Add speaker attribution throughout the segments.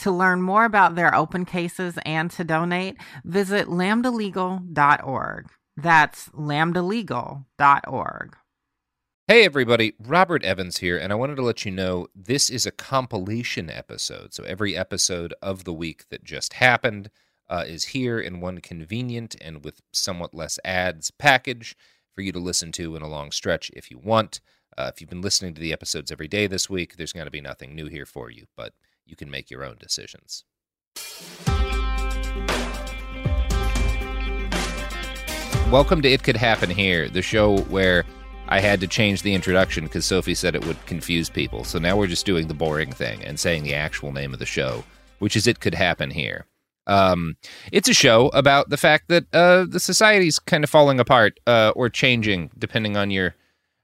Speaker 1: To learn more about their open cases and to donate, visit lambdalegal.org. That's lambdalegal.org.
Speaker 2: Hey everybody, Robert Evans here, and I wanted to let you know this is a compilation episode. So every episode of the week that just happened uh, is here in one convenient and with somewhat less ads package for you to listen to in a long stretch if you want. Uh, if you've been listening to the episodes every day this week, there's going to be nothing new here for you, but you can make your own decisions. Welcome to It Could Happen Here, the show where I had to change the introduction because Sophie said it would confuse people. So now we're just doing the boring thing and saying the actual name of the show, which is It Could Happen Here. Um, it's a show about the fact that uh, the society's kind of falling apart uh, or changing depending on your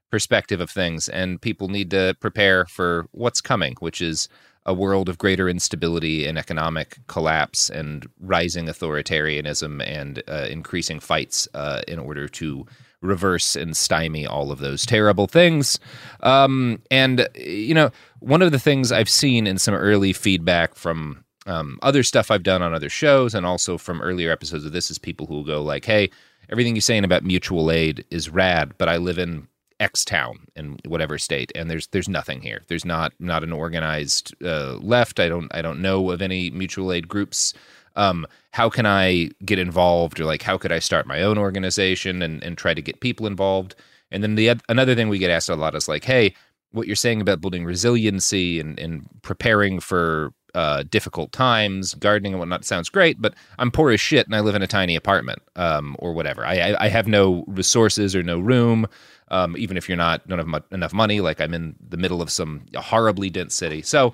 Speaker 2: perspective of things, and people need to prepare for what's coming, which is a world of greater instability and economic collapse and rising authoritarianism and uh, increasing fights uh, in order to reverse and stymie all of those terrible things. Um, and, you know, one of the things I've seen in some early feedback from um, other stuff I've done on other shows and also from earlier episodes of this is people who will go like, hey, everything you're saying about mutual aid is rad, but I live in X town in whatever state, and there's there's nothing here. There's not not an organized uh, left. I don't I don't know of any mutual aid groups. Um, how can I get involved, or like how could I start my own organization and and try to get people involved? And then the another thing we get asked a lot is like, hey, what you're saying about building resiliency and and preparing for uh, difficult times, gardening and whatnot sounds great, but I'm poor as shit and I live in a tiny apartment um, or whatever. I, I, I have no resources or no room. Um, even if you're not don't have mu- enough money, like I'm in the middle of some horribly dense city. So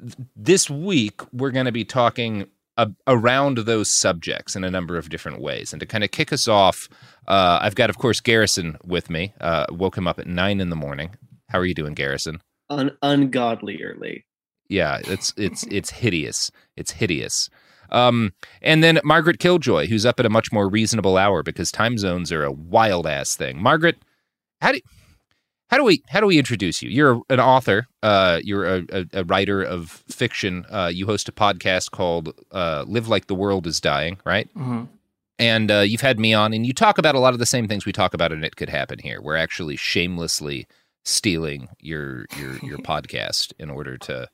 Speaker 2: th- this week we're going to be talking a- around those subjects in a number of different ways. And to kind of kick us off, uh, I've got, of course, Garrison with me. Uh, woke him up at nine in the morning. How are you doing, Garrison?
Speaker 3: Un- ungodly early.
Speaker 2: Yeah, it's it's it's hideous. It's hideous. Um, and then Margaret Killjoy, who's up at a much more reasonable hour because time zones are a wild ass thing. Margaret, how do how do we how do we introduce you? You're an author. Uh, you're a, a, writer of fiction. Uh, you host a podcast called uh, "Live Like the World Is Dying," right?
Speaker 3: Mm-hmm.
Speaker 2: And uh, you've had me on, and you talk about a lot of the same things we talk about, and it could happen here. We're actually shamelessly stealing your your your podcast in order to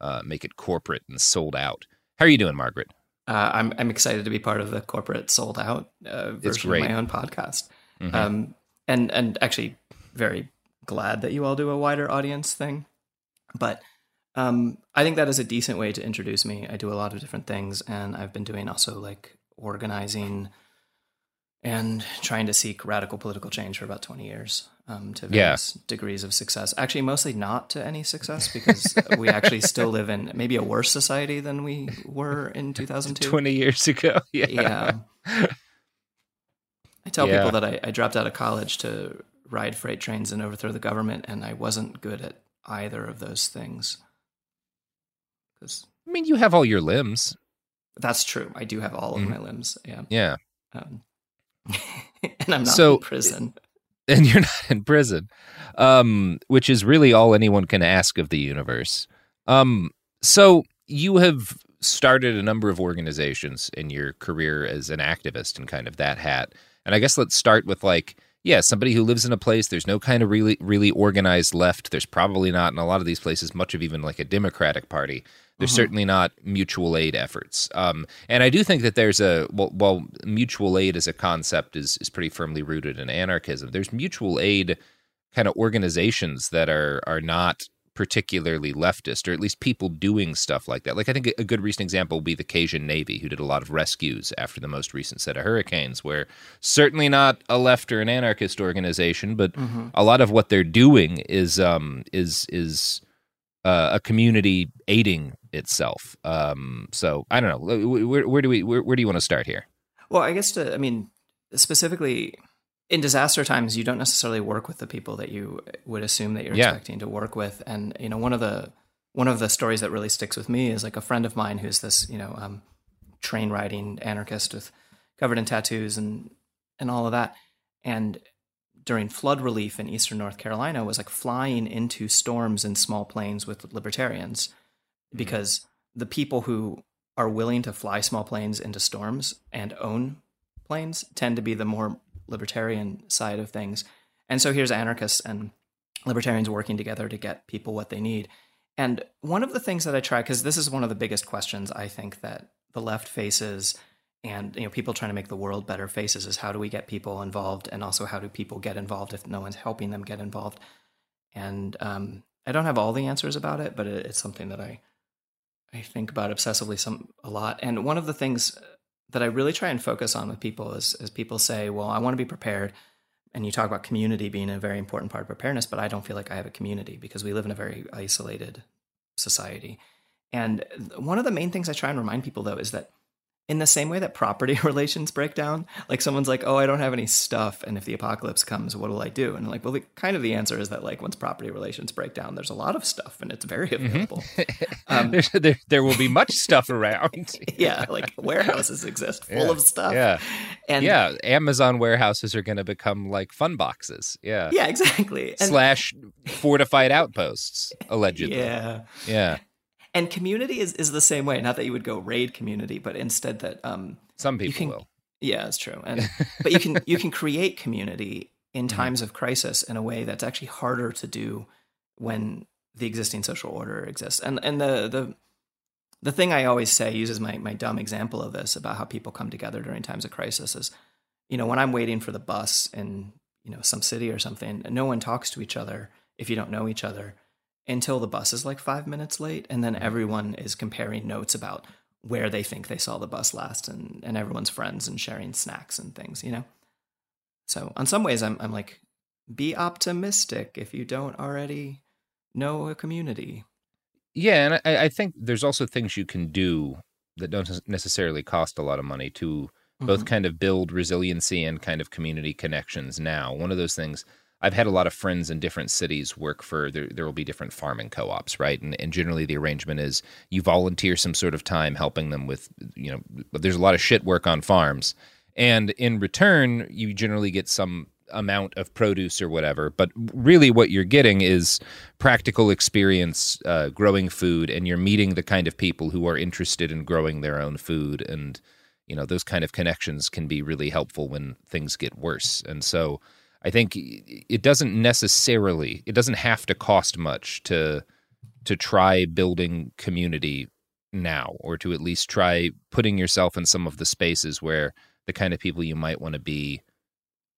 Speaker 2: uh, make it corporate and sold out. How are you doing, Margaret?
Speaker 4: Uh, I'm I'm excited to be part of the corporate sold out uh, version of my own podcast, mm-hmm. um, and and actually very glad that you all do a wider audience thing. But um, I think that is a decent way to introduce me. I do a lot of different things, and I've been doing also like organizing and trying to seek radical political change for about 20 years um, to various yeah. degrees of success. Actually, mostly not to any success because we actually still live in maybe a worse society than we were in 2002.
Speaker 2: 20 years ago. Yeah.
Speaker 4: Yeah. Tell yeah. people that I, I dropped out of college to ride freight trains and overthrow the government, and I wasn't good at either of those things.
Speaker 2: Because I mean, you have all your limbs.
Speaker 4: That's true. I do have all of mm-hmm. my limbs. Yeah.
Speaker 2: Yeah.
Speaker 4: Um, and I'm not so, in prison.
Speaker 2: And you're not in prison, um, which is really all anyone can ask of the universe. Um, so you have started a number of organizations in your career as an activist and kind of that hat. And I guess let's start with like yeah, somebody who lives in a place, there's no kind of really, really organized left. There's probably not in a lot of these places much of even like a Democratic Party. There's mm-hmm. certainly not mutual aid efforts. Um, and I do think that there's a, well, well, mutual aid as a concept is, is pretty firmly rooted in anarchism. There's mutual aid kind of organizations that are, are not particularly leftist, or at least people doing stuff like that. Like I think a good recent example would be the Cajun Navy, who did a lot of rescues after the most recent set of hurricanes, where certainly not a left or an anarchist organization, but mm-hmm. a lot of what they're doing is um, is is uh, a community aiding itself. Um, so I don't know. Where, where do we where, where do you want to start here?
Speaker 4: Well, I guess to I mean specifically in disaster times, you don't necessarily work with the people that you would assume that you're yeah. expecting to work with. And you know, one of the one of the stories that really sticks with me is like a friend of mine who's this you know um, train riding anarchist with covered in tattoos and and all of that. And during flood relief in eastern North Carolina, was like flying into storms in small planes with libertarians mm-hmm. because the people who are willing to fly small planes into storms and own planes tend to be the more libertarian side of things. And so here's anarchists and libertarians working together to get people what they need. And one of the things that I try, because this is one of the biggest questions I think that the left faces and you know people trying to make the world better faces is how do we get people involved and also how do people get involved if no one's helping them get involved and um, i don't have all the answers about it but it's something that i i think about obsessively some a lot and one of the things that I really try and focus on with people is, is people say, well, I want to be prepared. And you talk about community being a very important part of preparedness, but I don't feel like I have a community because we live in a very isolated society. And one of the main things I try and remind people, though, is that in the same way that property relations break down like someone's like oh i don't have any stuff and if the apocalypse comes what will i do? And like well the, kind of the answer is that like once property relations break down there's a lot of stuff and it's very mm-hmm. available.
Speaker 2: Mm-hmm. um, there, there, will be much stuff around.
Speaker 4: Yeah like warehouses exist full yeah, of stuff.
Speaker 2: yeah. And yeah amazon warehouses are going to become like fun boxes. Yeah.
Speaker 4: Yeah exactly.
Speaker 2: And, slash fortified outposts allegedly.
Speaker 4: Yeah.
Speaker 2: Yeah
Speaker 4: and community is, is the same way. Not that you would go raid community, but instead that um,
Speaker 2: some people
Speaker 4: can,
Speaker 2: will.
Speaker 4: Yeah, it's true. And but you can you can create community in mm-hmm. times mm-hmm. of crisis in a way that's actually harder to do when the existing social order exists. And and the the the thing I always say uses my my dumb example of this about how people come together during times of crisis is, you know, when I'm waiting for the bus in you know some city or something, no one talks to each other if you don't know each other until the bus is like five minutes late. And then everyone is comparing notes about where they think they saw the bus last and, and everyone's friends and sharing snacks and things, you know? So, on some ways, I'm, I'm like, be optimistic if you don't already know a community.
Speaker 2: Yeah. And I, I think there's also things you can do that don't necessarily cost a lot of money to both mm-hmm. kind of build resiliency and kind of community connections now. One of those things I've had a lot of friends in different cities work for there. There will be different farming co-ops, right? And, and generally the arrangement is you volunteer some sort of time helping them with, you know, there's a lot of shit work on farms, and in return you generally get some amount of produce or whatever. But really, what you're getting is practical experience uh, growing food, and you're meeting the kind of people who are interested in growing their own food and you know those kind of connections can be really helpful when things get worse and so i think it doesn't necessarily it doesn't have to cost much to to try building community now or to at least try putting yourself in some of the spaces where the kind of people you might want to be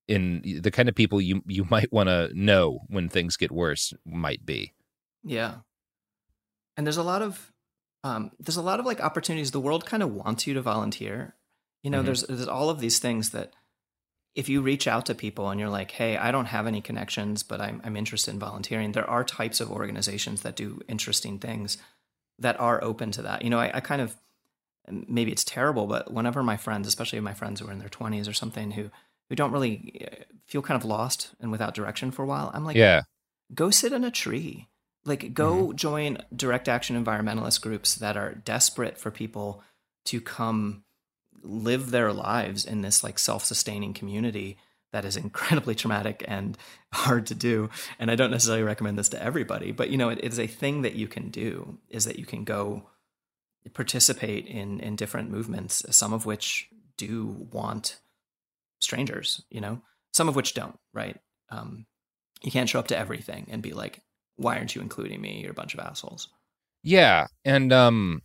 Speaker 2: in the kind of people you you might want to know when things get worse might be
Speaker 4: yeah and there's a lot of um, there's a lot of like opportunities. The world kind of wants you to volunteer. You know, mm-hmm. there's there's all of these things that if you reach out to people and you're like, hey, I don't have any connections, but I'm I'm interested in volunteering. There are types of organizations that do interesting things that are open to that. You know, I, I kind of maybe it's terrible, but whenever my friends, especially my friends who are in their 20s or something, who who don't really uh, feel kind of lost and without direction for a while, I'm like,
Speaker 2: yeah,
Speaker 4: go sit in a tree like, go mm-hmm. join direct action environmentalist groups that are desperate for people to come live their lives in this like self-sustaining community that is incredibly traumatic and hard to do and i don't necessarily recommend this to everybody but you know it, it is a thing that you can do is that you can go participate in in different movements some of which do want strangers you know some of which don't right um, you can't show up to everything and be like why aren't you including me? You're a bunch of assholes.
Speaker 2: Yeah, and um,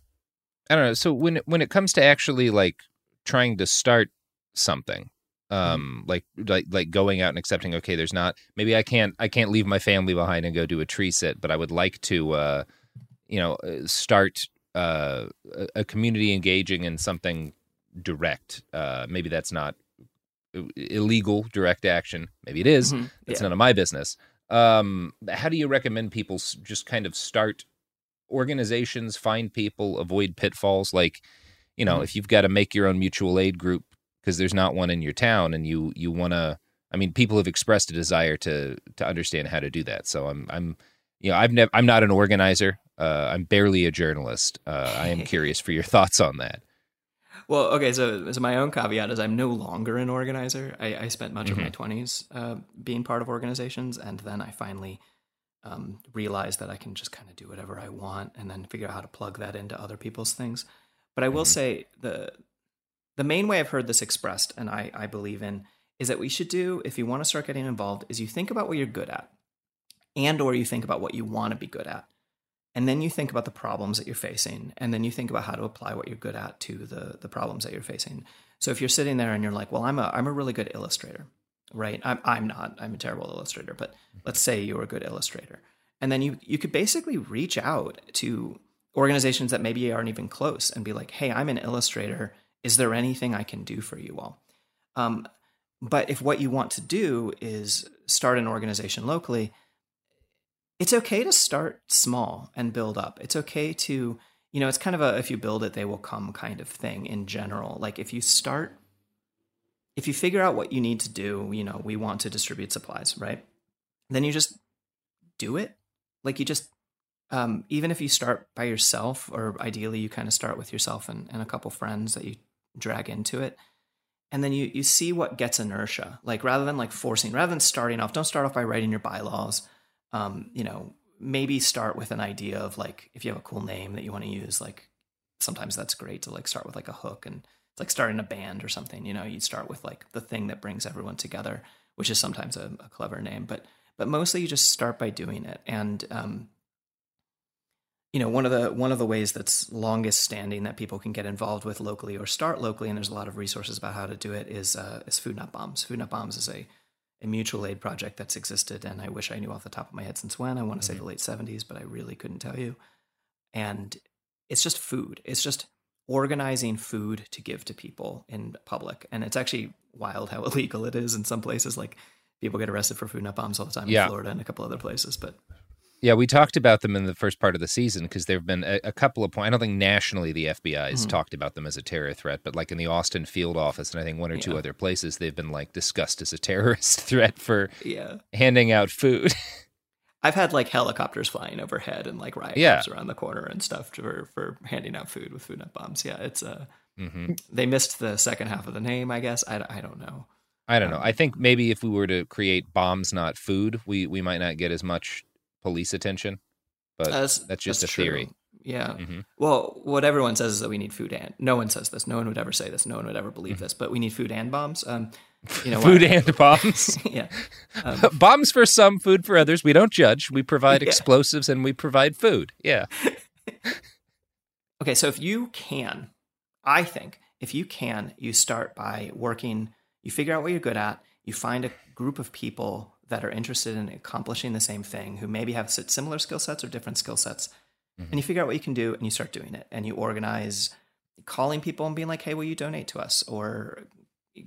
Speaker 2: I don't know. So when when it comes to actually like trying to start something, mm-hmm. um, like like like going out and accepting, okay, there's not maybe I can't I can't leave my family behind and go do a tree sit, but I would like to, uh, you know, uh, start uh, a community engaging in something direct. Uh, maybe that's not illegal direct action. Maybe it is. Mm-hmm. That's yeah. none of my business. Um, how do you recommend people just kind of start organizations, find people, avoid pitfalls? Like, you know, mm-hmm. if you've got to make your own mutual aid group because there's not one in your town, and you you want to, I mean, people have expressed a desire to to understand how to do that. So I'm I'm, you know, I've never I'm not an organizer. Uh, I'm barely a journalist. Uh, I am curious for your thoughts on that.
Speaker 4: Well, okay, so, so my own caveat is I'm no longer an organizer. I, I spent much mm-hmm. of my 20s uh, being part of organizations, and then I finally um, realized that I can just kind of do whatever I want and then figure out how to plug that into other people's things. But I will mm-hmm. say the the main way I've heard this expressed, and I, I believe in, is that we should do if you want to start getting involved, is you think about what you're good at, and or you think about what you want to be good at. And then you think about the problems that you're facing and then you think about how to apply what you're good at to the the problems that you're facing. So if you're sitting there and you're like well i'm a i'm a really good illustrator right? I'm, I'm not i'm a terrible illustrator but let's say you're a good illustrator. And then you you could basically reach out to organizations that maybe aren't even close and be like hey i'm an illustrator is there anything i can do for you all um, but if what you want to do is start an organization locally it's okay to start small and build up. It's okay to, you know, it's kind of a if you build it, they will come kind of thing in general. Like if you start, if you figure out what you need to do, you know, we want to distribute supplies, right? Then you just do it. Like you just, um, even if you start by yourself, or ideally you kind of start with yourself and, and a couple friends that you drag into it and then you you see what gets inertia like rather than like forcing rather than starting off don't start off by writing your bylaws um, you know, maybe start with an idea of like if you have a cool name that you want to use, like sometimes that's great to like start with like a hook and it's like starting a band or something. You know, you start with like the thing that brings everyone together, which is sometimes a, a clever name, but but mostly you just start by doing it. And um, you know, one of the one of the ways that's longest standing that people can get involved with locally or start locally, and there's a lot of resources about how to do it, is uh, is Food Not Bombs. Food Not Bombs is a a mutual aid project that's existed, and I wish I knew off the top of my head since when. I want to mm-hmm. say the late 70s, but I really couldn't tell you. And it's just food. It's just organizing food to give to people in public. And it's actually wild how illegal it is in some places. Like people get arrested for food not bombs all the time yeah. in Florida and a couple other places. But
Speaker 2: yeah, we talked about them in the first part of the season because there have been a, a, couple of points. I don't think nationally the FBI has mm-hmm. talked about them as a terror threat, but like in the Austin field office and I think one or yeah. two other places, they've been like discussed as a terrorist threat for
Speaker 4: yeah.
Speaker 2: handing out food.
Speaker 4: I've had like helicopters flying overhead and like riot yeah. around the corner and stuff for for handing out food with food not bombs. Yeah, it's uh, mm-hmm. they missed the second half of the name, I guess. I, I don't know.
Speaker 2: I don't um, know. I think maybe if we were to create bombs, not food, we we might not get as much police attention, but that's, that's just that's a true. theory.
Speaker 4: Yeah. Mm-hmm. Well, what everyone says is that we need food and no one says this. No one would ever say this. No one would ever believe mm-hmm. this. But we need food and bombs. Um,
Speaker 2: you know, food and bombs.
Speaker 4: yeah.
Speaker 2: Um, bombs for some, food for others. We don't judge. We provide yeah. explosives and we provide food. Yeah.
Speaker 4: okay, so if you can, I think if you can, you start by working. You figure out what you're good at. You find a group of people that are interested in accomplishing the same thing, who maybe have similar skill sets or different skill sets, mm-hmm. and you figure out what you can do, and you start doing it, and you organize calling people and being like, "Hey, will you donate to us?" or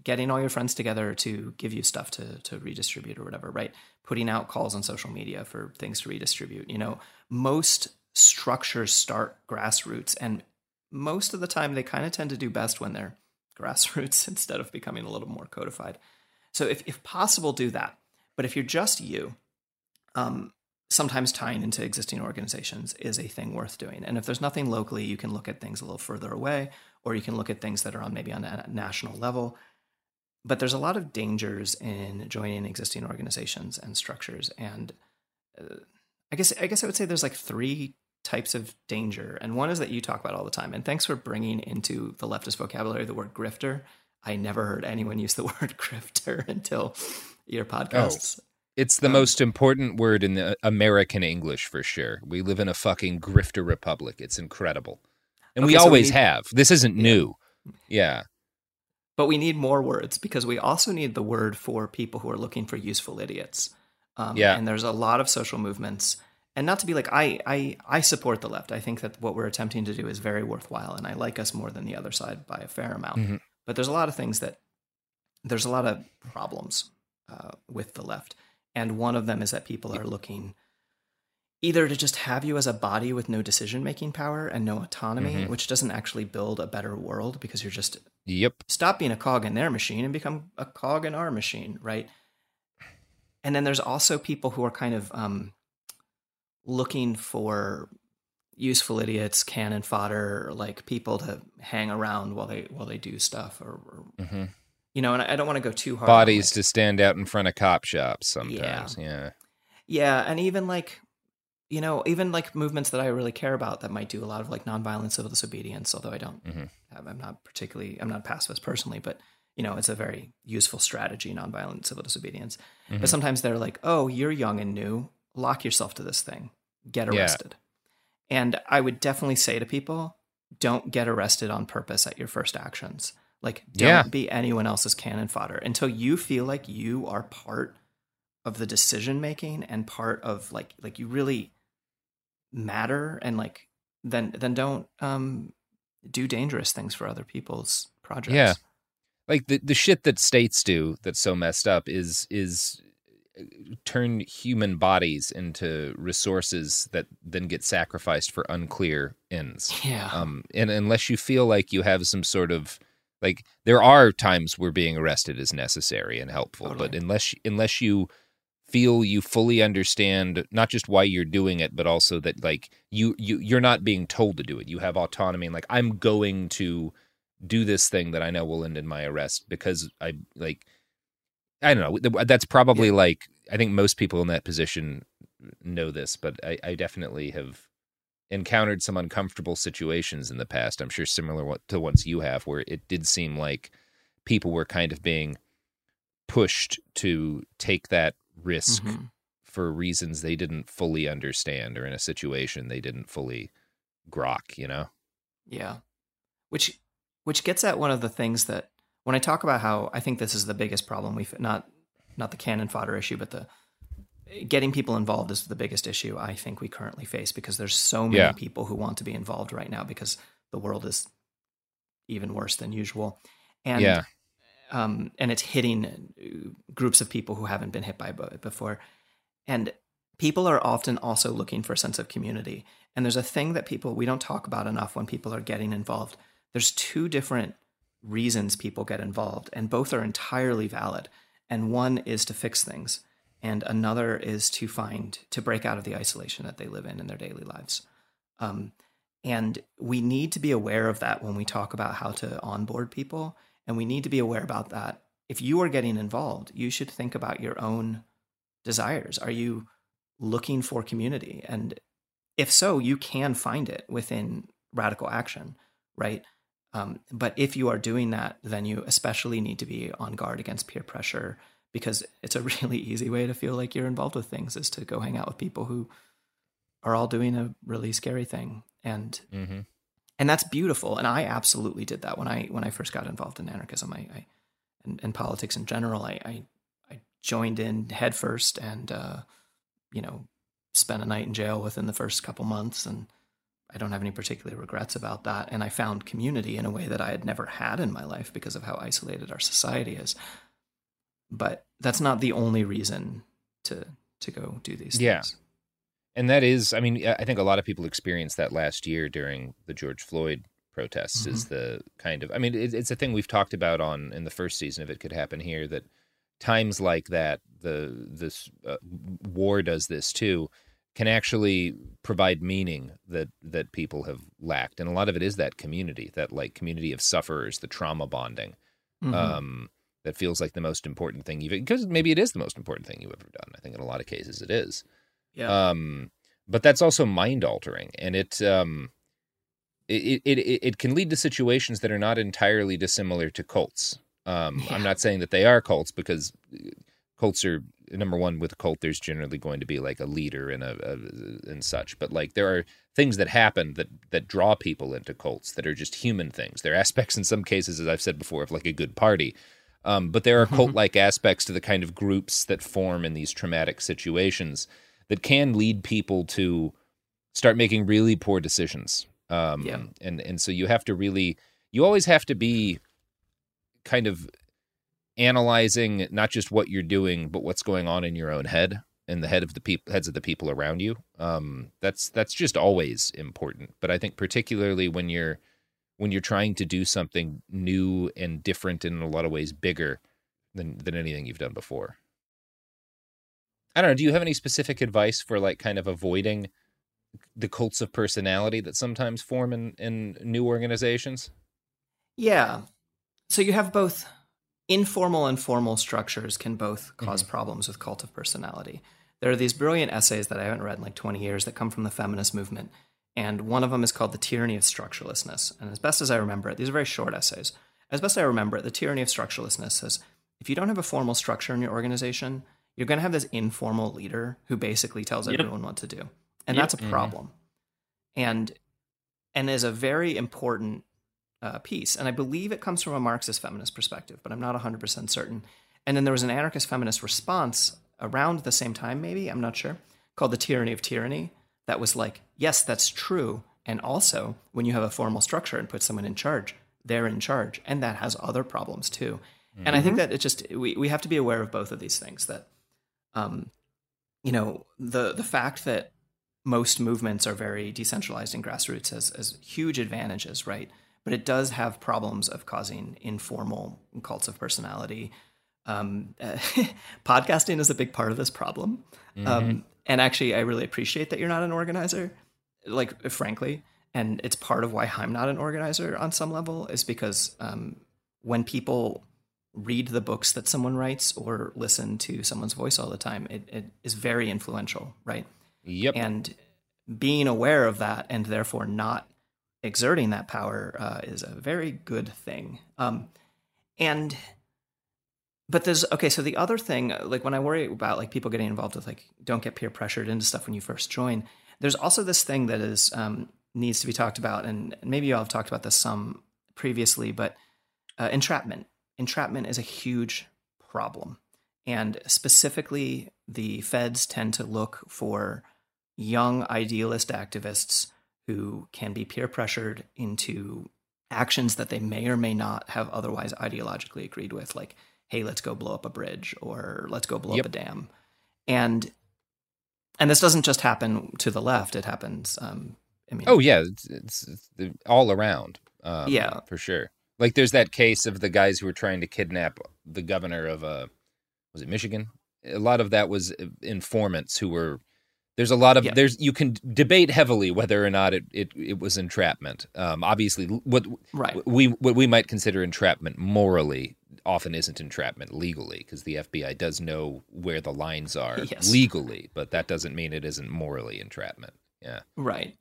Speaker 4: getting all your friends together to give you stuff to to redistribute or whatever, right? Putting out calls on social media for things to redistribute. You know, most structures start grassroots and most of the time they kind of tend to do best when they're grassroots instead of becoming a little more codified. So if if possible do that. But if you're just you, um, sometimes tying into existing organizations is a thing worth doing. And if there's nothing locally, you can look at things a little further away, or you can look at things that are on maybe on a national level. But there's a lot of dangers in joining existing organizations and structures. And uh, i guess i guess i would say there's like three types of danger. And one is that you talk about all the time. And thanks for bringing into the leftist vocabulary the word grifter. I never heard anyone use the word grifter until your podcasts oh,
Speaker 2: it's the um, most important word in the american english for sure we live in a fucking grifter republic it's incredible and okay, we always we need, have this isn't yeah. new yeah
Speaker 4: but we need more words because we also need the word for people who are looking for useful idiots. Um, yeah. And there's a lot of social movements. And not to be like I, I I support the left. I think that what we're attempting to do is very worthwhile, and I like us more than the other side by a fair amount. Mm-hmm. But there's a lot of things that there's a lot of problems uh, with the left, and one of them is that people are looking either to just have you as a body with no decision making power and no autonomy, mm-hmm. which doesn't actually build a better world because you're just
Speaker 2: yep
Speaker 4: stop being a cog in their machine and become a cog in our machine, right? And then there's also people who are kind of um, looking for useful idiots, cannon fodder, like people to hang around while they while they do stuff, or, or mm-hmm. You know. And I don't want to go too hard.
Speaker 2: Bodies to stand out in front of cop shops sometimes. Yeah. yeah.
Speaker 4: Yeah, and even like you know, even like movements that I really care about that might do a lot of like nonviolent civil disobedience, although I don't, mm-hmm. I'm not particularly, I'm not a pacifist personally, but you know, it's a very useful strategy, nonviolent civil disobedience. Mm-hmm. But sometimes they're like, oh, you're young and new, lock yourself to this thing, get arrested. Yeah. And I would definitely say to people, don't get arrested on purpose at your first actions. Like, don't yeah. be anyone else's cannon fodder until you feel like you are part of the decision making and part of like like you really matter and like then then don't um do dangerous things for other people's projects.
Speaker 2: Yeah. Like the the shit that states do that's so messed up is is uh, turn human bodies into resources that then get sacrificed for unclear ends.
Speaker 4: Yeah.
Speaker 2: Um and unless you feel like you have some sort of like there are times where being arrested is necessary and helpful, totally. but unless unless you feel you fully understand not just why you're doing it but also that like you you you're not being told to do it you have autonomy and like i'm going to do this thing that i know will end in my arrest because i like i don't know that's probably yeah. like i think most people in that position know this but i i definitely have encountered some uncomfortable situations in the past i'm sure similar to ones you have where it did seem like people were kind of being pushed to take that risk mm-hmm. for reasons they didn't fully understand or in a situation they didn't fully grok, you know?
Speaker 4: Yeah. Which which gets at one of the things that when I talk about how I think this is the biggest problem we've not not the cannon fodder issue, but the getting people involved is the biggest issue I think we currently face because there's so many yeah. people who want to be involved right now because the world is even worse than usual. And yeah um, and it's hitting groups of people who haven't been hit by it before. And people are often also looking for a sense of community. And there's a thing that people we don't talk about enough when people are getting involved. There's two different reasons people get involved, and both are entirely valid. And one is to fix things, and another is to find to break out of the isolation that they live in in their daily lives. Um, and we need to be aware of that when we talk about how to onboard people and we need to be aware about that. If you are getting involved, you should think about your own desires. Are you looking for community? And if so, you can find it within radical action, right? Um, but if you are doing that, then you especially need to be on guard against peer pressure because it's a really easy way to feel like you're involved with things is to go hang out with people who are all doing a really scary thing and mm-hmm. and that's beautiful and i absolutely did that when i when i first got involved in anarchism i, I and, and, politics in general I, I, I joined in head first and uh, you know spent a night in jail within the first couple months and I don't have any particular regrets about that. And I found community in a way that I had never had in my life because of how isolated our society is. But that's not the only reason to to go do these things.
Speaker 2: yeah.
Speaker 4: things.
Speaker 2: And that is, I mean, I think a lot of people experienced that last year during the George Floyd protests. Mm-hmm. Is the kind of, I mean, it, it's a thing we've talked about on in the first season. If it could happen here, that times like that, the this uh, war does this too can actually provide meaning that that people have lacked and a lot of it is that community that like community of sufferers the trauma bonding mm-hmm. um, that feels like the most important thing you've because maybe it is the most important thing you've ever done. I think in a lot of cases it is.
Speaker 4: Yeah.
Speaker 2: Um, but that's also mind altering and it um it, it it it can lead to situations that are not entirely dissimilar to cults. Um, yeah. i'm not saying that they are cults because cults are number one with a cult there's generally going to be like a leader and a, a, and such but like there are things that happen that that draw people into cults that are just human things. There are aspects in some cases as i've said before of like a good party um, but there are mm-hmm. cult like aspects to the kind of groups that form in these traumatic situations that can lead people to start making really poor decisions um,
Speaker 4: yeah.
Speaker 2: and and so you have to really you always have to be kind of analyzing not just what you're doing, but what's going on in your own head and the head of the people heads of the people around you. Um, that's that's just always important. But I think particularly when you're when you're trying to do something new and different and in a lot of ways bigger than than anything you've done before. I don't know. Do you have any specific advice for like kind of avoiding the cults of personality that sometimes form in, in new organizations?
Speaker 4: Yeah. So you have both informal and formal structures can both because mm-hmm. problems with cult of personality. There are these brilliant essays that I haven't read in like 20 years that come from the feminist movement. And one of them is called The Tyranny of Structurelessness. And as best as I remember it, these are very short essays. As best I remember it, The Tyranny of Structurelessness says if you don't have a formal structure in your organization, you're going to have this informal leader who basically tells yep. everyone what to do. And yep. that's a mm-hmm. problem. Mm-hmm. And and is a very important uh, piece. And I believe it comes from a Marxist feminist perspective, but I'm not 100% certain. And then there was an anarchist feminist response around the same time, maybe, I'm not sure, called The Tyranny of Tyranny, that was like, yes, that's true. And also, when you have a formal structure and put someone in charge, they're in charge. And that has other problems too. Mm-hmm. And I think mm-hmm. that it just, we, we have to be aware of both of these things that, um, you know, the, the fact that most movements are very decentralized and grassroots has, has huge advantages, right? but it does have problems of causing informal cults of personality. Um, uh, podcasting is a big part of this problem. Mm-hmm. Um, and actually, I really appreciate that you're not an organizer, like, frankly. And it's part of why I'm not an organizer on some level, is because um, when people read the books that someone writes or listen to someone's voice all the time, it, it is very influential, right?
Speaker 2: Yep.
Speaker 4: And being aware of that and therefore not exerting that power uh, is a very good thing. Um, and but there's okay. So the other thing, like when I worry about like people getting involved with like don't get peer pressured into stuff when you first join. There's also this thing that is um, needs to be talked about, and maybe you all have talked about this some previously, but uh, entrapment. Entrapment is a huge problem, and specifically, the feds tend to look for young idealist activists who can be peer pressured into actions that they may or may not have otherwise ideologically agreed with, like, hey, let's go blow up a bridge or let's go blow yep. up a dam. And and this doesn't just happen to the left; it happens. Um, I mean,
Speaker 2: oh yeah, it's, it's, it's all around. Um,
Speaker 4: yeah,
Speaker 2: for sure. Like, there's that case of the guys who were trying to kidnap the governor of uh, was it Michigan? A lot of that was informants who were there's a lot of yeah. there's you can debate heavily whether or not it it, it was entrapment. Um, obviously, what
Speaker 4: right.
Speaker 2: we what we might consider entrapment morally often isn't entrapment legally because the FBI does know where the lines are
Speaker 4: yes.
Speaker 2: legally, but that doesn't mean it isn't morally entrapment. Yeah.
Speaker 4: Right.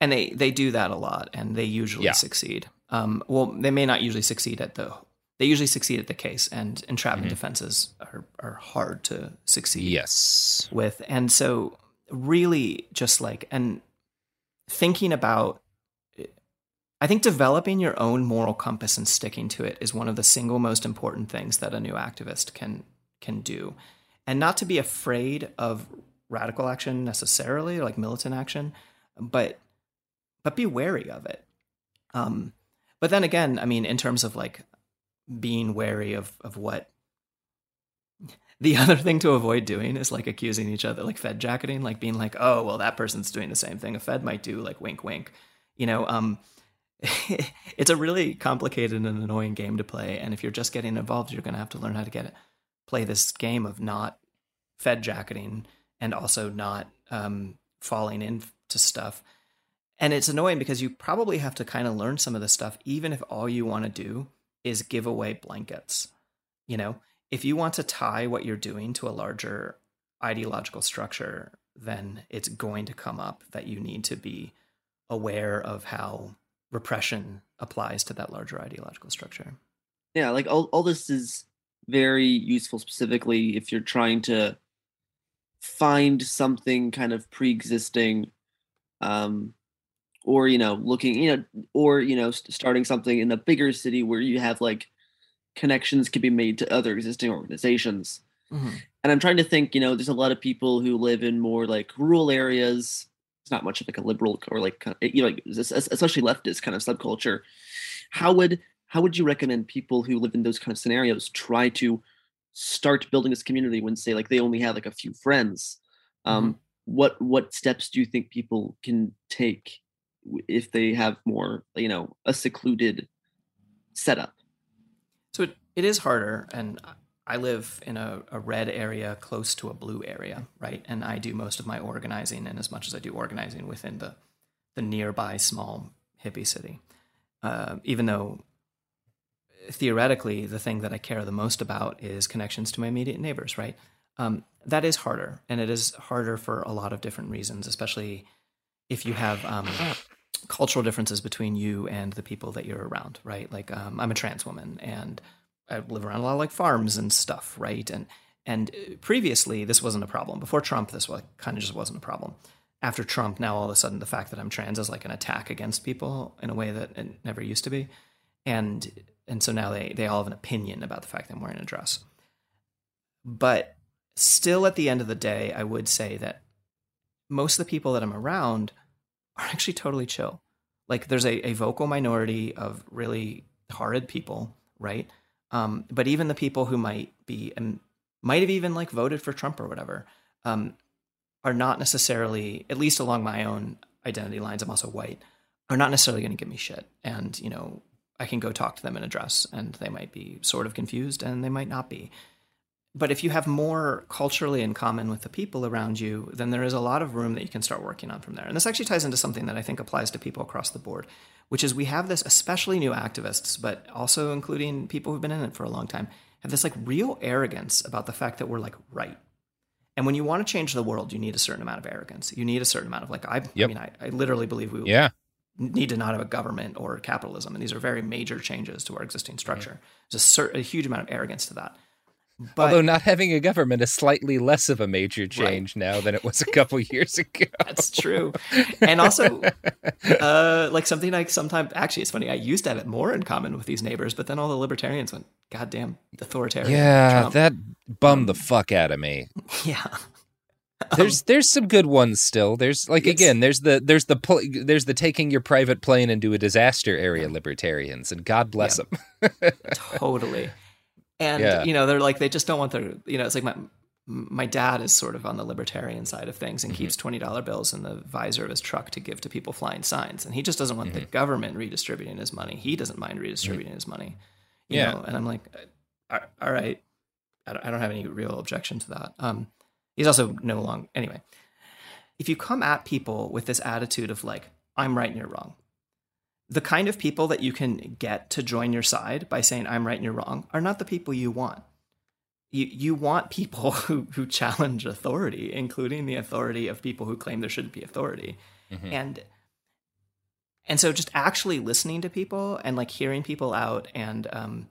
Speaker 4: And they they do that a lot, and they usually
Speaker 2: Yeah.
Speaker 4: succeed. Um, well, they may not usually succeed at the. They usually succeed at the case, and entrapment
Speaker 2: Mm-hmm.
Speaker 4: defenses are are hard to succeed
Speaker 2: Yes.
Speaker 4: with. And so, really, just like and thinking about, I think developing your own moral compass and sticking to it is one of the single most important things that a new activist can can do, and not to be afraid of radical action necessarily, like militant action, but but be wary of it. Um, but then again, I mean, in terms of like being wary of of what the other thing to avoid doing is like accusing each other, like Fed jacketing, like being like, oh, well, that person's doing the same thing a Fed might do, like wink, wink. You know, um, it's a really complicated and annoying game to play. And if you're just getting involved, you're going to have to learn how to get it, play this game of not Fed jacketing and also not um, falling into stuff. And it's annoying because you probably have to kind of learn some of this stuff, even if all you want to do is give away blankets. You know, if you want to tie what you're doing to a larger ideological structure, then it's going to come up that you need to be aware of how repression applies to that larger ideological structure.
Speaker 3: Yeah, like all, all this is very useful specifically if you're trying to find something kind of pre-existing um or you know looking you know or you know st- starting something in a bigger city where you have like connections can be made to other existing organizations and i'm trying to think you know there's a lot of people who live in more like rural areas it's not much of like a liberal or like you know like, es- es- especially leftist kind of subculture how would how would you recommend people who live in those kind of scenarios try to start building this community when say like they only have like a few friends um what what steps do you think people can take if they have more you know a secluded setup
Speaker 4: So it, it is harder. And I live in a, a red area close to a blue area, right? And I do most of my organizing, and as much as I do organizing within the, the nearby small hippie city, uh, even though theoretically the thing that I care the most about is connections to my immediate neighbors, right? Um, that is harder, and it is harder for a lot of different reasons, especially if you have um, cultural differences between you and the people that you're around, right? Like um, I'm a trans woman, and I live around a lot of like farms and stuff, right? And and previously this wasn't a problem. Before Trump, this was kind of just wasn't a problem. After Trump, now all of a sudden the fact that I'm trans is like an attack against people in a way that it never used to be, and and so now they they all have an opinion about the fact that I'm wearing a dress. But still, at the end of the day, I would say that most of the people that I'm around are actually totally chill. Like there's a, a vocal minority of really horrid people, right? Um, but even the people who might be and might have even like voted for Trump or whatever, um, are not necessarily, at least along my own identity lines, I'm also white, are not necessarily going to give me shit. And, you know, I can go talk to them in a dress and they might be sort of confused and they might not be. But if you have more culturally in common with the people around you, then there is a lot of room that you can start working on from there. And this actually ties into something that I think applies to people across the board, which is we have this, especially new activists, but also including people who've been in it for a long time, have this like real arrogance about the fact that we're like right. And when you want to change the world, you need a certain amount of arrogance. You need a certain amount of like, I, I mean, I, I literally believe we
Speaker 2: Yeah.
Speaker 4: need to not have a government or capitalism. And these are very major changes to our existing structure. There's a, cer- a huge amount of arrogance to that. But
Speaker 2: Although not having a government is slightly less of a major change now than it was a couple years ago.
Speaker 4: That's true. And also, uh, like something like sometimes, actually, it's funny. I used to have it more in common with these neighbors, but then all the libertarians went, "God damn, authoritarian."
Speaker 2: Yeah,
Speaker 4: Trump."
Speaker 2: that bummed the fuck out of me.
Speaker 4: yeah,
Speaker 2: There's there's some good ones still. There's like again, there's the there's the pl- there's the taking your private plane into a disaster area libertarians, and God bless
Speaker 4: Yeah.
Speaker 2: them.
Speaker 4: totally. And
Speaker 2: Yeah.
Speaker 4: you know, they're like they just don't want their. You know, it's like my my dad is sort of on the libertarian side of things and
Speaker 2: Mm-hmm.
Speaker 4: keeps twenty dollar bills in the visor of his truck to give to people flying signs, and he just doesn't want the
Speaker 2: Mm-hmm.
Speaker 4: government redistributing his money. He doesn't mind redistributing his money. You
Speaker 2: Yeah.
Speaker 4: know, and I'm like, "Uh, all right, I don't, I don't have any real objection to that. Um, he's also no long anyway. If you come at people with this attitude of like, I'm right and you're wrong, the kind of people that you can get to join your side by saying I'm right and you're wrong are not the people you want. you you want people who who challenge authority, including the authority of people who claim there shouldn't be authority, mm-hmm. and and so just actually listening to people and like hearing people out and um,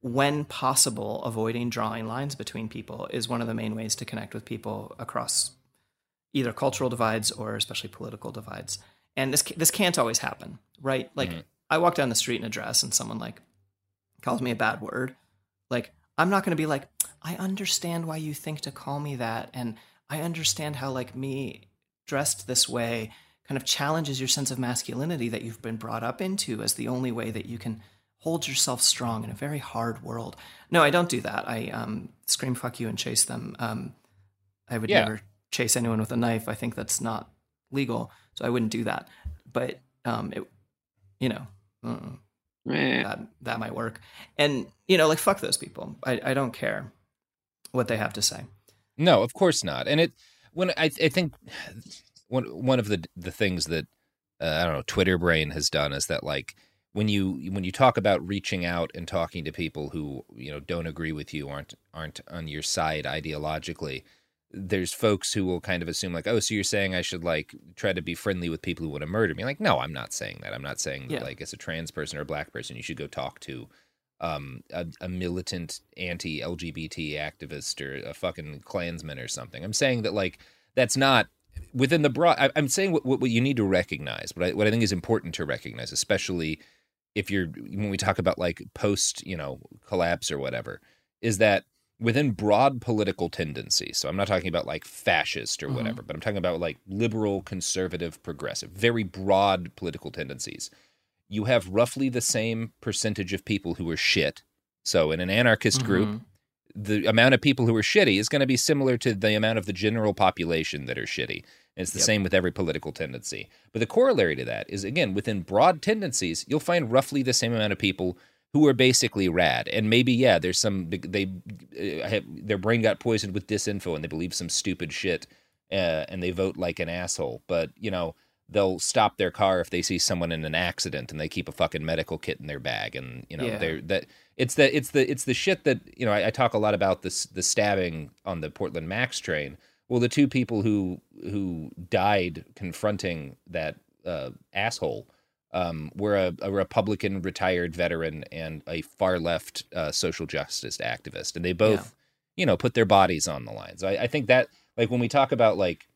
Speaker 4: when possible avoiding drawing lines between people is one of the main ways to connect with people across either cultural divides or especially political divides and this this can't always happen right like mm-hmm. i walk down the street in a dress and someone like calls me a bad word like i'm not going to be like i understand why you think to call me that and i understand how like me dressed this way kind of challenges your sense of masculinity that you've been brought up into as the only way that you can hold yourself strong in a very hard world. No, I don't do that. I um, scream "fuck you" and chase them. Um, I would yeah. never chase anyone with a knife. I think that's not legal, so I wouldn't do that. But um, it, you know, uh, that that might work. And you know, like fuck those people. I I don't care what they have to say.
Speaker 2: No, of course not. And it when I I think one one of the the things that uh, I don't know Twitter brain has done is that like when you when you talk about reaching out and talking to people who you know don't agree with you aren't aren't on your side ideologically there's folks who will kind of assume like oh so you're saying i should like try to be friendly with people who want to murder me? Like no i'm not saying that. I'm not saying yeah. that like as a trans person or a black person you should go talk to um, a, a militant anti-lgbt activist or a fucking klansman or something. I'm saying that like that's not within the broad, I, am saying what, what, you need to recognize, but I, what I think is important to recognize, especially if you're when we talk about like post, you know, collapse or whatever, is that within broad political tendencies. So I'm not talking about like fascist or mm-hmm. whatever, but I'm talking about like liberal, conservative, progressive, very broad political tendencies. You have roughly the same percentage of people who are shit. So in an anarchist mm-hmm. group, the amount of people who are shitty is going to be similar to the amount of the general population that are shitty. And it's the yep. same with every political tendency. But the corollary to that is, again, within broad tendencies, you'll find roughly the same amount of people who are basically rad. And maybe, yeah, there's some, they, uh, have, their brain got poisoned with disinfo and they believe some stupid shit uh, and they vote like an asshole. But, you know, they'll stop their car if they see someone in an accident and they keep a fucking medical kit in their bag. And, you know, yeah. they're, that, it's the it's the it's the shit that you know I, I, talk a lot about this the stabbing on the Portland Max train. Well, the two people who who died confronting that uh, asshole um, were a, a, Republican retired veteran and a far left uh, social justice activist, and they both yeah. you know put their bodies on the line. So I, I think that like when we talk about like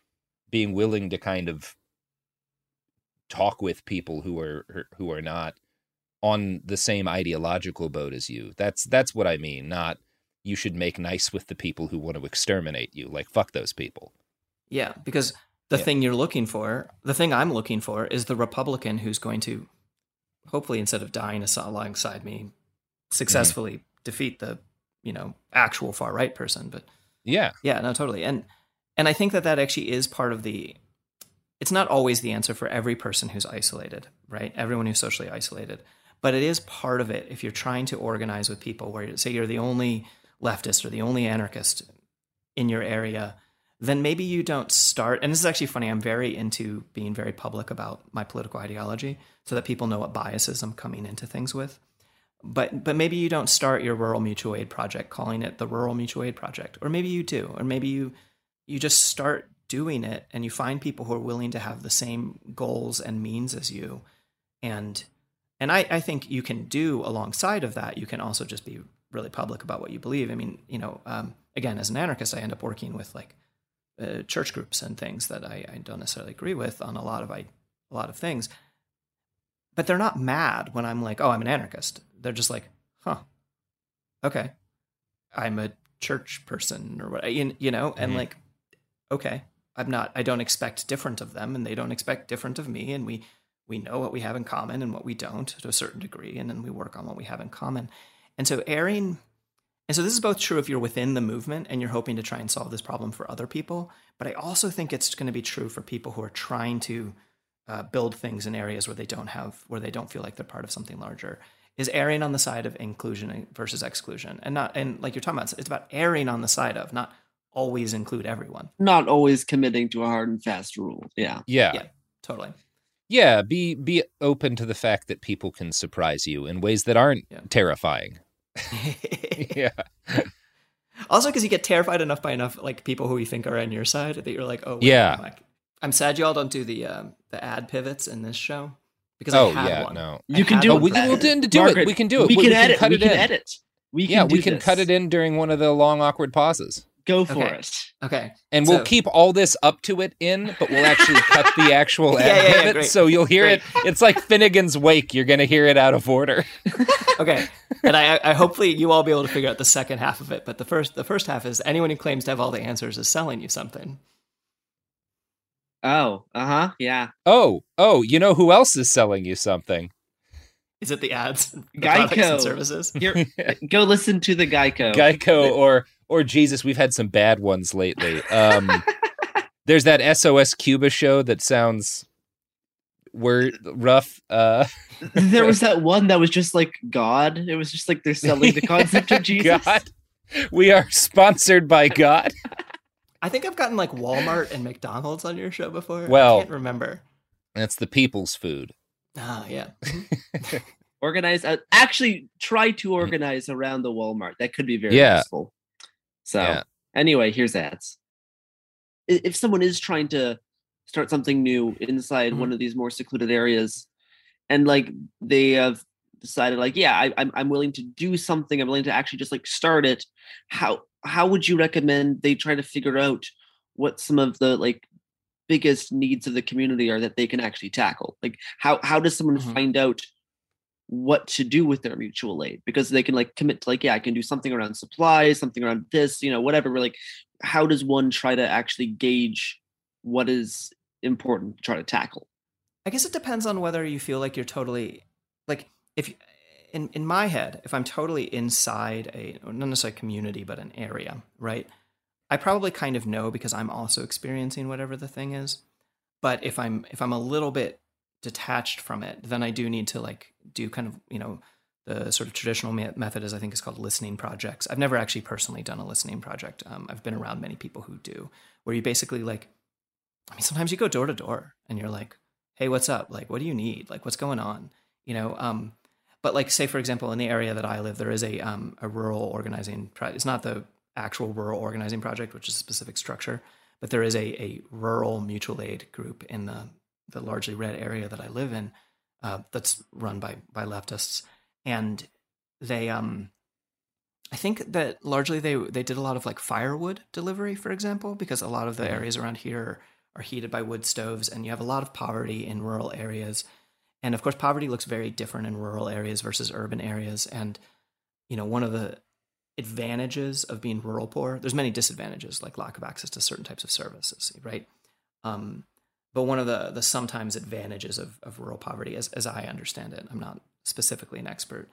Speaker 2: being willing to kind of talk with people who are who are not on the same ideological boat as you. That's that's what I mean, not you should make nice with the people who want to exterminate you. Like fuck those people.
Speaker 4: Yeah, because the yeah. thing you're looking for, the thing I'm looking for is the Republican who's going to hopefully instead of dying alongside me successfully mm defeat the, you know, actual far right person, but
Speaker 2: Yeah.
Speaker 4: Yeah, no totally. And and I think that that actually is part of the it's not always the answer for every person who's isolated, right? Everyone who's socially isolated but it is part of it if you're trying to organize with people where say you're the only leftist or the only anarchist in your area then maybe you don't start and this is actually funny i'm very into being very public about my political ideology so that people know what biases i'm coming into things with but but maybe you don't start your rural mutual aid project calling it the rural mutual aid project or maybe you do or maybe you you just start doing it and you find people who are willing to have the same goals and means as you and and I, I think you can do alongside of that, you can also just be really public about what you believe. I mean, you know, um, again, as an anarchist, I end up working with like uh, church groups and things that I, I, don't necessarily agree with on a lot of I, a lot of things. But they're not mad when I'm like, oh, I'm an anarchist. They're just like, huh, okay, I'm a church person or what, you, you know, mm-hmm. and like, okay, I'm not, I don't expect different of them, and they don't expect different of me, and we we know what we have in common and what we don't to a certain degree, and then we work on what we have in common. And so airing and so this is both true if you're within the movement and you're hoping to try and solve this problem for other people, but I also think it's going to be true for people who are trying to uh, build things in areas where they don't have where they don't feel like they're part of something larger. Is erring on the side of inclusion versus exclusion, and not and like you're talking about, it's about erring on the side of not always include everyone,
Speaker 3: not always committing to a hard and fast rule. Yeah,
Speaker 2: yeah,
Speaker 4: yeah, totally
Speaker 2: yeah be be open to the fact that people can surprise you in ways that aren't yeah. terrifying yeah
Speaker 4: Also, because you get terrified enough by enough like people who you think are on your side that you're like, oh wait,
Speaker 2: Yeah.
Speaker 4: I'm, like- I'm sad y'all don't do the um, the ad pivots in this show because
Speaker 2: Oh
Speaker 4: I had
Speaker 2: yeah,
Speaker 4: one.
Speaker 2: no.
Speaker 4: I
Speaker 3: You can do it.
Speaker 2: we can, we'll do, do
Speaker 3: Margaret,
Speaker 2: it. We can do it.
Speaker 3: We can edit.
Speaker 2: cut
Speaker 3: we
Speaker 2: it
Speaker 3: can
Speaker 2: in.
Speaker 3: edit. We
Speaker 2: yeah,
Speaker 3: can do
Speaker 2: we can cut it in during one of the long awkward pauses.
Speaker 3: Go for
Speaker 4: Okay.
Speaker 3: it.
Speaker 4: Okay,
Speaker 2: And we'll keep all this up to it in, but we'll actually cut the actual
Speaker 4: Yeah,
Speaker 2: ad
Speaker 4: yeah, yeah,
Speaker 2: pivot,
Speaker 4: great.
Speaker 2: so you'll hear
Speaker 4: Great.
Speaker 2: it. It's like Finnegans Wake. You're going to hear it out of order.
Speaker 4: okay, and I, I hopefully you all be able to figure out the second half of it. But the first the first half is anyone who claims to have all the answers is selling you something.
Speaker 3: Oh, uh huh. Yeah.
Speaker 2: Oh, oh, you know who else is selling you something?
Speaker 4: Is it the ads, the
Speaker 3: Geico.
Speaker 4: and services?
Speaker 3: Here, go listen to the Geico.
Speaker 2: Geico or or Jesus, we've had some bad ones lately. Um, there's that SOS Cuba show that sounds word rough. Uh,
Speaker 3: there was that one that was just like God. It was just like they're selling the concept of Jesus.
Speaker 2: God, we are sponsored by God.
Speaker 4: I think I've gotten like Walmart and McDonald's on your show before.
Speaker 2: Well-
Speaker 4: I can't remember.
Speaker 2: That's the people's food.
Speaker 4: Oh yeah.
Speaker 3: Organize. Uh, actually, try to organize around the Walmart. That could be very
Speaker 2: Yeah.
Speaker 3: useful. So
Speaker 2: Yeah.
Speaker 3: anyway, here's ads. If someone is trying to start something new inside
Speaker 2: Mm-hmm.
Speaker 3: one of these more secluded areas, and like they have decided, like, yeah, I, I'm I'm willing to do something. I'm willing to actually just like start it. How how would you recommend they try to figure out what some of the like biggest needs of the community are that they can actually tackle? Like, how how does someone
Speaker 4: Mhm.
Speaker 3: find out? What to do with their mutual aid because they can like commit to like yeah i can do something around supplies something around this you know whatever we're like how does one try to actually gauge what is important to try to tackle
Speaker 4: I guess it depends on whether you feel like you're totally like if in in my head, if I'm totally inside a not necessarily community but an area, right? I probably kind of know because I'm also experiencing whatever the thing is. But if I'm if I'm a little bit detached from it, then I do need to like do kind of, you know, the sort of traditional method is I think is called listening projects. I've never actually personally done a listening project. Um, I've been around many people who do, where you basically like, I mean, sometimes you go door to door and you're like, hey, what's up? Like, what do you need? Like, what's going on? You know, um, but like, say for example, in the area that I live, there is a um, a rural organizing. Pro- it's not the actual rural organizing project, which is a specific structure, but there is a a rural mutual aid group in the the largely red area that I live in, uh, that's run by by leftists, and they um. I think that largely they they did a lot of like firewood delivery, for example, because a lot of the areas around here are heated by wood stoves, and you have a lot of poverty in rural areas. And of course, poverty looks very different in rural areas versus urban areas. And you know, one of the advantages of being rural poor, there's many disadvantages, like lack of access to certain types of services, right? Um, but one of the the sometimes advantages of, of rural poverty, as as I understand it, I'm not specifically an expert,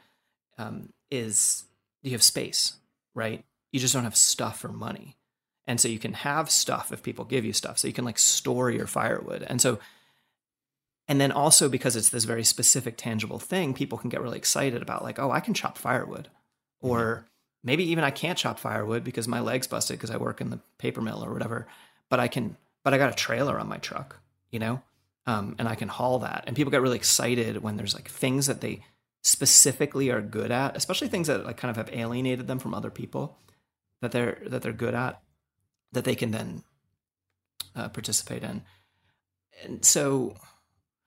Speaker 4: um, is you have space, right? You just don't have stuff or money. And so you can have stuff if people give you stuff. So you can like store your firewood. And so, and then also because it's this very specific, tangible thing, people can get really excited about like, oh, I can chop firewood. Or maybe even I can't chop firewood because my leg's busted because I work in the paper mill or whatever. But I can, but I got a trailer on my truck, you know? Um, and I can haul that. And people get really excited when there's like things that they specifically are good at, especially things that like kind of have alienated them from other people that they're that they're good at that they can then uh, participate in. And so,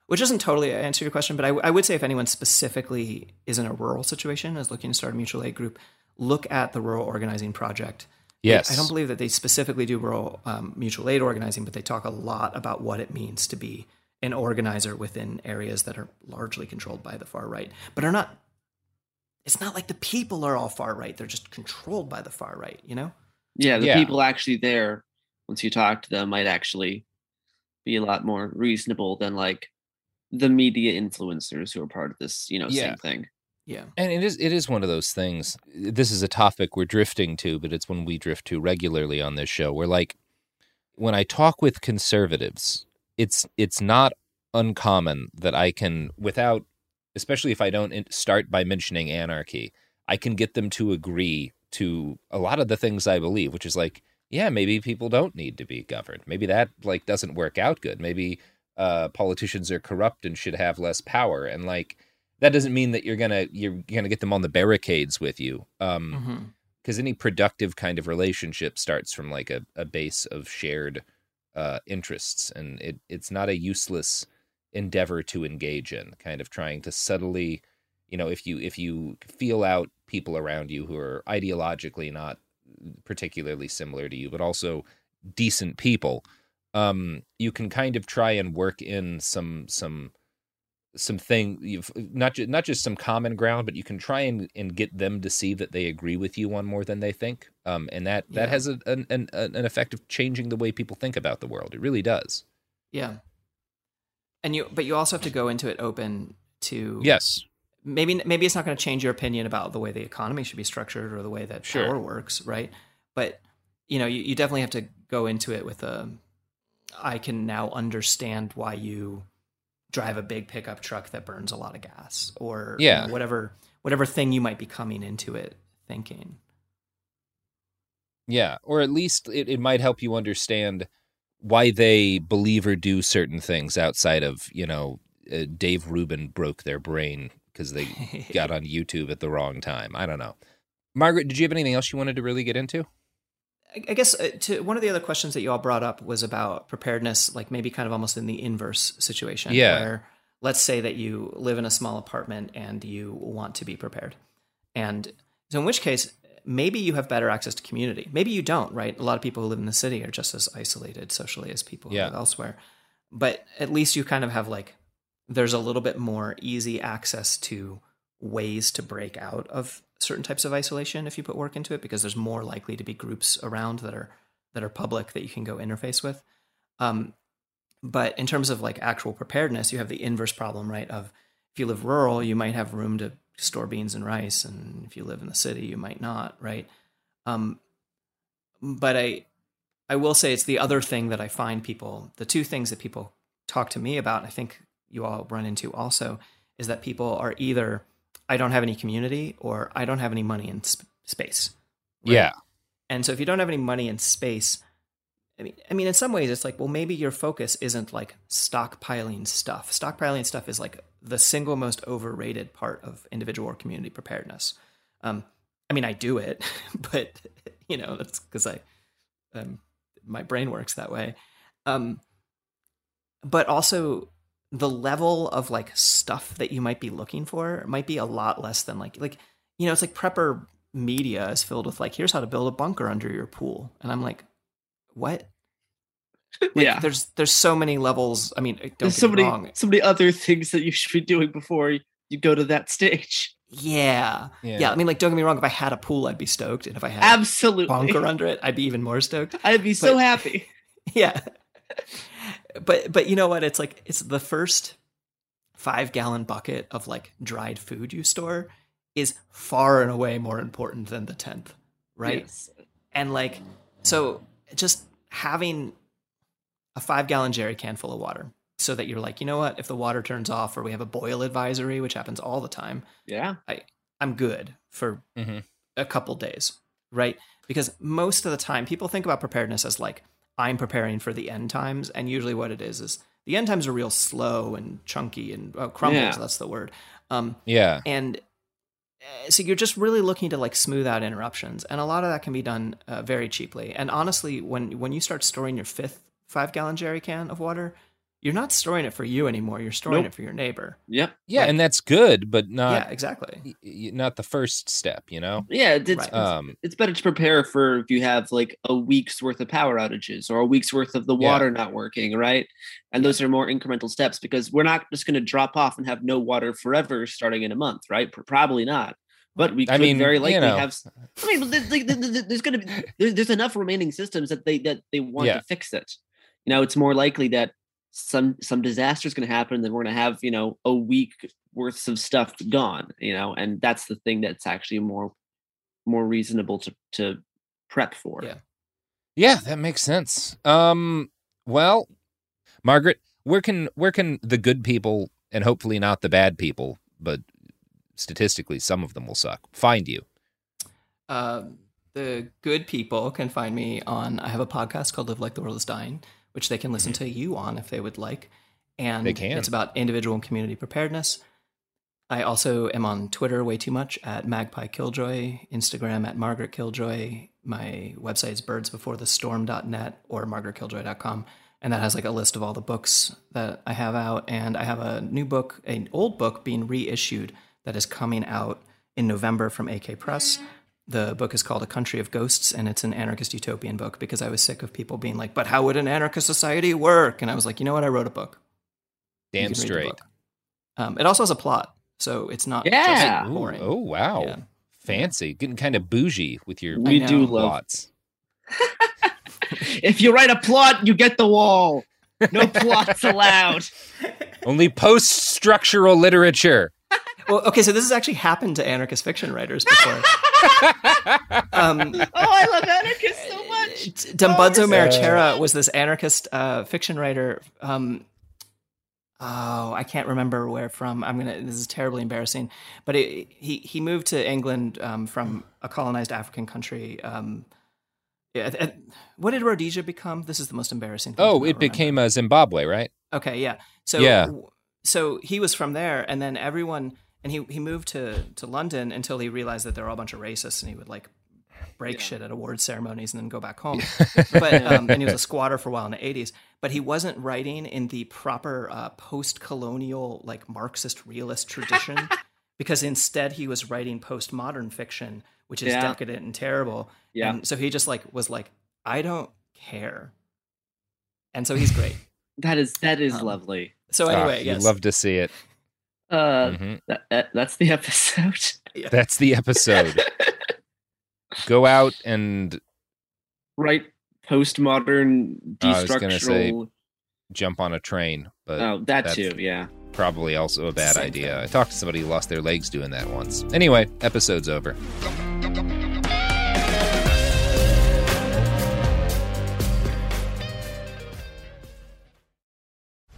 Speaker 4: which doesn't totally answer your question, but I, I would say if anyone specifically is in a rural situation, is looking to start a mutual aid group, look at the Rural Organizing Project.
Speaker 2: Yes.
Speaker 4: I don't believe that they specifically do rural um, mutual aid organizing, but they talk a lot about what it means to be an organizer within areas that are largely controlled by the far right, but are not. It's not like the people are all far right; they're just controlled by the far right. You know.
Speaker 3: yeah the
Speaker 2: Yeah.
Speaker 3: people actually there once you talk to them might actually be a lot more reasonable than like the media influencers who are part of this you know
Speaker 2: Yeah.
Speaker 3: same thing
Speaker 4: Yeah.
Speaker 2: And it is it is one of those things. This is a topic we're drifting to, but it's one we drift to regularly on this show. We're like when I talk with conservatives, it's it's not uncommon that I can without especially if I don't start by mentioning anarchy, I can get them to agree to a lot of the things I believe, which is like, yeah, maybe people don't need to be governed. Maybe that like doesn't work out good. Maybe uh, politicians are corrupt and should have less power. And like that doesn't mean that you're gonna you're gonna get them on the barricades with you. Um,
Speaker 4: Mm-hmm.
Speaker 2: because any productive kind of relationship starts from like a, a base of shared uh, interests, and it it's not a useless endeavor to engage in. Kind of trying to subtly, you know, if you if you feel out people around you who are ideologically not particularly similar to you, but also decent people, um, you can kind of try and work in some some some thing you've not just not just some common ground but you can try and, and get them to see that they agree with you on more than they think. Um, and that that yeah. has a, an, an an effect of changing the way people think about the world. It really does.
Speaker 4: Yeah. And you but you also have to go into it open to
Speaker 2: yes.
Speaker 4: maybe maybe it's not going to change your opinion about the way the economy should be structured or the way that sure. power works right? But you know you, you definitely have to go into it with a i can now understand why you drive a big pickup truck that burns a lot of gas or
Speaker 2: yeah.
Speaker 4: Whatever whatever thing you might be coming into it thinking.
Speaker 2: Yeah, or at least it, it might help you understand why they believe or do certain things outside of, you know, uh, Dave Rubin broke their brain because they got on YouTube at the wrong time. I don't know. Margaret, did you have anything else you wanted to really get into?
Speaker 4: I guess uh, to one of the other questions that you all brought up was about preparedness, like maybe kind of almost in the inverse situation.
Speaker 2: Yeah.
Speaker 4: Where let's say that you live in a small apartment and you want to be prepared. And so, in which case, maybe you have better access to community. Maybe you don't, right? A lot of people who live in the city are just as isolated socially as people who yeah. live elsewhere. But at least you kind of have like, there's a little bit more easy access to ways to break out of certain types of isolation if you put work into it because there's more likely to be groups around that are that are public that you can go interface with. Um, but in terms of like actual preparedness you have the inverse problem right of if you live rural you might have room to store beans and rice and if you live in the city you might not right? Um, but i i will say it's the other thing that i find people the two things that people talk to me about i think you all run into also is that people are either I don't have any community or I don't have any money in sp- space.
Speaker 2: Right? Yeah.
Speaker 4: And so if you don't have any money in space, I mean, I mean, in some ways, it's like, well, maybe your focus isn't like stockpiling stuff. Stockpiling stuff is like the single most overrated part of individual or community preparedness. Um, I mean, I do it, but you know, that's because I, um, my brain works that way. Um, but also, the level of like stuff that you might be looking for might be a lot less than like like you know it's like prepper media is filled with like here's how to build a bunker under your pool and i'm like what like,
Speaker 3: yeah
Speaker 4: there's there's so many levels i mean don't
Speaker 3: there's so many
Speaker 4: wrong.
Speaker 3: so many other things that you should be doing before you go to that stage
Speaker 4: yeah. yeah. yeah. I mean, like, don't get me wrong. If I had a pool, I'd be stoked, and if I had
Speaker 3: absolutely
Speaker 4: bunker under it, I'd be even more stoked.
Speaker 3: I'd be so happy.
Speaker 4: Yeah, but but you know what? It's like it's the first five gallon bucket of like dried food you store is far and away more important than the tenth, right? Yes. And like so, just having a five gallon jerry can full of water so that you're like, you know what? If the water turns off or we have a boil advisory, which happens all the time,
Speaker 3: yeah,
Speaker 4: I I'm good for mm-hmm. a couple days, right? Because most of the time, people think about preparedness as like I'm preparing for the end times. And usually what it is is the end times are real slow and chunky and oh, crumbles. Yeah. That's the word. Um,
Speaker 2: yeah.
Speaker 4: And uh, so you're just really looking to like smooth out interruptions. And a lot of that can be done uh, very cheaply. And honestly, when, when you start storing your fifth five gallon jerry can of water, you're not storing it for you anymore. You're storing nope. it for your neighbor.
Speaker 3: Yep.
Speaker 2: Yeah, like, and that's good, but not
Speaker 4: yeah, exactly.
Speaker 2: Not the first step, you know.
Speaker 3: Yeah, it's, right. um, it's better to prepare for if you have like a week's worth of power outages or a week's worth of the water yeah. not working, right? And those are more incremental steps because we're not just going to drop off and have no water forever starting in a month, right? Probably not. But we could I mean, very likely you know. have. I mean, there's going to be there's enough remaining systems that they that they want yeah. to fix it. You know, it's more likely that some some disaster is going to happen then we're going to have you know a week worth of stuff gone you know and that's the thing that's actually more more reasonable to to prep for.
Speaker 4: Yeah.
Speaker 2: Yeah that makes sense. Um well margaret where can where can the good people and hopefully not the bad people but statistically some of them will suck find you?
Speaker 4: Uh, the good people can find me on i have a podcast called live like the world is dying which they can listen mm-hmm. to you on if they would like. And
Speaker 2: they can.
Speaker 4: it's about individual and community preparedness. I also am on Twitter way too much at Magpie Killjoy, Instagram at Margaret Killjoy. My website is birdsbeforethestorm.net or margaretkilljoy.com. And that has like a list of all the books that I have out. And I have a new book, an old book being reissued that is coming out in November from AK Press. The book is called A Country of Ghosts, and it's an anarchist utopian book because I was sick of people being like, but how would an anarchist society work? And I was like, you know what? I wrote a book.
Speaker 2: Damn straight.
Speaker 4: Um, it also has a plot, so it's not
Speaker 3: yeah.
Speaker 4: just boring.
Speaker 2: Ooh, oh, wow. Yeah. Fancy. Getting kind of bougie with your
Speaker 3: we do
Speaker 2: plots.
Speaker 3: if you write a plot, you get the wall. No plots allowed.
Speaker 2: Only post structural literature
Speaker 4: well, okay, so this has actually happened to anarchist fiction writers before.
Speaker 3: um, oh, I love anarchists so much.
Speaker 4: Dambudzo oh, Marechera was this anarchist uh, fiction writer. Um, oh, I can't remember where from. I'm gonna. This is terribly embarrassing. But it, he he moved to England um, from a colonized African country. Um, yeah, what did Rhodesia become? This is the most embarrassing.
Speaker 2: oh, it became a Zimbabwe, right?
Speaker 4: Okay, yeah. So
Speaker 2: yeah.
Speaker 4: So he was from there, and then everyone and he he moved to to London until he realized that there were all a bunch of racists, and he would like break yeah. shit at award ceremonies and then go back home. but um, and he was a squatter for a while in the '80s. But he wasn't writing in the proper uh, post-colonial like Marxist realist tradition, because instead he was writing postmodern fiction, which is yeah. decadent and terrible.
Speaker 3: Yeah.
Speaker 4: And so he just like was like, I don't care, and so he's great.
Speaker 3: that is that is um, lovely.
Speaker 4: So anyway,
Speaker 2: oh,
Speaker 4: yes.
Speaker 2: love to see it.
Speaker 3: Uh, mm-hmm. that, that, that's the episode.
Speaker 2: yeah. That's the episode. Go out and
Speaker 3: write postmodern destructural.
Speaker 2: Say, jump on a train, but
Speaker 3: oh, that too, yeah.
Speaker 2: Probably also a bad Same idea. Thing. I talked to somebody who lost their legs doing that once. Anyway, episode's over.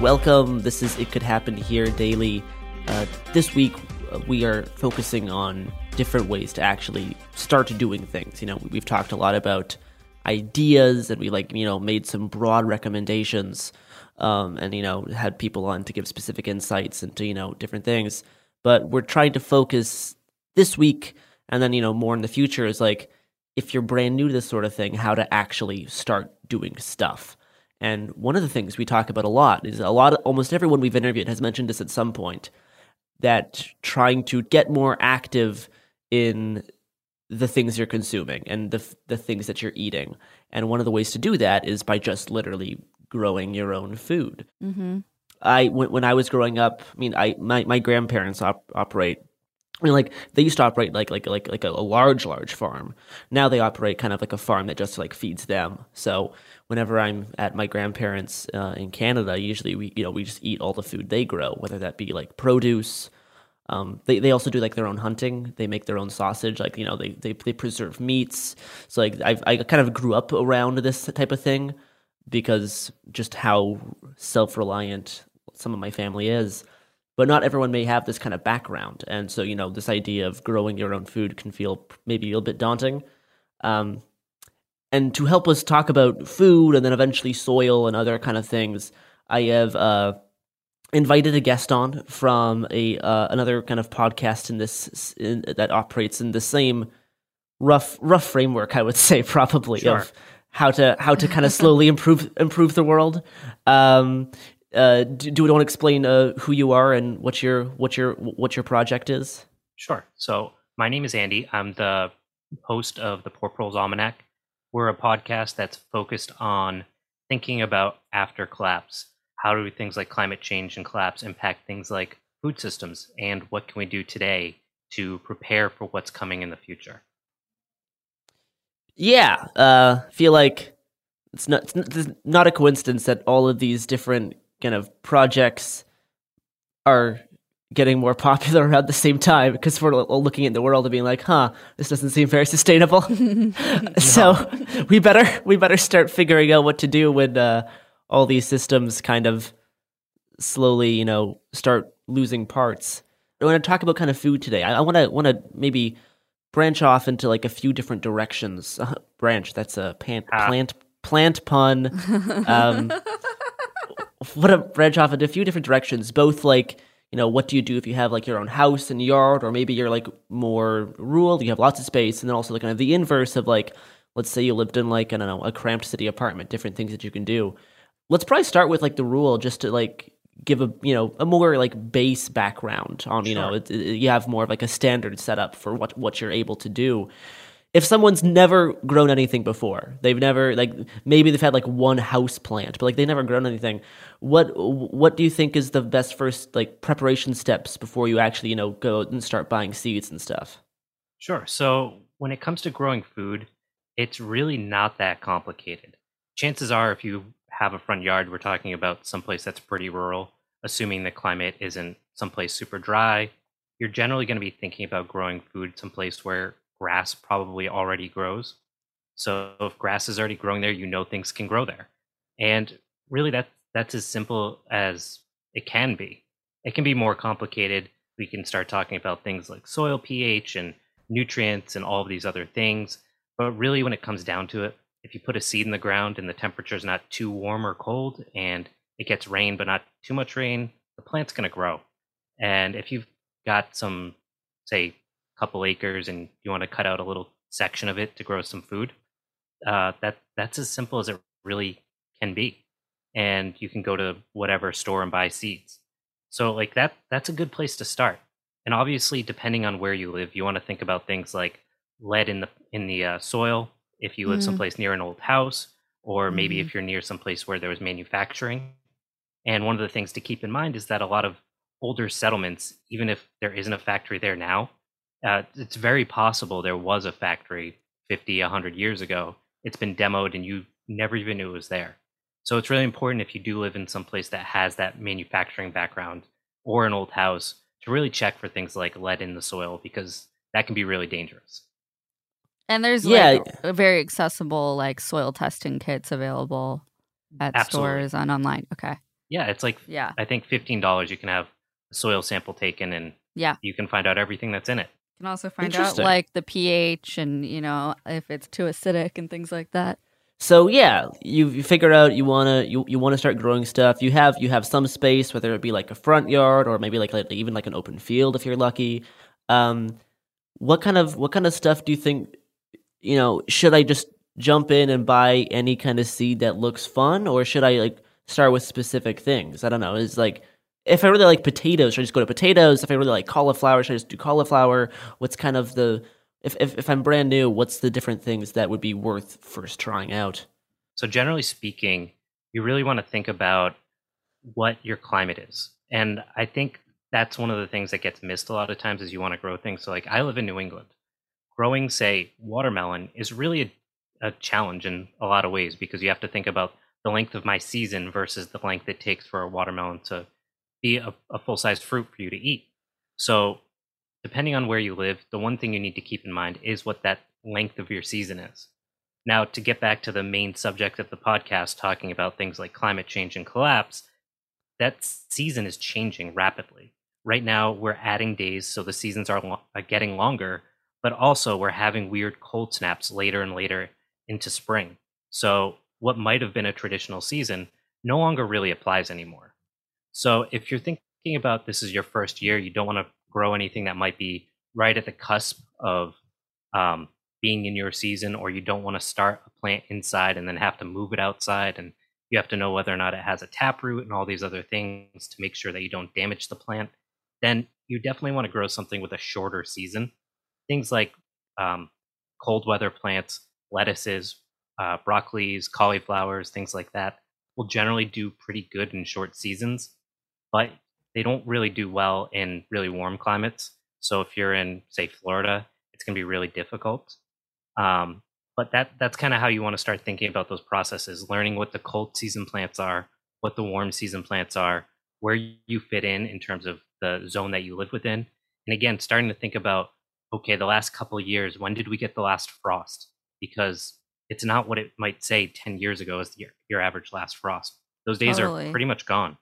Speaker 5: Welcome. This is It Could Happen Here Daily. Uh, this week, we are focusing on different ways to actually start doing things. You know, we've talked a lot about ideas and we like, you know, made some broad recommendations. um, and you know had people on to give specific insights into you know different things. But we're trying to focus this week, and then you know more in the future is like if you're brand new to this sort of thing, how to actually start doing stuff. And one of the things we talk about a lot is a lot of almost everyone we've interviewed has mentioned this at some point that trying to get more active in the things you're consuming and the the things that you're eating. And one of the ways to do that is by just literally growing your own food.
Speaker 6: Mm-hmm.
Speaker 5: I when, when I was growing up, I mean, I my my grandparents op- operate. I mean, like they used to operate like like like like a, a large large farm. Now they operate kind of like a farm that just like feeds them. So whenever I'm at my grandparents uh, in Canada, usually we you know we just eat all the food they grow, whether that be like produce. Um, they they also do like their own hunting. They make their own sausage. Like you know they they, they preserve meats. So like I I kind of grew up around this type of thing because just how self reliant some of my family is. But not everyone may have this kind of background, and so you know this idea of growing your own food can feel maybe a little bit daunting. Um, and to help us talk about food and then eventually soil and other kind of things, I have uh, invited a guest on from a uh, another kind of podcast in this in, that operates in the same rough rough framework, I would say probably
Speaker 7: Sure.
Speaker 5: of how to how to kind of slowly improve improve the world. Um, uh, do, do we want to explain uh, who you are and what your what your what your project is?
Speaker 7: Sure. So my name is Andy. I'm the host of the Poor Proles Almanac. We're a podcast that's focused on thinking about after collapse. How do things like climate change and collapse impact things like food systems, and what can we do today to prepare for what's coming in the future?
Speaker 5: Yeah, uh, feel like it's not it's not- a coincidence that all of these different kind of projects are getting more popular around the same time because we're all looking at the world and being like, "Huh, this doesn't seem very sustainable." so we better we better start figuring out what to do when uh, all these systems kind of slowly, you know, start losing parts. I want to talk about kind of food today. I want to want to maybe branch off into like a few different directions. Uh, branch. That's a pan- plant plant pun. Um, want to branch off into a few different directions. Both like you know, what do you do if you have like your own house and yard, or maybe you're like more rural, you have lots of space, and then also the kind of the inverse of like, let's say you lived in like I don't know a cramped city apartment, different things that you can do. Let's probably start with like the rural, just to like give a you know a more like base background on you know it, it- you have more of like a standard setup for what what you're able to do if someone's never grown anything before they've never like maybe they've had like one house plant but like they've never grown anything what what do you think is the best first like preparation steps before you actually you know go and start buying seeds and stuff
Speaker 7: Sure. So when it comes to growing food, it's really not that complicated. Chances are, if you have a front yard, we're talking about someplace that's pretty rural, assuming the climate isn't someplace super dry, you're generally going to be thinking about growing food someplace where grass probably already grows. So if grass is already growing there, you know things can grow there. And really that that's as simple as it can be. It can be more complicated. We can start talking about things like soil pH and nutrients and all of these other things. But really when it comes down to it, if you put a seed in the ground and the temperature is not too warm or cold and it gets rain but not too much rain, the plant's going to grow. And if you've got some say couple acres and you want to cut out a little section of it to grow some food, uh, that that's as simple as it really can be. And you can go to whatever store and buy seeds. So like that that's a good place to start. And obviously, depending on where you live, you want to think about things like lead in the in the uh, soil. If you live
Speaker 6: Mhm.
Speaker 7: someplace near an old house, or maybe
Speaker 6: Mhm.
Speaker 7: if you're near someplace where there was manufacturing. And one of the things to keep in mind is that a lot of older settlements, even if there isn't a factory there now, uh, it's very possible there was a factory 50, 100 years ago. It's been demoed and you never even knew it was there. So it's really important if you do live in some place that has that manufacturing background or an old house to really check for things like lead in the soil because that can be really dangerous.
Speaker 6: And there's
Speaker 5: Yeah.
Speaker 6: like very accessible like soil testing kits available at
Speaker 7: Absolutely.
Speaker 6: stores and online. Okay.
Speaker 7: Yeah, it's like
Speaker 6: Yeah.
Speaker 7: I think fifteen dollars you can have a soil sample taken and
Speaker 6: Yeah.
Speaker 7: you can find out everything that's in it.
Speaker 6: You can also find out like the pH and you know if it's too acidic and things like that.
Speaker 5: so yeah, you, you figure out you wanna you, you wanna start growing stuff. You have you have some space, whether it be like a front yard or maybe like, like even like an open field if you're lucky. Um, what kind of what kind of stuff do you think? You know, should I just jump in and buy any kind of seed that looks fun, or should I like start with specific things? I don't know. Is like if I really like potatoes, should I just go to potatoes? If I really like cauliflower, should I just do cauliflower? What's kind of the if, if if I'm brand new, what's the different things that would be worth first trying out?
Speaker 7: So generally speaking, you really want to think about what your climate is. And I think that's one of the things that gets missed a lot of times is you want to grow things. So like I live in New England. Growing, say, watermelon is really a, a challenge in a lot of ways because you have to think about the length of my season versus the length it takes for a watermelon to be a, a full sized fruit for you to eat. So depending on where you live, the one thing you need to keep in mind is what that length of your season is. Now, to get back to the main subject of the podcast, talking about things like climate change and collapse, that season is changing rapidly. Right now, we're adding days, so the seasons are, lo- are getting longer, but also we're having weird cold snaps later and later into spring. So, what might have been a traditional season no longer really applies anymore. So, if you're thinking about this is your first year, you don't want to grow anything that might be right at the cusp of um, being in your season, or you don't want to start a plant inside and then have to move it outside, and you have to know whether or not it has a tap root and all these other things to make sure that you don't damage the plant, then you definitely want to grow something with a shorter season. Things like um, cold weather plants, lettuces, uh, broccolis, cauliflowers, things like that will generally do pretty good in short seasons, but they don't really do well in really warm climates. So if you're in, say, Florida, it's going to be really difficult. Um, but that that's kind of how you want to start thinking about those processes, learning what the cold season plants are, what the warm season plants are, where you fit in in terms of the zone that you live within, and again, starting to think about okay, the last couple years, when did we get the last frost? Because it's not what it might say 10 years ago as your, your average last frost. Those days totally. are pretty much gone.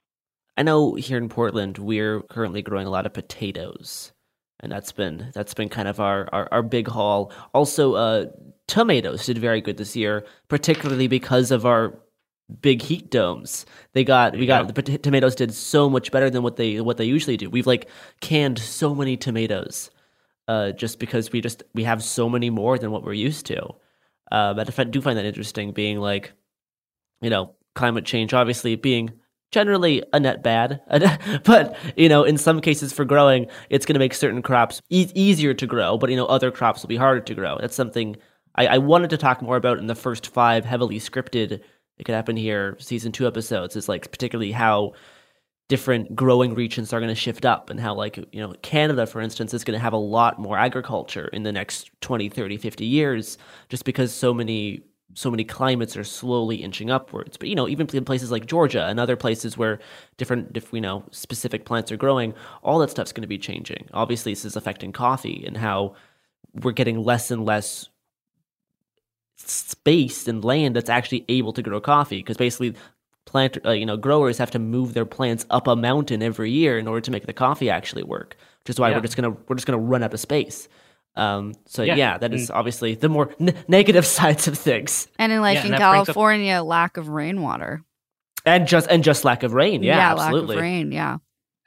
Speaker 5: I know here in Portland we're currently growing a lot of potatoes, and that's been that's been kind of our our, our big haul. Also, uh, tomatoes did very good this year, particularly because of our big heat domes. They got we got the tomatoes did so much better than what they what they usually do. We've like canned so many tomatoes, uh, just because we just we have so many more than what we're used to. Uh, but I do find that interesting, being like, you know, climate change obviously being generally a net bad but you know in some cases for growing it's going to make certain crops e- easier to grow but you know other crops will be harder to grow. That's something I-, I wanted to talk more about in the first five heavily scripted it could happen here season two episodes is like particularly how different growing regions are going to shift up and how like you know canada for instance is going to have a lot more agriculture in the next 20 30 50 years just because so many so many climates are slowly inching upwards. But you know, even in places like Georgia and other places where different, if we know specific plants are growing, all that stuff's going to be changing. Obviously, this is affecting coffee and how we're getting less and less space and land that's actually able to grow coffee because basically plant uh, you know growers have to move their plants up a mountain every year in order to make the coffee actually work which is why yeah. we're just gonna we're just gonna run out of space um, so yeah, yeah that is obviously the more n- negative sides of things.
Speaker 6: And in like yeah, in California, up- lack of rainwater.
Speaker 5: And just and just lack of rain. Yeah, yeah absolutely.
Speaker 6: lack of rain. Yeah,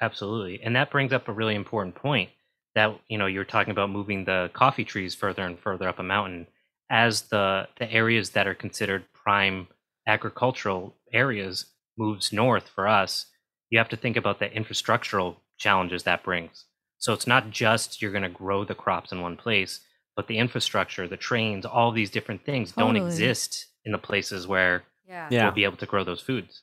Speaker 7: absolutely. And that brings up a really important point that you know you're talking about moving the coffee trees further and further up a mountain as the the areas that are considered prime agricultural areas moves north for us. You have to think about the infrastructural challenges that brings. So it's not just you're going to grow the crops in one place, but the infrastructure, the trains, all these different things totally. don't exist in the places where yeah. you'll be able to grow those foods.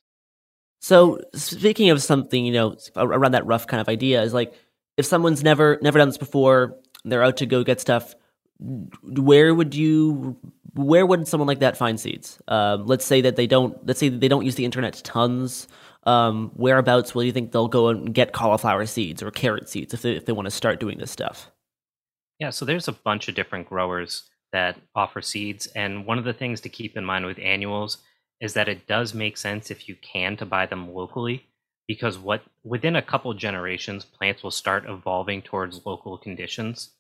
Speaker 5: So speaking of something, you know, around that rough kind of idea is like if someone's never never done this before, they're out to go get stuff. Where would you? Where would someone like that find seeds? Um, let's say that they don't. Let's say that they don't use the internet tons um, whereabouts will you think they'll go and get cauliflower seeds or carrot seeds if they, if they want to start doing this stuff?
Speaker 7: Yeah, so there's a bunch of different growers that offer seeds. And one of the things to keep in mind with annuals is that it does make sense if you can to buy them locally because what within a couple generations plants will start evolving towards local conditions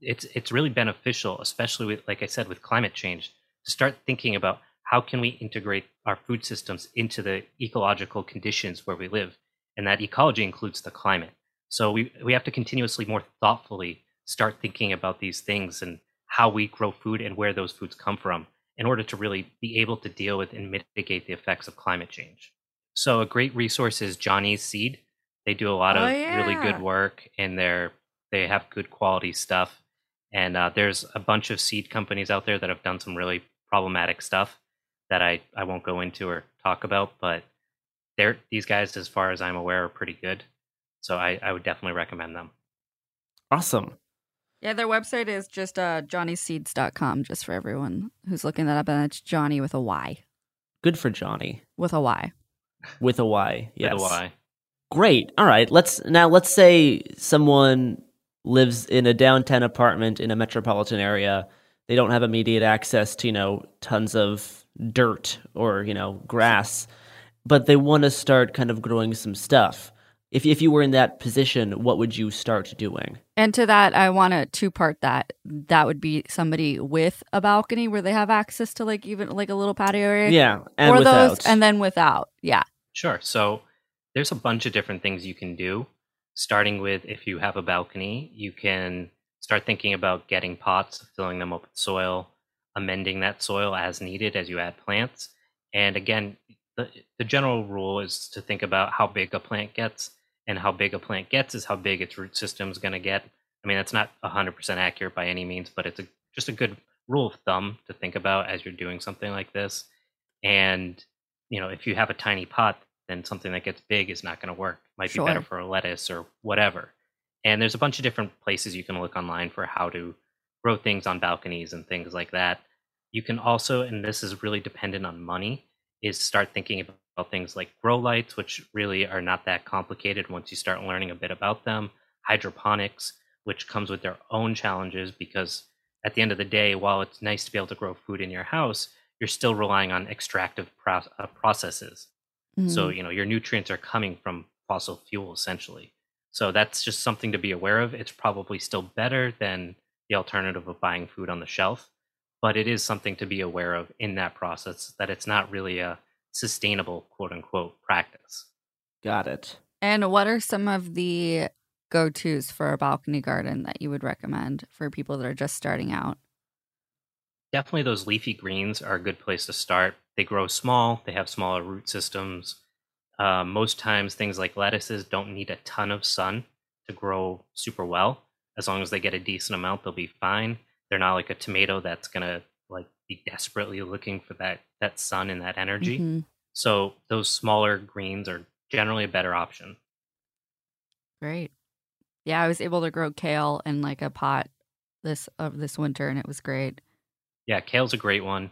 Speaker 7: it's it's really beneficial especially with like i said with climate change to start thinking about how can we integrate our food systems into the ecological conditions where we live? And that ecology includes the climate. So we, we have to continuously more thoughtfully start thinking about these things and how we grow food and where those foods come from in order to really be able to deal with and mitigate the effects of climate change. So a great resource is Johnny's Seed. They do a lot
Speaker 6: Oh,
Speaker 7: of
Speaker 6: yeah.
Speaker 7: really good work and they're they have good quality stuff. And uh, there's a bunch of seed companies out there that have done some really problematic stuff that I, I won't go into or talk about, but they're these guys, as far as I'm aware, are pretty good. So I, I would definitely recommend them.
Speaker 5: Awesome.
Speaker 6: Yeah, their website is just uh, johnnyseeds.com, just for everyone who's looking that up. And it's Johnny with a Y.
Speaker 5: Good for Johnny
Speaker 6: With a Y.
Speaker 5: with a Y. Yes.
Speaker 7: With a Y.
Speaker 5: Great. All right. Let's now let's say someone lives in a downtown apartment in a metropolitan area. They don't have immediate access to, you know, tons of dirt or, you know, grass, but they want to start kind of growing some stuff. If if you were in that position, what would you start doing?
Speaker 6: And to that, I want to two part that. That would be somebody with a balcony where they have access to like even like a little patio area.
Speaker 5: Yeah, and
Speaker 6: or
Speaker 5: without.
Speaker 6: those, and then without. Yeah.
Speaker 7: Sure. So there's a bunch of different things you can do. Starting with if you have a balcony, you can start thinking about getting pots, filling them up with soil, amending that soil as needed as you add plants. And again, the, the general rule is to think about how big a plant gets, and how big a plant gets is how big its root system is going to get. I mean, that's not 100% accurate by any means, but it's a, just a good rule of thumb to think about as you're doing something like this. And, you know, if you have a tiny pot, then something that gets big is not going to work. Might be better for a lettuce or whatever. And there's a bunch of different places you can look online for how to grow things on balconies and things like that. You can also, and this is really dependent on money, is start thinking about things like grow lights, which really are not that complicated once you start learning a bit about them. Hydroponics, which comes with their own challenges because at the end of the day, while it's nice to be able to grow food in your house, you're still relying on extractive pro- uh, processes. So,
Speaker 6: Mhm.
Speaker 7: you know, your nutrients are coming from fossil fuel essentially. So that's just something to be aware of. It's probably still better than the alternative of buying food on the shelf, but it is something to be aware of in that process that it's not really a sustainable quote unquote practice.
Speaker 5: Got it.
Speaker 6: And what are some of the go tos for a balcony garden that you would recommend for people that are just starting out?
Speaker 7: Definitely those leafy greens are a good place to start. They grow small, they have smaller root systems. Uh, most times, things like lettuces don't need a ton of sun to grow super well. As long as they get a decent amount, they'll be fine. They're not like a tomato that's gonna like be desperately looking for that that sun and that energy.
Speaker 6: Mhm.
Speaker 7: So those smaller greens are generally a better option.
Speaker 6: Great. Yeah, I was able to grow kale in like a pot this of this winter, and it was great.
Speaker 7: Yeah, kale's a great one.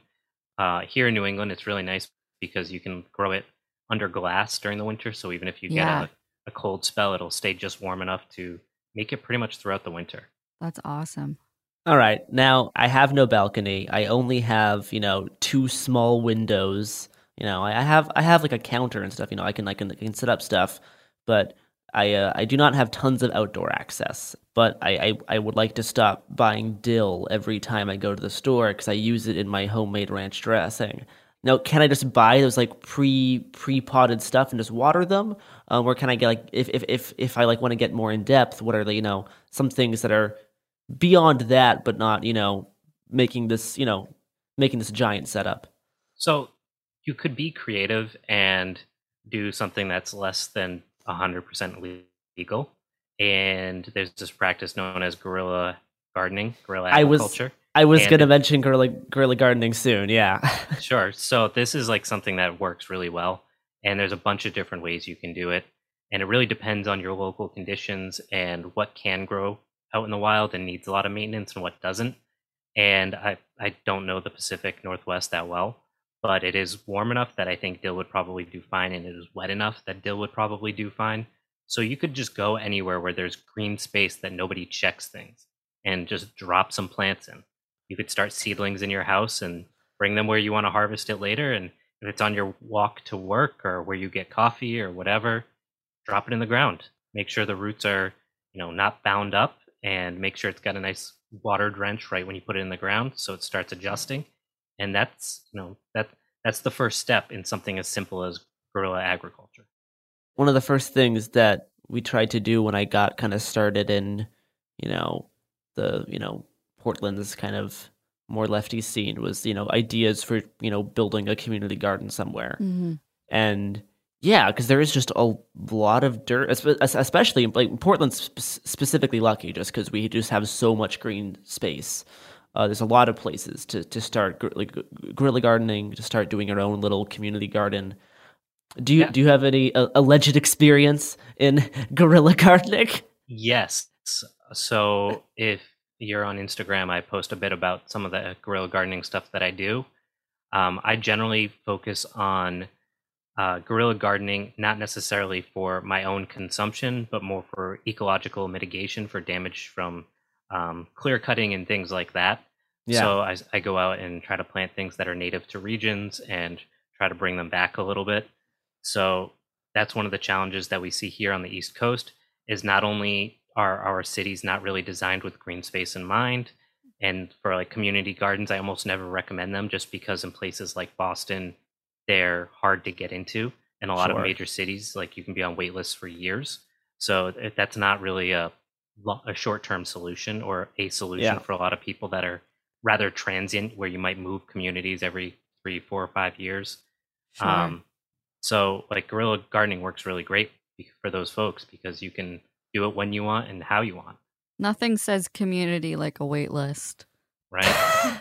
Speaker 7: Uh, here in New England, it's really nice because you can grow it under glass during the winter. So even if you
Speaker 6: Yeah.
Speaker 7: get a, a cold spell, it'll stay just warm enough to make it pretty much throughout the winter.
Speaker 6: That's awesome.
Speaker 5: All right. Now I have no balcony. I only have, you know, two small windows. You know, I have I have like a counter and stuff. You know, I can I can, I can set up stuff, but I uh, I do not have tons of outdoor access. But I I, I would like to stop buying dill every time I go to the store because I use it in my homemade ranch dressing. Now, can I just buy those like pre pre potted stuff and just water them, um, or can I get like if if if if I like want to get more in depth? What are the you know some things that are beyond that, but not, you know, making this, you know, making this giant setup.
Speaker 7: So you could be creative and do something that's less than 100% legal. And there's this practice known as guerrilla gardening, guerrilla
Speaker 5: I was. I was gonna mention guerrilla guerrilla gardening soon. Yeah.
Speaker 7: Sure. So this is like something that works really well, and there's a bunch of different ways you can do it, and it really depends on your local conditions and what can grow out in the wild and needs a lot of maintenance and what doesn't. And I I don't know the Pacific Northwest that well, but it is warm enough that I think dill would probably do fine, and it is wet enough that dill would probably do fine. So you could just go anywhere where there's green space that nobody checks things, and just drop some plants in you could start seedlings in your house and bring them where you want to harvest it later and if it's on your walk to work or where you get coffee or whatever drop it in the ground make sure the roots are you know not bound up and make sure it's got a nice water drench right when you put it in the ground so it starts adjusting and that's you know that that's the first step in something as simple as guerrilla agriculture.
Speaker 5: One of the first things that we tried to do when I got kind of started in, you know, the, you know, Portland's kind of more lefty scene was, you know, ideas for, you know, building a community garden somewhere.
Speaker 6: Mm-hmm.
Speaker 5: And yeah, because there is just a lot of dirt, especially like Portland's specifically lucky just because we just have so much green space. Uh, there's a lot of places to to start like guerrilla gardening, to start doing your own little community garden. Do you yeah. do you have any uh, alleged experience in guerrilla gardening?
Speaker 7: Yes. So if you're on Instagram, I post a bit about some of the guerrilla gardening stuff that I do. Um, I generally focus on uh, guerrilla gardening, not necessarily for my own consumption, but more for ecological mitigation for damage from um, clear cutting and things like that. Yeah. So I, I go out and try to plant things that are native to regions and try to bring them back a little bit. So that's one of the challenges that we see here on the East Coast is not only are our cities not really designed with green space in mind, and for like community gardens, I almost never recommend them just because in places like Boston, they're hard to get into. In a lot sure. of major cities, like you can be on wait lists for years. So that's not really a a short term solution or a solution yeah. for a lot of people that are rather transient, where you might move communities every three, four, or five years. Sure. Um, so, like guerrilla gardening works really great for those folks because you can do it when you want and how you want.
Speaker 6: Nothing says community like a wait list.
Speaker 7: Right.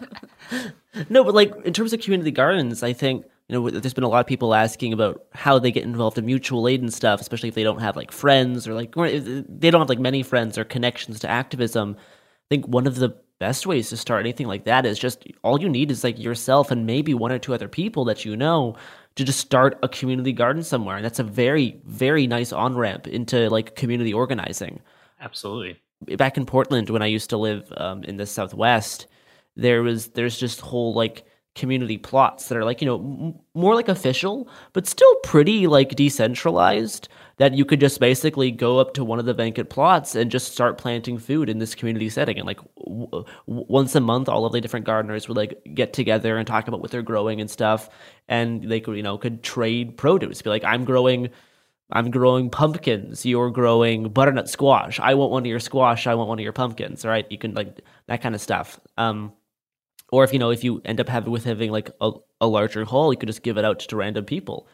Speaker 5: no, but like in terms of community gardens, I think you know, there's been a lot of people asking about how they get involved in mutual aid and stuff, especially if they don't have like friends or like they don't have like many friends or connections to activism. I think one of the best ways to start anything like that is just all you need is like yourself and maybe one or two other people that you know to just start a community garden somewhere. And that's a very, very nice on ramp into like community organizing.
Speaker 7: Absolutely.
Speaker 5: Back in Portland, when I used to live um, in the Southwest, there was there's just whole like community plots that are like you know m- more like official but still pretty like decentralized that you could just basically go up to one of the vacant plots and just start planting food in this community setting and like w- once a month all of the different gardeners would like get together and talk about what they're growing and stuff and they could you know could trade produce be like i'm growing I'm growing pumpkins. You're growing butternut squash. I want one of your squash. I want one of your pumpkins. Right? You can like that kind of stuff. Um, or if you know if you end up having with having like a, a larger haul you could just give it out to random people.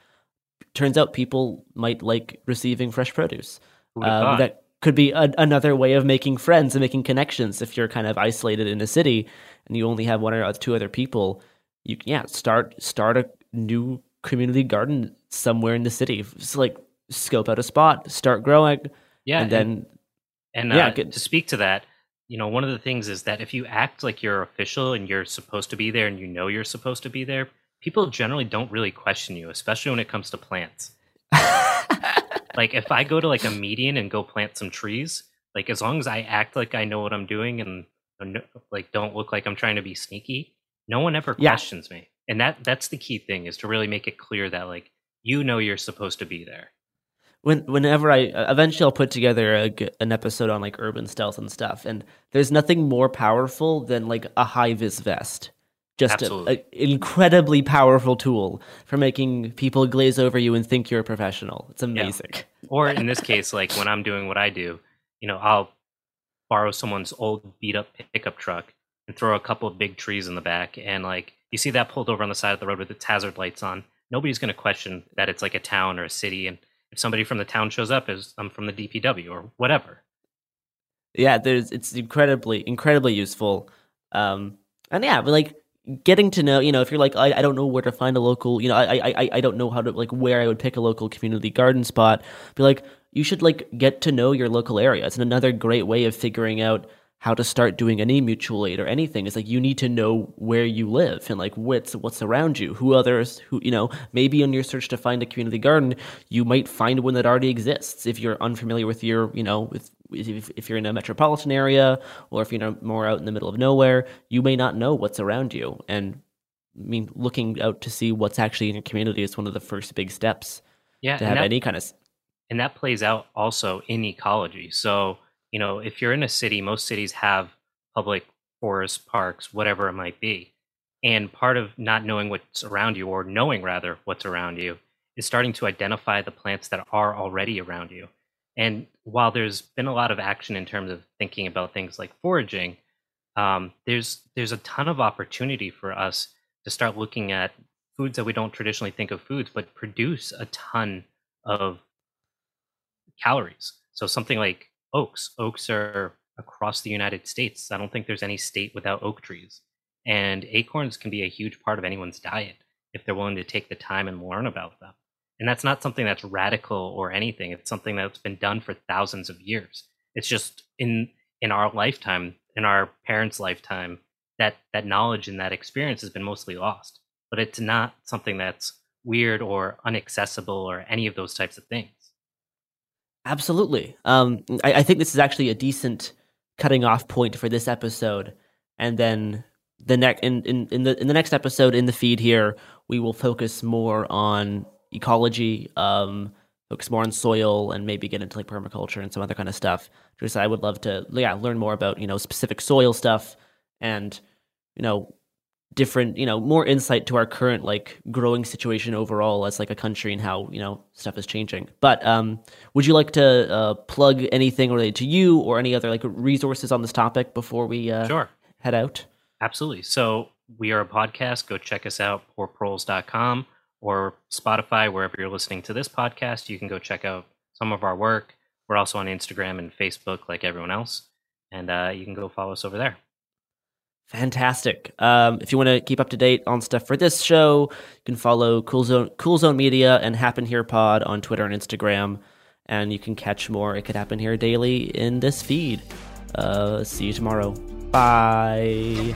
Speaker 5: Turns out people might like receiving fresh produce. Um, that could be a, another way of making friends and making connections. If you're kind of isolated in a city and you only have one or two other people you yeah start start a new community garden somewhere in the city. Just like scope out a spot start growing
Speaker 7: yeah
Speaker 5: and then
Speaker 7: and, and yeah, uh, to speak to that you know, one of the things is that if you act like you're official and you're supposed to be there and you know you're supposed to be there, people generally don't really question you, especially when it comes to plants. like if I go to like a median and go plant some trees, like as long as I act like I know what I'm doing and uh, like don't look like I'm trying to be sneaky, no one ever yeah. questions me. And that that's the key thing is to really make it clear that like you know you're supposed to be there
Speaker 5: when whenever I eventually I'll put together a, an episode on like urban stealth and stuff, and there's nothing more powerful than like a high vis vest. Just an incredibly powerful tool for making people glaze over you and think you're a professional. It's amazing. Yeah.
Speaker 7: Or in this case, like when I'm doing what I do, you know, I'll borrow someone's old beat up pickup truck and throw a couple of big trees in the back, and like you see that pulled over on the side of the road with its hazard lights on. Nobody's going to question that it's like a town or a city, and if somebody from the town shows up as I'm from the DPW or whatever.
Speaker 5: Yeah, there's it's incredibly incredibly useful. Um, and yeah, but like getting to know, you know, if you're like, I, I don't know where to find a local, you know, I, I, I don't know how to like where I would pick a local community garden spot. Be like, you should like get to know your local area. It's another great way of figuring out how to start doing any mutual aid or anything. Is like you need to know where you live and like what's what's around you. Who others who you know maybe on your search to find a community garden you might find one that already exists. If you're unfamiliar with your you know with if, if you're in a metropolitan area or if you're more out in the middle of nowhere you may not know what's around you. And i mean looking out to see what's actually in your community is one of the first big steps
Speaker 7: yeah
Speaker 5: to have
Speaker 7: that,
Speaker 5: any kind of
Speaker 7: and that plays out also in ecology. So you know, if you're in a city, most cities have public forests, parks, whatever it might be. And part of not knowing what's around you, or knowing rather what's around you, is starting to identify the plants that are already around you. And while there's been a lot of action in terms of thinking about things like foraging, um, there's there's a ton of opportunity for us to start looking at foods that we don't traditionally think of foods, but produce a ton of calories. So something like oaks. Oaks are across the United States. I don't think there's any state without oak trees. And acorns can be a huge part of anyone's diet if they're willing to take the time and learn about them. And that's not something that's radical or anything. It's something that's been done for thousands of years. It's just in in our lifetime, in our parents' lifetime, that that knowledge and that experience has been mostly lost. But it's not something that's weird or unaccessible or any of those types of things.
Speaker 5: Absolutely. Um, I, I think this is actually a decent cutting off point for this episode, and then the next in, in, in the in the next episode in the feed here, we will focus more on ecology, um, focus more on soil, and maybe get into like permaculture and some other kind of stuff. Just I would love to yeah learn more about you know specific soil stuff and you know different you know more insight to our current like growing situation overall as like a country and how you know stuff is changing. But um would you like to uh plug anything related to you or any other like resources on this topic before we uh
Speaker 7: sure.
Speaker 5: head out?
Speaker 7: Absolutely. So we are a podcast. Go check us out poorproles.com or spotify wherever you're listening to this podcast. You can go check out some of our work. We're also on instagram and facebook like everyone else. And uh, you can go follow us over there
Speaker 5: Fantastic. Um, if you want to keep up to date on stuff for this show, you can follow Cool Zone, cool Zone Media and Happen Here Pod on Twitter and Instagram. And you can catch more It Could Happen Here daily in this feed. Uh, see you tomorrow. Bye.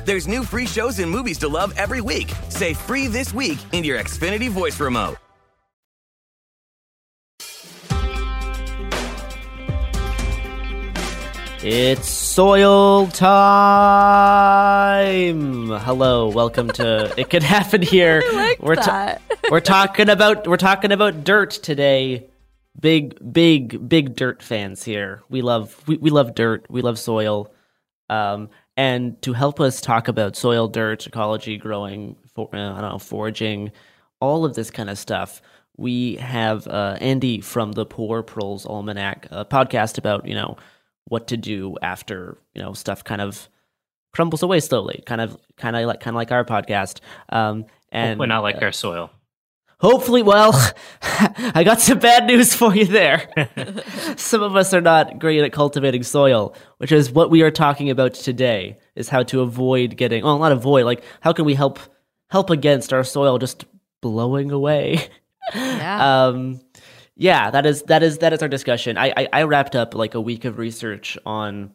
Speaker 8: There's new free shows and movies to love every week. Say free this week in your Xfinity voice remote.
Speaker 5: It's soil time. Hello, welcome to It Could Happen Here.
Speaker 6: like
Speaker 5: we're
Speaker 6: that.
Speaker 5: we're talking about we're talking about dirt today. Big big big dirt fans here. We love we, we love dirt. We love soil. Um, And to help us talk about soil, dirt, ecology, growing, for, uh, I don't know, foraging, all of this kind of stuff, we have uh, Andy from the Poor Proles Almanac, a podcast about you know what to do after you know stuff kind of crumbles away slowly, kind of kind of like kind of like our podcast. Um, and
Speaker 7: hopefully not like uh, our soil.
Speaker 5: Hopefully, well, I got some bad news for you there. some of us are not great at cultivating soil, which is what we are talking about today. Is how to avoid getting well, not avoid, like how can we help help against our soil just blowing away?
Speaker 6: Yeah.
Speaker 5: um, yeah, that is that is that is our discussion. I, I, I wrapped up like a week of research on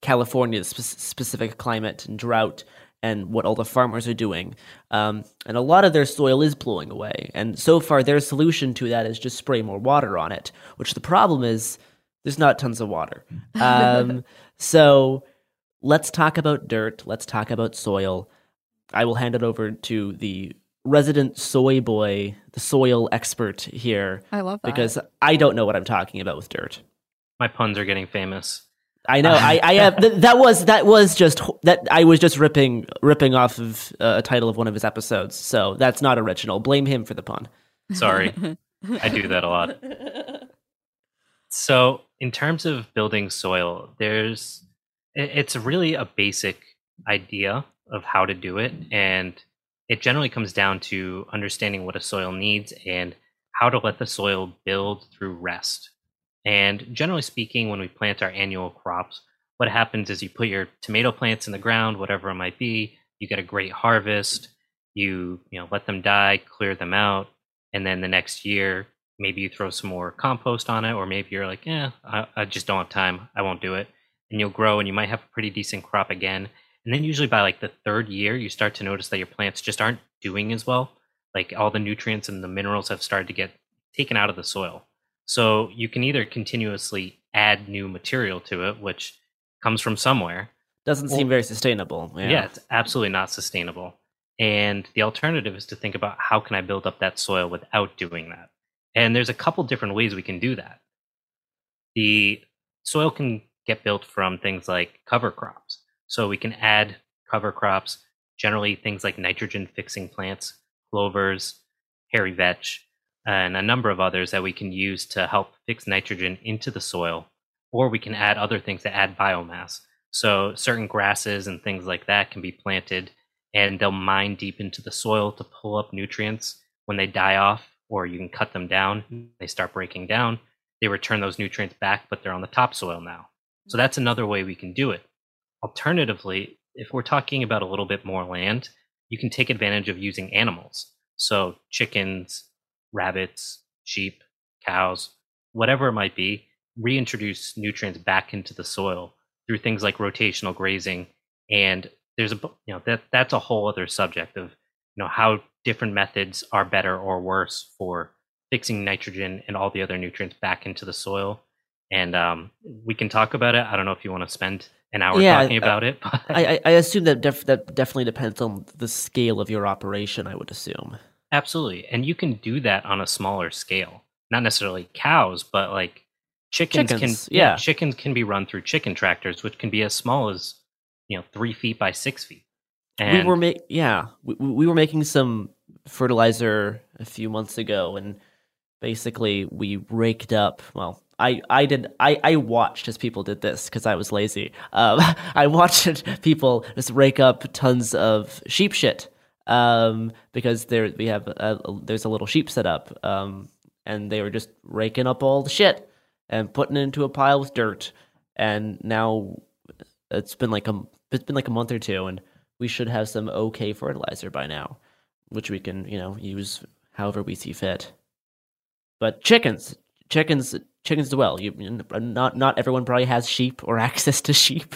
Speaker 5: California's spe- specific climate and drought and what all the farmers are doing. Um, and a lot of their soil is blowing away. And so far, their solution to that is just spray more water on it, which the problem is there's not tons of water. Um, so let's talk about dirt. Let's talk about soil. I will hand it over to the resident soy boy, the soil expert here.
Speaker 6: I love that.
Speaker 5: Because I don't know what I'm talking about with dirt.
Speaker 7: My puns are getting famous.
Speaker 5: I know. I, I have th- that was that was just that I was just ripping ripping off of uh, a title of one of his episodes. So that's not original. Blame him for the pun.
Speaker 7: Sorry, I do that a lot. So, in terms of building soil, there's it's really a basic idea of how to do it, and it generally comes down to understanding what a soil needs and how to let the soil build through rest. And generally speaking, when we plant our annual crops, what happens is you put your tomato plants in the ground, whatever it might be, you get a great harvest, you you know let them die, clear them out, and then the next year maybe you throw some more compost on it, or maybe you're like, yeah, I, I just don't have time, I won't do it, and you'll grow and you might have a pretty decent crop again. And then usually by like the third year, you start to notice that your plants just aren't doing as well. Like all the nutrients and the minerals have started to get taken out of the soil. So you can either continuously add new material to it, which comes from somewhere.
Speaker 5: Doesn't seem very sustainable. Yeah.
Speaker 7: yeah, it's absolutely not sustainable. And the alternative is to think about how can I build up that soil without doing that. And there's a couple different ways we can do that. The soil can get built from things like cover crops. So we can add cover crops, generally things like nitrogen fixing plants, clovers, hairy vetch, and a number of others that we can use to help fix nitrogen into the soil, or we can add other things to add biomass. So certain grasses and things like that can be planted and they'll mine deep into the soil to pull up nutrients when they die off, or you can cut them down, they start breaking down, they return those nutrients back, but they're on the topsoil now. So that's another way we can do it. Alternatively, if we're talking about a little bit more land, you can take advantage of using animals. So chickens, rabbits, sheep, cows, whatever it might be, reintroduce nutrients back into the soil through things like rotational grazing. And there's a you know that that's a whole other subject of you know how different methods are better or worse for fixing nitrogen and all the other nutrients back into the soil. And um, we can talk about it. I don't know if you want to spend an hour yeah, talking about it.
Speaker 5: But... I, I assume that def- that definitely depends on the scale of your operation. I would assume.
Speaker 7: Absolutely. And you can do that on a smaller scale. Not necessarily cows, but like chickens, chickens can yeah. yeah. chickens can be run through chicken tractors, which can be as small as you know three feet by six feet.
Speaker 5: And we were ma- yeah, we, we were making some fertilizer a few months ago, and basically we raked up. Well, I I did I I watched as people did this because I was lazy. Um, I watched people just rake up tons of sheep shit um, because there we have a, a, there's a little sheep set up, um, and they were just raking up all the shit and putting it into a pile with dirt, and now it's been like a it's been like a month or two, and we should have some okay fertilizer by now, which we can you know use however we see fit. But chickens, chickens, chickens as well. You not not everyone probably has sheep or access to sheep,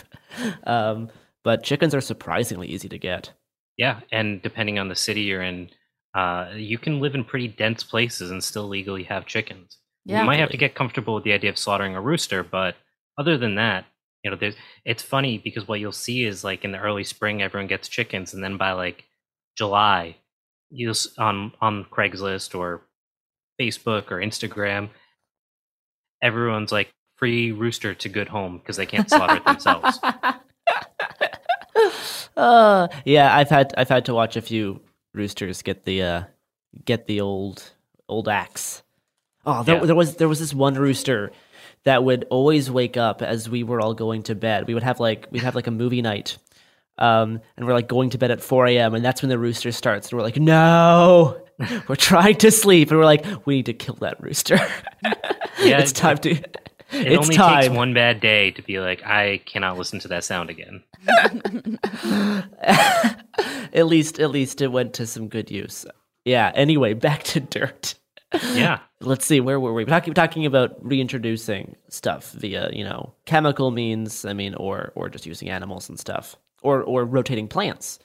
Speaker 5: um, but chickens are surprisingly easy to get.
Speaker 7: Yeah, and depending on the city you're in, uh, you can live in pretty dense places and still legally have chickens. Yeah, you might have to get comfortable with the idea of slaughtering a rooster, but other than that, you know, there's it's funny because what you'll see is like in the early spring, everyone gets chickens, and then by like July, you'll on on Craigslist or Facebook or Instagram, everyone's like free rooster to good home because they can't slaughter it themselves.
Speaker 5: uh, yeah, I've had I've had to watch a few roosters get the uh, get the old old axe. Oh, there, yeah. there was there was this one rooster that would always wake up as we were all going to bed. We would have like we'd have like a movie night, um, and we're like going to bed at four a.m. and that's when the rooster starts. And we're like, no, we're trying to sleep, and we're like, we need to kill that rooster. yeah, it's time to.
Speaker 7: It
Speaker 5: it's
Speaker 7: only
Speaker 5: time.
Speaker 7: takes one bad day to be like, I cannot listen to that sound again.
Speaker 5: at least, at least it went to some good use. Yeah. Anyway, back to dirt.
Speaker 7: Yeah.
Speaker 5: Let's see. Where were we? We're talking, talking about reintroducing stuff via, you know, chemical means. I mean, or or just using animals and stuff, or or rotating plants.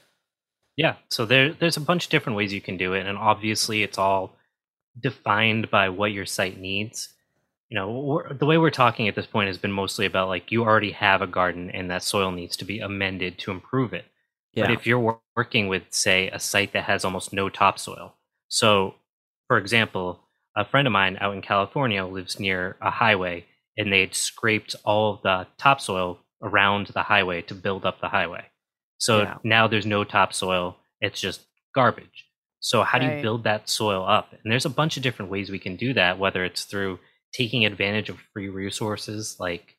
Speaker 7: Yeah. So there, there's a bunch of different ways you can do it, and obviously, it's all defined by what your site needs. You know, the way we're talking at this point has been mostly about like you already have a garden, and that soil needs to be amended to improve it. Yeah. But if you're working with, say, a site that has almost no topsoil, so for example, a friend of mine out in California lives near a highway, and they'd scraped all of the topsoil around the highway to build up the highway. So yeah. now there's no topsoil; it's just garbage. So how right. do you build that soil up? And there's a bunch of different ways we can do that, whether it's through taking advantage of free resources like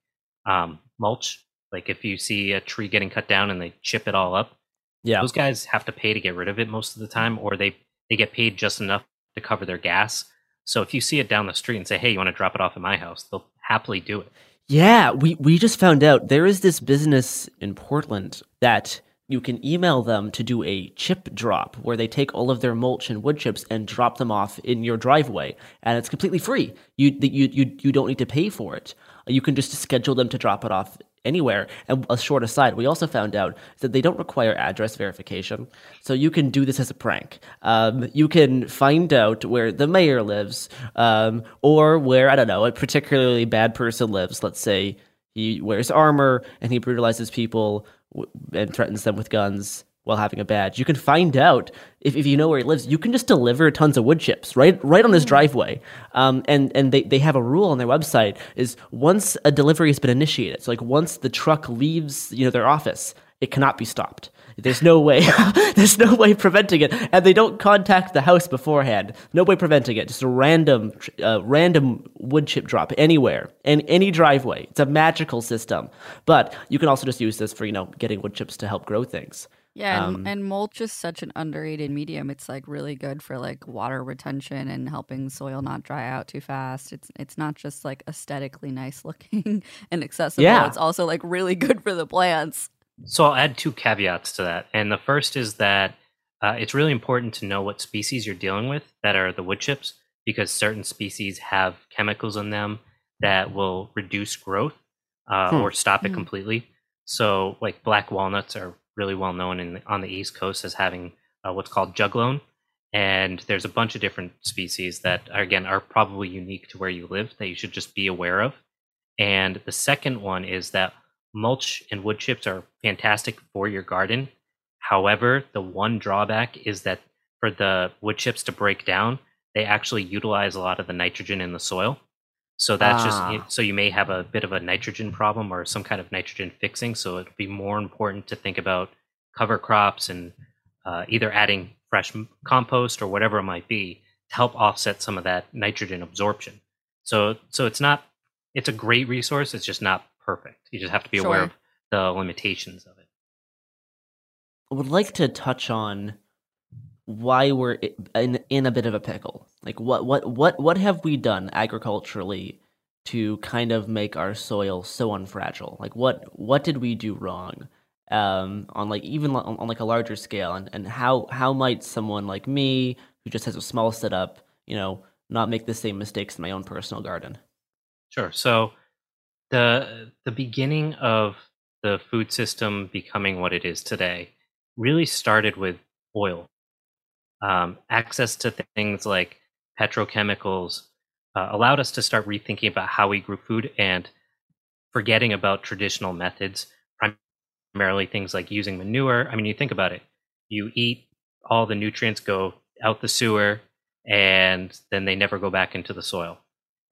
Speaker 7: um, mulch. Like if you see a tree getting cut down and they chip it all up, yeah, those guys have to pay to get rid of it most of the time, or they they get paid just enough to cover their gas. So if you see it down the street and say, "Hey, you want to drop it off at my house?" they'll happily do it.
Speaker 5: Yeah, we we just found out there is this business in Portland that you can email them to do a chip drop where they take all of their mulch and wood chips and drop them off in your driveway. And it's completely free. You you you, you don't need to pay for it. You can just schedule them to drop it off anywhere. And a short aside we also found out that they don't require address verification. So you can do this as a prank. Um, you can find out where the mayor lives um, or where i don't know a particularly bad person lives. Let's say he wears armor and he brutalizes people and threatens them with guns while having a badge. You can find out if, if you know where he lives. You can just deliver tons of wood chips right right on his mm. driveway. Um, and and they, they have a rule on their website is once a delivery has been initiated, so like once the truck leaves you know their office, it cannot be stopped. There's no way. there's no way preventing it, and they don't contact the house beforehand. No way preventing it. Just a random, uh, random wood chip drop anywhere in any driveway. It's a magical system. But you can also just use this for you know getting wood chips to help grow things.
Speaker 6: Yeah, and, um, and, mulch is such an underrated medium. It's like really good for like water retention and helping soil not dry out too fast. It's it's not just like aesthetically nice looking and accessible. Yeah. It's also like really good for the plants.
Speaker 7: So I'll add two caveats to that. And the first is that uh, it's really important to know what species you're dealing with that are the wood chips, because certain species have chemicals in them that will reduce growth uh, hmm. or stop it hmm. completely. So, like black walnuts are really well known in, on the East Coast as having uh, what's called juglone. And there's a bunch of different species that, are, again, are probably unique to where you live that you should just be aware of. And the second one is that mulch and wood chips are fantastic for your garden. However, the one drawback is that for the wood chips to break down, they actually utilize a lot of the nitrogen in the soil. So that's ah. just so you may have a bit of a nitrogen problem or some kind of nitrogen fixing. So it'd be more important to think about cover crops and uh, either adding fresh compost or whatever it might be to help offset some of that nitrogen absorption. So so it's not it's a great resource. It's just not perfect. You just have to be sure. aware of the limitations of it.
Speaker 5: I would like to touch on why we're in in a bit of a pickle. Like what what what what have we done agriculturally to kind of make our soil so unfragile? Like what what did we do wrong? Um, on like even on, on like a larger scale, and, and how how might someone like me who just has a small setup, you know, not make the same mistakes in my own personal garden?
Speaker 7: Sure. So the the beginning of the food system becoming what it is today really started with oil. Um, access to things like petrochemicals uh, allowed us to start rethinking about how we grew food and forgetting about traditional methods, primarily things like using manure. I mean, you think about it, you eat, all the nutrients go out the sewer, and then they never go back into the soil.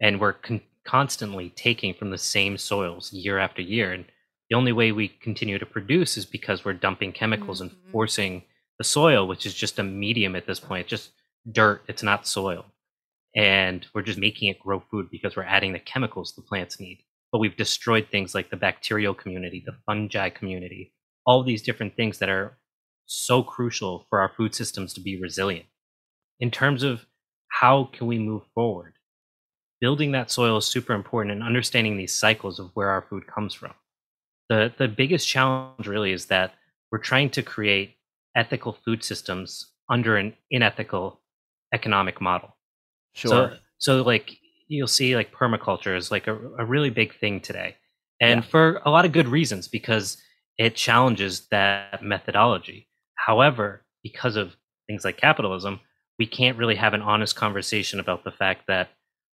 Speaker 7: And we're con- constantly taking from the same soils year after year. And the only way we continue to produce is because we're dumping chemicals mm-hmm. and forcing the soil, which is just a medium at this point, just dirt. It's not soil. And we're just making it grow food because we're adding the chemicals the plants need. But we've destroyed things like the bacterial community, the fungi community, all these different things that are so crucial for our food systems to be resilient. In terms of how can we move forward, building that soil is super important and understanding these cycles of where our food comes from. The, the biggest challenge really is that we're trying to create ethical food systems under an unethical economic model.
Speaker 5: Sure.
Speaker 7: So, so like you'll see like permaculture is like a, a really big thing today. And yeah. for a lot of good reasons because it challenges that methodology. However, because of things like capitalism, we can't really have an honest conversation about the fact that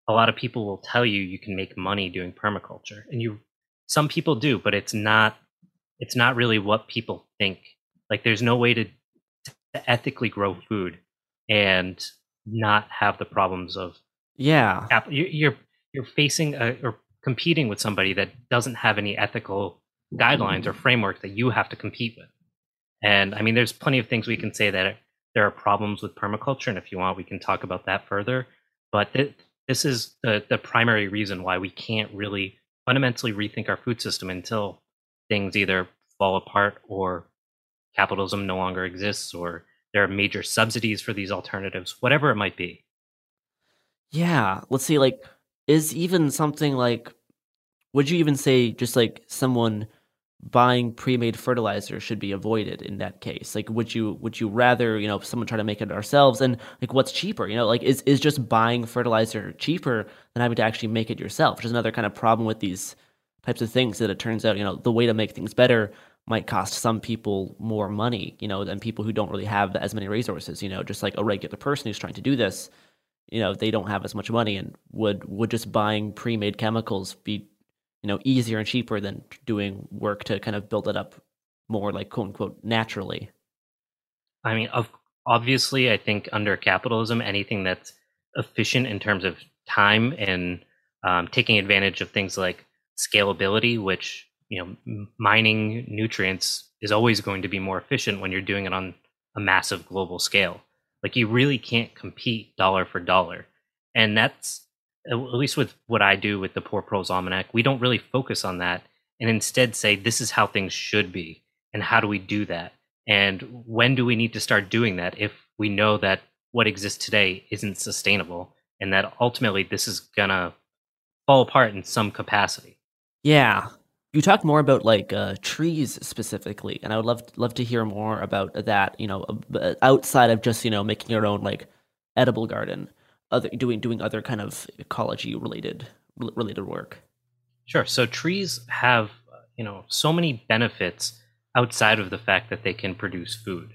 Speaker 7: a lot of people will tell you you can make money doing permaculture and you some people do but it's not it's not really what people think. Like there's no way to, to ethically grow food and not have the problems of
Speaker 5: yeah.
Speaker 7: you're you're facing a, or competing with somebody that doesn't have any ethical guidelines or framework that you have to compete with. And i mean there's plenty of things we can say that there are problems with permaculture and if you want we can talk about that further. But th- this is the, the primary reason why we can't really fundamentally rethink our food system until things either fall apart or capitalism no longer exists or there are major subsidies for these alternatives, whatever it might be.
Speaker 5: Yeah. Let's see, like, is even something like, would you even say just like someone buying pre-made fertilizer should be avoided in that case. Like would you would you rather you know someone try to make it ourselves? And like what's cheaper? You know like is is just buying fertilizer cheaper than having to actually make it yourself? Which is another kind of problem with these types of things that it turns out you know the way to make things better might cost some people more money you know than people who don't really have as many resources. You know just like a regular person who's trying to do this you know they don't have as much money and would would just buying pre-made chemicals be you know easier and cheaper than doing work to kind of build it up more like quote unquote naturally?
Speaker 7: I mean obviously i think under capitalism anything that's efficient in terms of time and um, taking advantage of things like scalability which you know mining nutrients is always going to be more efficient when you're doing it on a massive global scale. Like you really can't compete dollar for dollar. And that's at least with what I do with the Poor Proles Almanac, we don't really focus on that and instead say this is how things should be and how do we do that and when do we need to start doing that if we know that what exists today isn't sustainable and that ultimately this is gonna fall apart in some capacity.
Speaker 5: Yeah. You talk more about like uh, trees specifically, and I would love love to hear more about that. You know, outside of just you know making your own like edible garden other doing doing other kind of ecology related related work.
Speaker 7: Sure. So trees have you know so many benefits outside of the fact that they can produce food.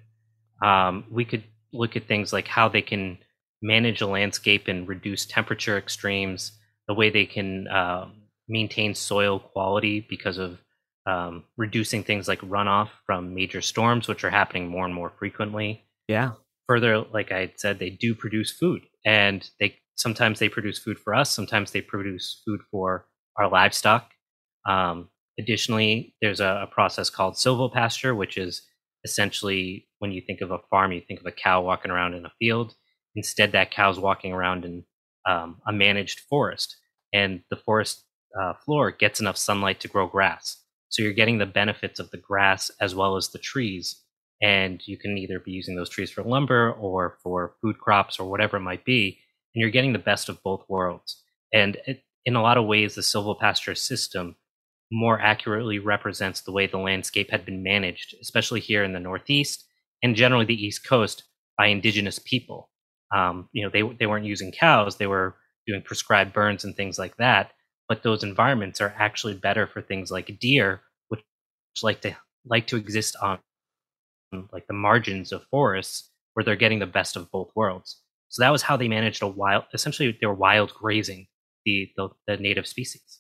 Speaker 7: Um, we could look at things like how they can manage a landscape and reduce temperature extremes, the way they can uh, maintain soil quality because of um, reducing things like runoff from major storms, which are happening more and more frequently.
Speaker 5: Yeah.
Speaker 7: Further, like I said, they do produce food and they sometimes they produce food for us sometimes they produce food for our livestock. Um, additionally there's a, a, process called silvopasture which is essentially when you think of a farm you think of a cow walking around in a field. Instead that cow's walking around in um, a managed forest and the forest uh, floor gets enough sunlight to grow grass. So you're getting the benefits of the grass as well as the trees and you can either be using those trees for lumber or for food crops or whatever it might be and you're getting the best of both worlds. And it, in a lot of ways the silvopasture system more accurately represents the way the landscape had been managed especially here in the northeast and generally the east coast by indigenous people. Um, you know they, they weren't using cows they were doing prescribed burns and things like that but those environments are actually better for things like deer which like to like to exist on like the margins of forests where they're getting the best of both worlds. So that was how they managed a wild, essentially they were wild grazing the, the, the native species.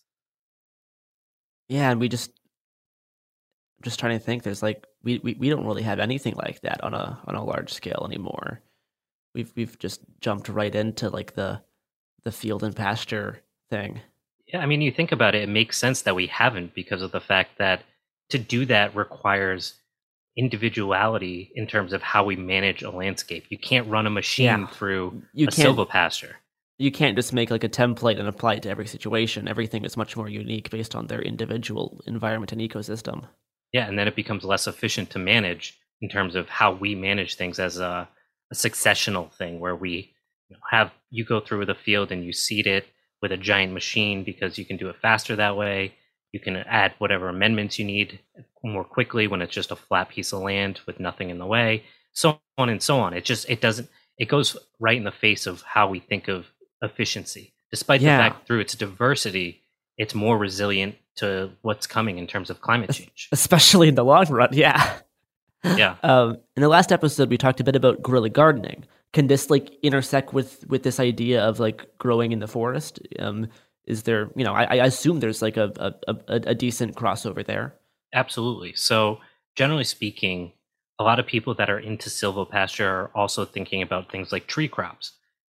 Speaker 5: Yeah, and we just just trying to think. There's like we, we we don't really have anything like that on a on a large scale anymore. We've we've just jumped right into like the the field and pasture thing.
Speaker 7: Yeah, I mean, you think about it, it makes sense that we haven't because of the fact that to do that requires individuality in terms of how we manage a landscape. You can't run a machine yeah. through you a silvopasture.
Speaker 5: You can't just make like a template and apply it to every situation. Everything is much more unique based on their individual environment and ecosystem.
Speaker 7: Yeah, and then it becomes less efficient to manage in terms of how we manage things as a, a successional thing where we have you go through the field and you seed it with a giant machine because you can do it faster that way. You can add whatever amendments you need more quickly when it's just a flat piece of land with nothing in the way, so on and so on. It just it doesn't it goes right in the face of how we think of efficiency. Despite yeah. the fact through its diversity, it's more resilient to what's coming in terms of climate change.
Speaker 5: Especially in the long run, yeah.
Speaker 7: Yeah.
Speaker 5: Um, in the last episode, we talked a bit about guerrilla gardening. Can this like intersect with with this idea of like growing in the forest? Um, is there, you know, I, I assume there's like a, a, a, a decent crossover there.
Speaker 7: Absolutely. So, generally speaking, a lot of people that are into silvopasture are also thinking about things like tree crops.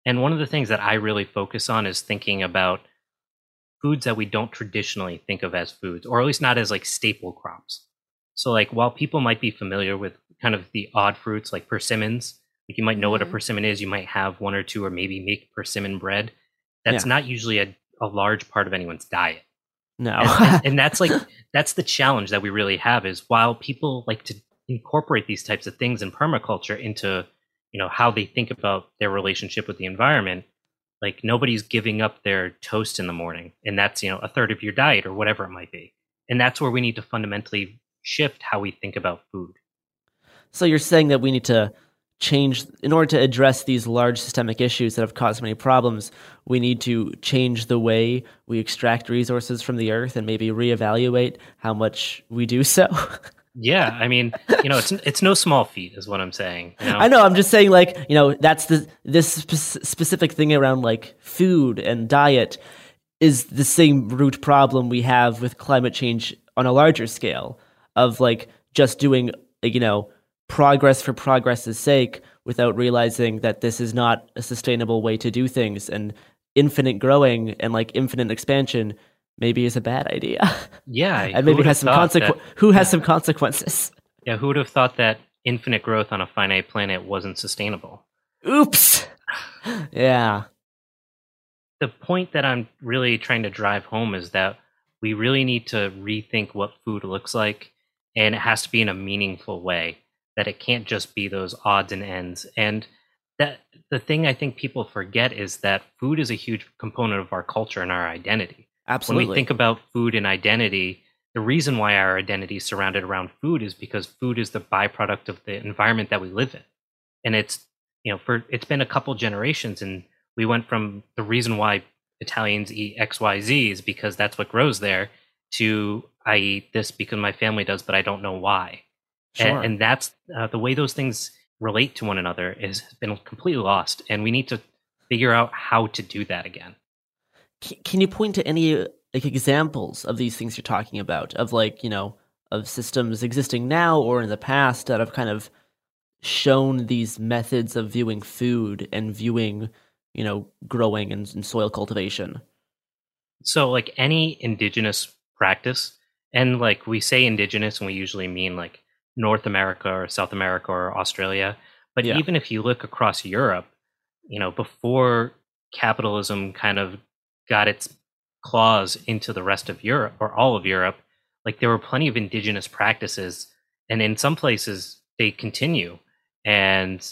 Speaker 7: And one of the things that I really focus on is thinking about foods that we don't traditionally think of as foods, or at least not as like staple crops. So, like, while people might be familiar with kind of the odd fruits like persimmons, like you might know mm-hmm. what a mm-hmm. persimmon is, you might have one or two, or maybe make persimmon bread. That's yeah. not usually a, a large part of anyone's diet.
Speaker 5: No.
Speaker 7: and, and that's like, that's the challenge that we really have is while people like to incorporate these types of things in permaculture into, you know, how they think about their relationship with the environment, like nobody's giving up their toast in the morning. And that's, you know, a third of your diet or whatever it might be. And that's where we need to fundamentally shift how we think about food.
Speaker 5: So you're saying that we need to change in order to address these large systemic issues that have caused many problems we need to change the way we extract resources from the earth and maybe reevaluate how much we do so
Speaker 7: yeah i mean you know it's it's no small feat is what i'm saying you know?
Speaker 5: i know i'm just saying like you know that's the this spe- specific thing around like food and diet is the same root problem we have with climate change on a larger scale of like just doing you know progress for progress's sake without realizing that this is not a sustainable way to do things and infinite growing and like infinite expansion maybe is a bad idea.
Speaker 7: Yeah,
Speaker 5: and maybe has some consequences. Who has yeah. some consequences?
Speaker 7: Yeah, who would have thought that infinite growth on a finite planet wasn't sustainable?
Speaker 5: Oops. yeah.
Speaker 7: The point that I'm really trying to drive home is that we really need to rethink what food looks like, and it has to be in a meaningful way that it can't just be those odds and ends. And that the thing I think people forget is that food is a huge component of our culture and our identity.
Speaker 5: Absolutely.
Speaker 7: When we think about food and identity, the reason why our identity is surrounded around food is because food is the byproduct of the environment that we live in. And it's, you know, for it's been a couple generations and we went from the reason why Italians eat XYZ is because that's what grows there to I eat this because my family does, but I don't know why. Sure. And, and that's uh, the way those things relate to one another has been completely lost. And we need to figure out how to do that again.
Speaker 5: Can you point to any like examples of these things you're talking about of like, you know, of systems existing now or in the past that have kind of shown these methods of viewing food and viewing, you know, growing and, and soil cultivation?
Speaker 7: So like any indigenous practice, and like we say indigenous and we usually mean like North America or South America or Australia. But yeah. even if you look across Europe, you know, before capitalism kind of got its claws into the rest of Europe or all of Europe, like there were plenty of indigenous practices. And in some places, they continue. And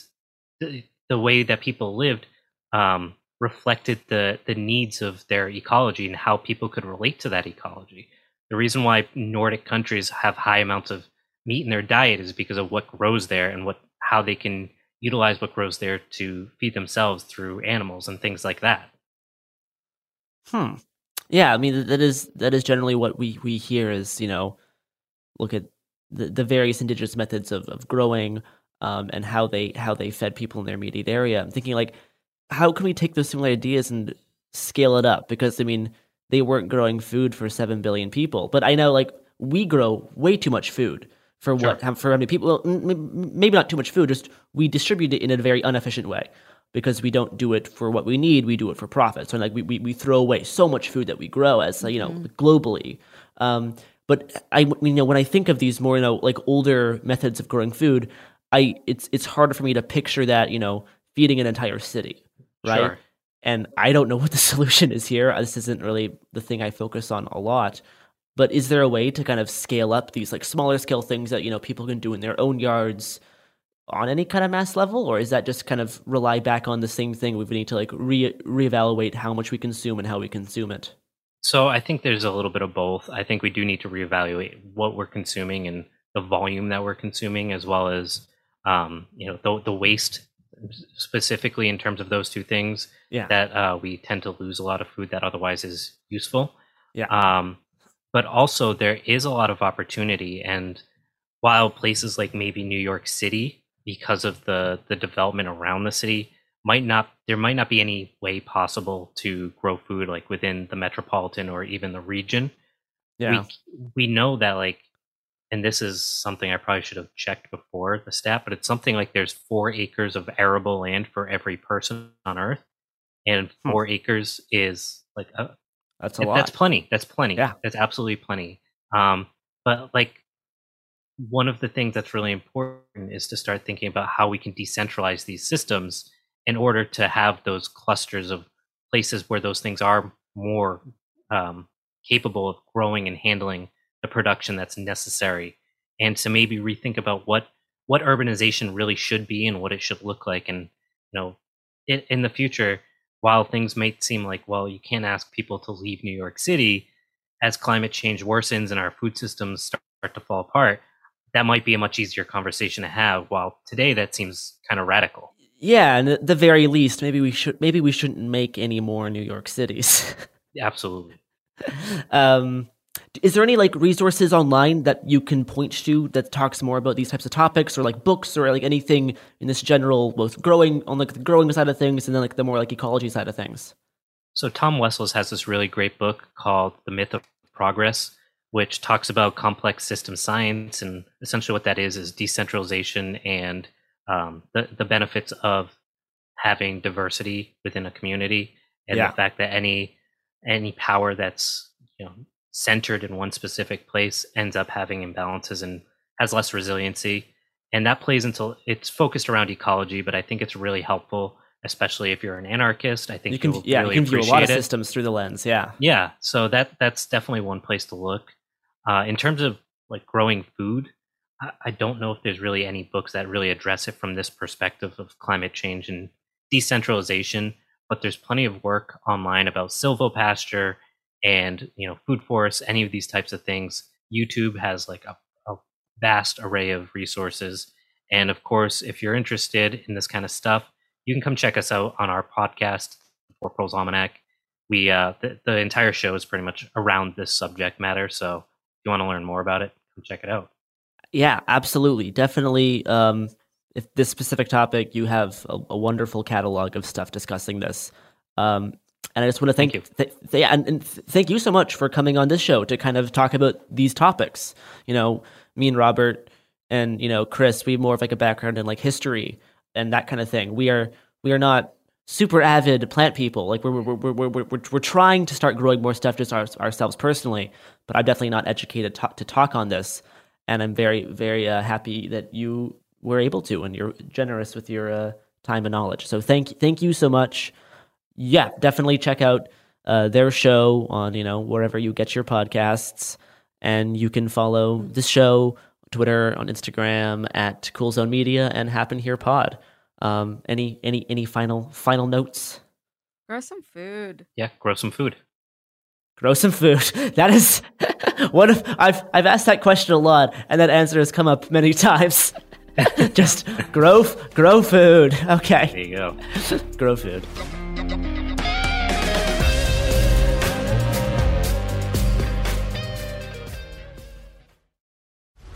Speaker 7: the, the way that people lived um, reflected the, the needs of their ecology and how people could relate to that ecology. The reason why Nordic countries have high amounts of meat in their diet is because of what grows there and what how they can utilize what grows there to feed themselves through animals and things like that.
Speaker 5: Hmm. Yeah, I mean that is that is generally what we we hear is you know look at the, the various indigenous methods of, of growing um, and how they how they fed people in their immediate area. I'm thinking like how can we take those similar ideas and scale it up? Because I mean they weren't growing food for seven billion people, but I know like we grow way too much food for what sure. for how many people. Well, maybe not too much food. Just we distribute it in a very inefficient way because we don't do it for what we need. We do it for profit. So like we we, we throw away so much food that we grow as you know mm-hmm. globally. Um, But I, you know, when I think of these more, you know, like older methods of growing food, I it's it's harder for me to picture that, you know, feeding an entire city, right? Sure. And I don't know what the solution is here. This isn't really the thing I focus on a lot. But is there a way to kind of scale up these like smaller scale things that you know people can do in their own yards on any kind of mass level, or is that just kind of rely back on the same thing? We need to like re reevaluate how much we consume and how we consume it.
Speaker 7: So I think there's a little bit of both. I think we do need to reevaluate what we're consuming and the volume that we're consuming, as well as um, you know the, the waste specifically in terms of those two things.
Speaker 5: Yeah.
Speaker 7: That uh, we tend to lose a lot of food that otherwise is useful.
Speaker 5: Yeah.
Speaker 7: Um, but also there is a lot of opportunity, and while places like maybe New York City, because of the the development around the city, might not there might not be any way possible to grow food like within the metropolitan or even the region.
Speaker 5: Yeah.
Speaker 7: We, we know that like and this is something I probably should have checked before the stat, but it's something like there's four acres of arable land for every person on Earth, and hmm. four hmm. acres is like a,
Speaker 5: that's a lot.
Speaker 7: That's plenty. That's plenty.
Speaker 5: Yeah,
Speaker 7: that's absolutely plenty. Um, but like one of the things that's really important is to start thinking about how we can decentralize these systems in order to have those clusters of places where those things are more um, capable of growing and handling the production that's necessary and to maybe rethink about what what urbanization really should be and what it should look like and you know in, in the future while things might seem like well you can't ask people to leave new york city as climate change worsens and our food systems start to fall apart that might be a much easier conversation to have while today that seems kind of radical
Speaker 5: yeah, and at the very least, maybe we should maybe we shouldn't make any more New York cities.
Speaker 7: Absolutely.
Speaker 5: Um, is there any like resources online that you can point to that talks more about these types of topics, or like books, or like anything in this general both growing on like the growing side of things, and then like the more like ecology side of things?
Speaker 7: So Tom Wessels has this really great book called The Myth of Progress, which talks about complex system science, and essentially what that is is decentralization and um, the the benefits of having diversity within a community and yeah. the fact that any any power that's you know centered in one specific place ends up having imbalances and has less resiliency and that plays into it's focused around ecology but i think it's really helpful especially if you're an anarchist i think
Speaker 5: you can yeah
Speaker 7: really
Speaker 5: you can view a lot of
Speaker 7: it.
Speaker 5: systems through the lens yeah
Speaker 7: yeah so that that's definitely one place to look uh, in terms of like growing food I don't know if there's really any books that really address it from this perspective of climate change and decentralization, but there's plenty of work online about silvopasture and you know food forests, any of these types of things. YouTube has like a, a vast array of resources, and of course, if you're interested in this kind of stuff, you can come check us out on our podcast, Poor Proles Almanac. We uh, the, the entire show is pretty much around this subject matter, so if you want to learn more about it, come check it out.
Speaker 5: Yeah, absolutely. Definitely. Um, if this specific topic, you have a, a, wonderful catalog of stuff discussing this. Um, and I just want to thank,
Speaker 7: thank
Speaker 5: you. Th- th- and, and th- thank you so much for coming on this show to kind of talk about these topics. You know, me and Robert and, you know, Chris, we have more of like a background in like history and that kind of thing. We are, we are not super avid plant people. Like we're, we're, we're, we're, we're, we're trying to start growing more stuff just our, ourselves personally, but I'm definitely not educated to, to talk on this and I'm very very uh, happy that you were able to, and you're generous with your uh, time and knowledge. So thank thank you so much. Yeah, definitely check out uh, their show on you know wherever you get your podcasts, and you can follow this show Twitter on Instagram at Cool Zone Media and Happen Here Pod. Um, any any any final final notes?
Speaker 6: Grow some food.
Speaker 7: Yeah, grow some food
Speaker 5: grow some food. That is one of I've I've asked that question a lot, and that answer has come up many times. Just grow grow food. Okay.
Speaker 7: There you go.
Speaker 5: grow food. Thank you.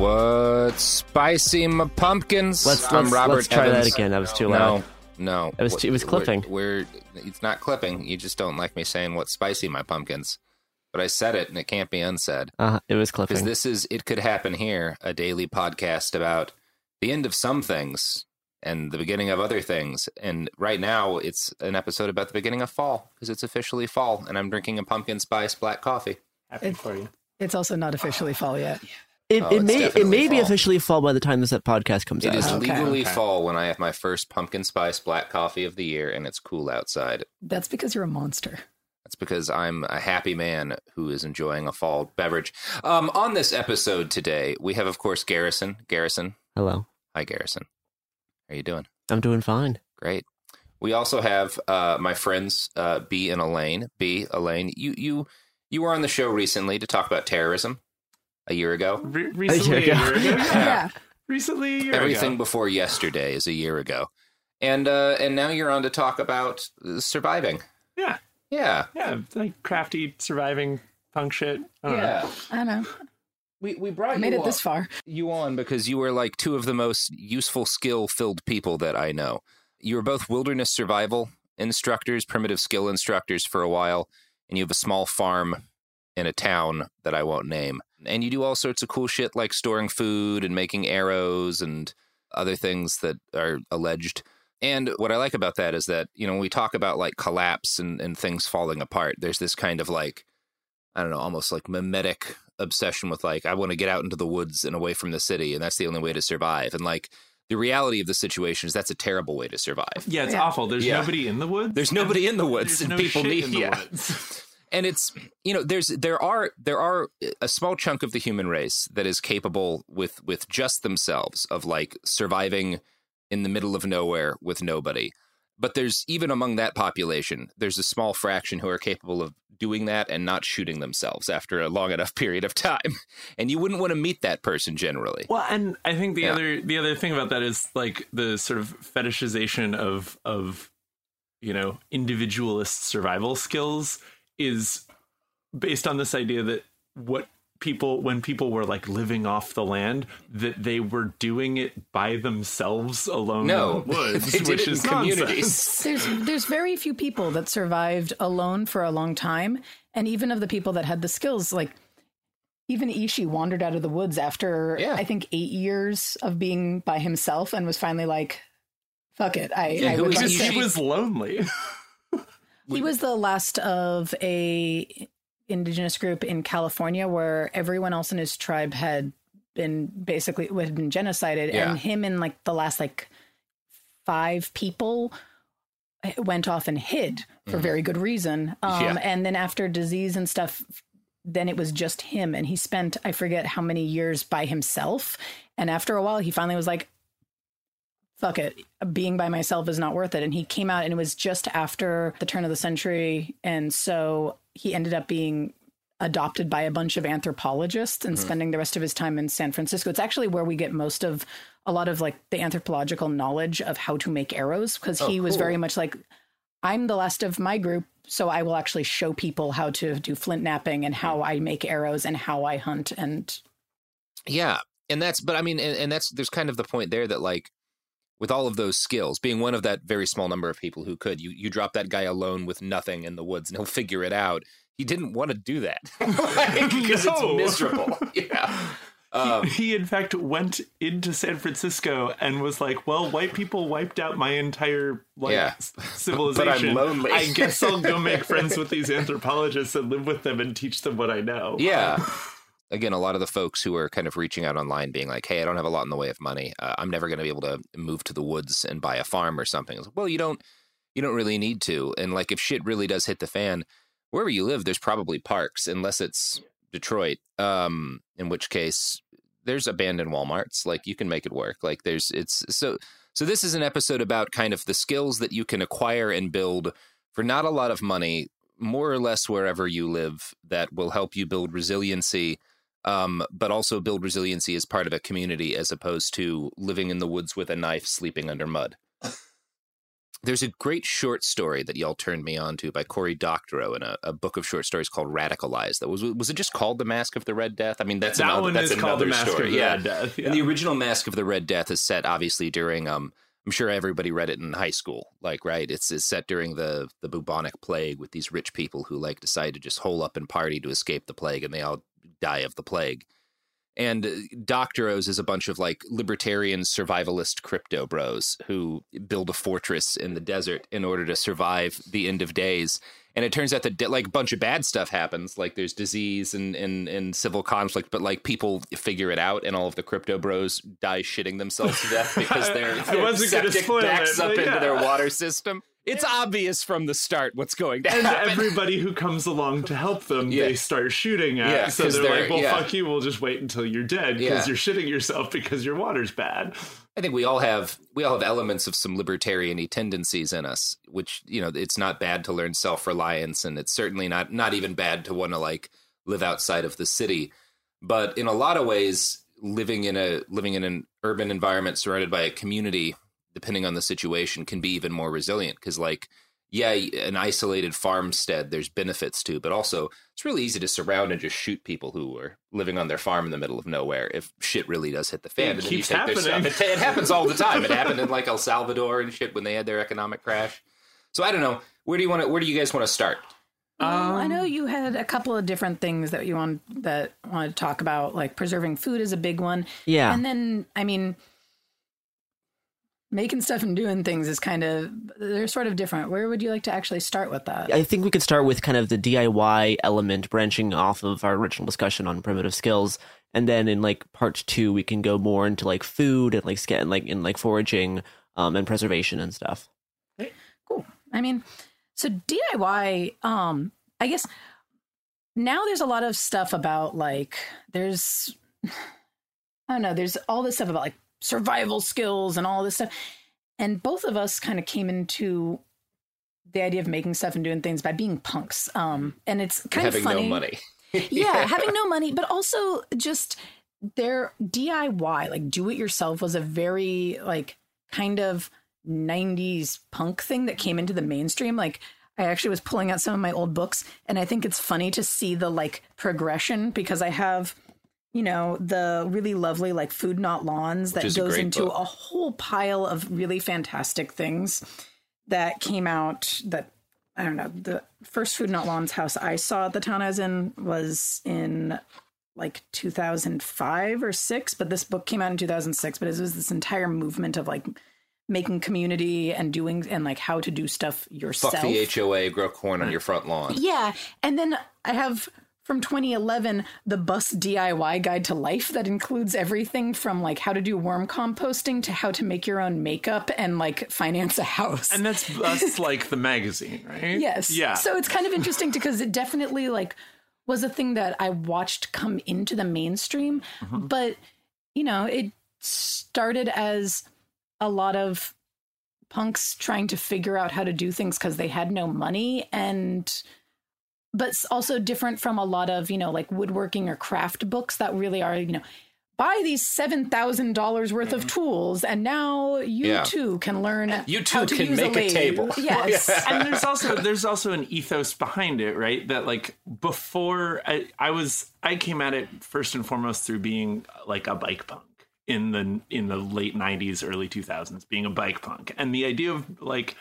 Speaker 2: What's spicy my pumpkins?
Speaker 5: Let's-
Speaker 2: I'm
Speaker 5: let's-
Speaker 2: Robert
Speaker 5: let's try that again. That was too
Speaker 2: no,
Speaker 5: loud.
Speaker 2: No,
Speaker 5: It was too- it was
Speaker 2: We're-
Speaker 5: clipping.
Speaker 2: We're, it's not clipping. You just don't like me saying what's spicy my pumpkins. But I said it, and it can't be unsaid.
Speaker 5: Uh, it was clipping.
Speaker 2: Because this is It Could Happen Here, a daily podcast about the end of some things and the beginning of other things. And right now, it's an episode about the beginning of fall because it's officially fall, and I'm drinking a pumpkin spice black coffee.
Speaker 9: Happy for you. It's also not officially fall yet.
Speaker 5: It,
Speaker 2: Oh,
Speaker 5: it may it
Speaker 2: definitely
Speaker 5: may be officially fall by the time this podcast comes
Speaker 2: It
Speaker 5: out.
Speaker 2: It is
Speaker 9: Okay.
Speaker 2: legally
Speaker 9: Okay.
Speaker 2: fall when I have my first pumpkin spice black coffee of the year, and it's cool outside.
Speaker 9: That's because you're a monster.
Speaker 2: That's because I'm a happy man who is enjoying a fall beverage. Um, on this episode today, we have, of course, Garrison. Garrison.
Speaker 5: Hello.
Speaker 2: Hi, Garrison. How are you doing?
Speaker 5: I'm doing fine.
Speaker 2: Great. We also have uh, my friends uh, B and Elaine. B, Elaine, you you you were on the show recently to talk about terrorism a year ago.
Speaker 10: Re- recently, a
Speaker 5: year
Speaker 10: year
Speaker 5: ago.
Speaker 10: ago.
Speaker 9: Yeah.
Speaker 10: Recently, a year
Speaker 2: Everything
Speaker 10: ago.
Speaker 2: before yesterday is a year ago, and uh, and now you're on to talk about uh, surviving.
Speaker 10: Yeah,
Speaker 2: Yeah,
Speaker 10: yeah, like crafty surviving punk shit. I don't know.
Speaker 2: yeah.
Speaker 9: I know.
Speaker 2: We we brought
Speaker 9: I made
Speaker 2: you
Speaker 9: it this far.
Speaker 2: you on because you were like two of the most useful skill filled people that I know. You were both wilderness survival instructors, primitive skill instructors for a while, and you have a small farm in a town that I won't name. And you do all sorts of cool shit like storing food and making arrows and other things that are alleged. And what I like about that is that, you know, when we talk about like collapse and, and things falling apart, there's this kind of like, I don't know, almost like mimetic obsession with like, I want to get out into the woods and away from the city, and that's the only way to survive. And like, the reality of the situation is that's a terrible way to survive.
Speaker 10: Yeah, it's
Speaker 9: Yeah.
Speaker 10: awful. There's
Speaker 2: Yeah.
Speaker 10: nobody in the woods.
Speaker 2: There's nobody in the woods,
Speaker 10: There's
Speaker 2: and
Speaker 10: no
Speaker 2: people need
Speaker 10: in the
Speaker 2: yeah. and it's you know there's there are there are a small chunk of the human race that is capable with with just themselves of like surviving in the middle of nowhere with nobody. But there's even among that population there's a small fraction who are capable of doing that and not shooting themselves after a long enough period of time. And you wouldn't want to meet that person generally.
Speaker 10: Well, and I think the
Speaker 2: Yeah.
Speaker 10: other the other thing about that is like the sort of fetishization of of you know individualist survival skills is based on this idea that what people when people were like living off the land that they were doing it by themselves alone
Speaker 2: No,
Speaker 10: in the woods
Speaker 2: they did
Speaker 10: which
Speaker 2: it in
Speaker 10: is
Speaker 2: communities.
Speaker 9: There's there's very few people that survived alone for a long time, and even of the people that had the skills, like even Ishi wandered out of the woods after I think eight years of being by himself, and was finally like, "Fuck it." I,
Speaker 10: Yeah,
Speaker 9: I
Speaker 10: who was
Speaker 9: like
Speaker 10: he? He was lonely.
Speaker 9: He was the last of a indigenous group in California where everyone else in his tribe had been basically had been genocided,
Speaker 2: Yeah.
Speaker 9: and him and like the last like five people went off and hid for
Speaker 2: Mhm.
Speaker 9: very good reason. Um,
Speaker 2: Yeah.
Speaker 9: And then after disease and stuff, then it was just him, and he spent I forget how many years by himself. And after a while, he finally was like, fuck it being by myself is not worth it. And he came out and it was just after the turn of the century. And so he ended up being adopted by a bunch of anthropologists and
Speaker 2: Mhm.
Speaker 9: spending the rest of his time in San Francisco. It's actually where we get most of a lot of like the anthropological knowledge of how to make arrows because
Speaker 2: Oh,
Speaker 9: he was
Speaker 2: cool.
Speaker 9: very much like I'm the last of my group so I will actually show people how to do flint knapping and how I make arrows and how I hunt and
Speaker 2: Yeah, and that's but I mean, and, and that's there's kind of the point there that like with all of those skills, being one of that very small number of people who could, you you drop that guy alone with nothing in the woods and he'll figure it out. He didn't want to do that because
Speaker 10: No.
Speaker 2: it's miserable. Yeah. Um,
Speaker 10: he, he in fact went into San Francisco and was like, "Well, white people wiped out my entire like
Speaker 2: Yeah.
Speaker 10: civilization.
Speaker 2: But I'm lonely."
Speaker 10: I guess I'll go make friends with these anthropologists and live with them and teach them what I know."
Speaker 2: Yeah. Again, a lot of the folks who are kind of reaching out online, being like, "Hey, I don't have a lot in the way of money. Uh, I'm never going to be able to move to the woods and buy a farm or something." Like, well, you don't, you don't really need to. And like, if shit really does hit the fan, wherever you live, there's probably parks, unless it's Detroit. Um, in which case, there's abandoned WalMarts. Like, you can make it work. Like, there's it's so. So this is an episode about kind of the skills that you can acquire and build for not a lot of money, more or less wherever you live, that will help you build resiliency um, but also build resiliency as part of a community as opposed to living in the woods with a knife sleeping under mud. There's a great short story that y'all turned me on to by Cory Doctorow in a, a book of short stories called Radicalized. That was was it just called The Masque of the Red Death? I mean, that's
Speaker 10: That
Speaker 2: another,
Speaker 10: one
Speaker 2: that's
Speaker 10: is called The Masque of
Speaker 2: story.
Speaker 10: the
Speaker 2: yeah.
Speaker 10: Red Death,
Speaker 2: And the original Masque of the Red Death is set obviously during um I'm sure everybody read it in high school. Like, right? It's, it's set during the the bubonic plague with these rich people who like decide to just hole up and party to escape the plague, and they all die of the plague. And uh, Doctorow's is a bunch of like libertarian survivalist crypto bros who build a fortress in the desert in order to survive the end of days. And it turns out that like a bunch of bad stuff happens, like there's disease and, and, and civil conflict, but like people figure it out, and all of the crypto bros die shitting themselves to death because their, their septic backs
Speaker 10: it,
Speaker 2: up
Speaker 10: but
Speaker 2: into their water system. It's obvious from the start what's going to
Speaker 10: And
Speaker 2: happen.
Speaker 10: everybody who comes along to help them,
Speaker 2: Yeah.
Speaker 10: they start shooting at.
Speaker 2: Yeah,
Speaker 10: so
Speaker 2: 'cause
Speaker 10: they're,
Speaker 2: they're-
Speaker 10: like, "Well,
Speaker 2: yeah.
Speaker 10: fuck you. We'll just wait until you're dead because
Speaker 2: Yeah.
Speaker 10: you're shitting yourself because your water's bad."
Speaker 2: I think we all have we all have elements of some libertarian tendencies in us, which you know it's not bad to learn self reliance, and it's certainly not not even bad to want to like live outside of the city. But in a lot of ways, living in a living in an urban environment surrounded by a community, depending on the situation, can be even more resilient. Because like, yeah, an isolated farmstead, there's benefits to, but also it's really easy to surround and just shoot people who are living on their farm in the middle of nowhere if shit really does hit the fan.
Speaker 10: It
Speaker 2: and then you
Speaker 10: keeps
Speaker 2: take their stuff.
Speaker 10: happening.
Speaker 2: It, it happens all the time. It happened in like El Salvador and shit when they had their economic crash. So I don't know. Where do you want to? Where do you guys want to start?
Speaker 9: Well, I know um, you had a couple of different things that you want that wanted to talk about, like preserving food is a big one.
Speaker 5: Yeah.
Speaker 9: and then I mean, making stuff and doing things is kind of they're sort of different. Where would you like to actually start with that?
Speaker 5: I think we could start with kind of the DIY element branching off of our original discussion on primitive skills. And then in like part two, we can go more into like food and like sk- and like in like foraging um, and preservation and stuff.
Speaker 9: Cool. I mean, so DIY, um, I guess now there's a lot of stuff about like there's I don't know, there's all this stuff about like survival skills and all this stuff. And both of us kind of came into the idea of making stuff and doing things by being punks. Um, and it's kind
Speaker 2: Having
Speaker 9: of funny.
Speaker 2: no money.
Speaker 9: yeah, having no money, but also just their DIY, like do it yourself, was a very like kind of 90s punk thing that came into the mainstream. Like, I actually was pulling out some of my old books, and I think it's funny to see the like progression because I have, you know, the really lovely like Food Not Lawns that goes a into book. a whole pile of really fantastic things that came out that I don't know. The first Food Not Lawns house I saw at the town I was in was in like 2005 or six, but this book came out in 2006. But it was this entire movement of like making community and doing and like how to do stuff yourself.
Speaker 2: Fuck the HOA, grow corn on uh, your front lawn.
Speaker 9: Yeah, and then I have from 2011 the Bust DIY guide to life that includes everything from like how to do worm composting to how to make your own makeup and like finance a house.
Speaker 10: And that's that's like the magazine, right?
Speaker 9: Yes.
Speaker 10: Yeah.
Speaker 9: So it's kind of interesting because it definitely like was a thing that I watched come into the mainstream, mm-hmm. but you know, it started as a lot of punks trying to figure out how to do things because they had no money and but also different from a lot of you know like woodworking or craft books that really are you know buy these seven thousand dollars worth of mm-hmm. tools, and now you yeah. too can learn.
Speaker 2: You too
Speaker 9: to
Speaker 2: can make a, a, table.
Speaker 9: Yes,
Speaker 10: and there's also there's also an ethos behind it, right? That like before I, I was I came at it first and foremost through being like a bike punk in the in the late 90s early 2000s being a bike punk and the idea of like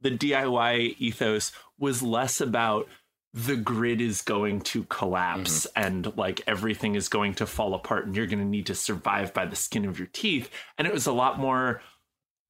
Speaker 10: the DIY ethos was less about the grid is going to collapse mm-hmm. and like everything is going to fall apart and you're going to need to survive by the skin of your teeth and it was a lot more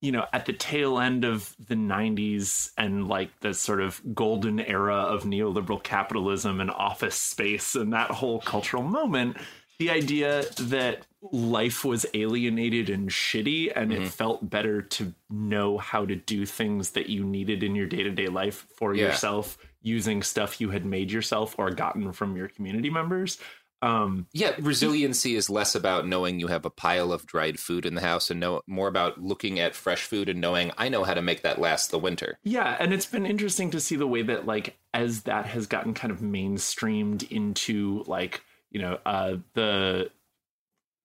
Speaker 10: you know at the tail end of the 90s and like the sort of golden era of neoliberal capitalism and office space and that whole cultural moment the idea that life was alienated and shitty and mm-hmm. it felt better to know how to do things that you needed in your day-to-day life for yeah. yourself using stuff you had made yourself or gotten from your community members um,
Speaker 2: yeah resiliency is less about knowing you have a pile of dried food in the house and know more about looking at fresh food and knowing i know how to make that last the winter.
Speaker 10: Yeah and it's been interesting to see the way that like as that has gotten kind of mainstreamed into like you know uh, the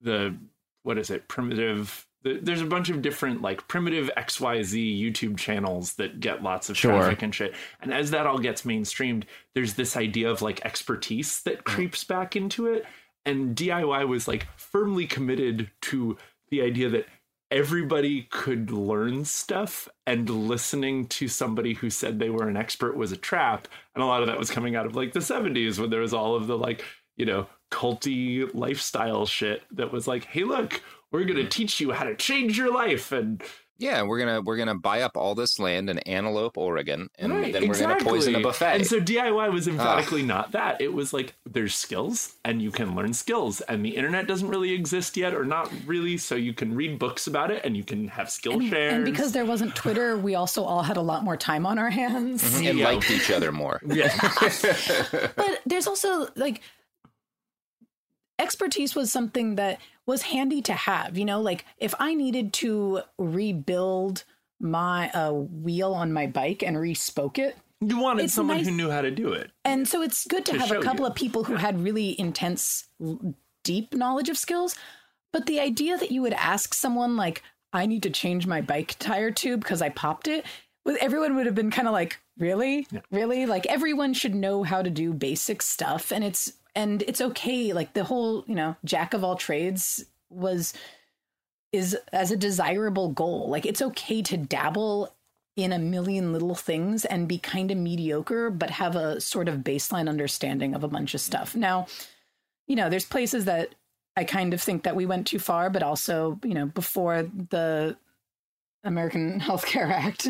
Speaker 10: the what is it primitive there's a bunch of different like primitive xyz youtube channels that get lots of sure. traffic and shit. And as that all gets mainstreamed there's this idea of like expertise that mm. creeps back into it. And diy was like firmly committed to the idea that everybody could learn stuff and listening to somebody who said they were an expert was a trap. And a lot of that was coming out of like the 70s when there was all of the like you know culty lifestyle shit that was like, hey, look, we're going to teach you how to change your life and
Speaker 2: yeah, we're gonna we're gonna buy up all this land in Antelope, Oregon, and right, then we're exactly. gonna poison a buffet.
Speaker 10: And so DIY was emphatically not that. It was like there's skills, and you can learn skills, and the internet doesn't really exist yet, or not really. So you can read books about it, and you can have skill
Speaker 9: and,
Speaker 10: shares.
Speaker 9: And because there wasn't Twitter, we also all had a lot more time on our hands
Speaker 2: mm-hmm. and yeah. liked each other more.
Speaker 10: Yeah,
Speaker 9: but there's also like expertise was something that was handy to have. You know, like if I needed to rebuild my uh, wheel on my bike and respoke it,
Speaker 10: you wanted someone nice. who knew how to do it.
Speaker 9: And so it's good to, to have a couple
Speaker 10: you.
Speaker 9: of people who yeah. had really intense, deep knowledge of skills. But the idea that you would ask someone like, I need to change my bike tire tube because I popped it, everyone would have been kind of like, really? Yeah. Really? Like everyone should know how to do basic stuff. And it's and it's okay like the whole you know jack of all trades was is as a desirable goal. Like it's okay to dabble in a million little things and be kind of mediocre but have a sort of baseline understanding of a bunch of stuff. Now you know there's places that i kind of think that we went too far but also you know before the american healthcare act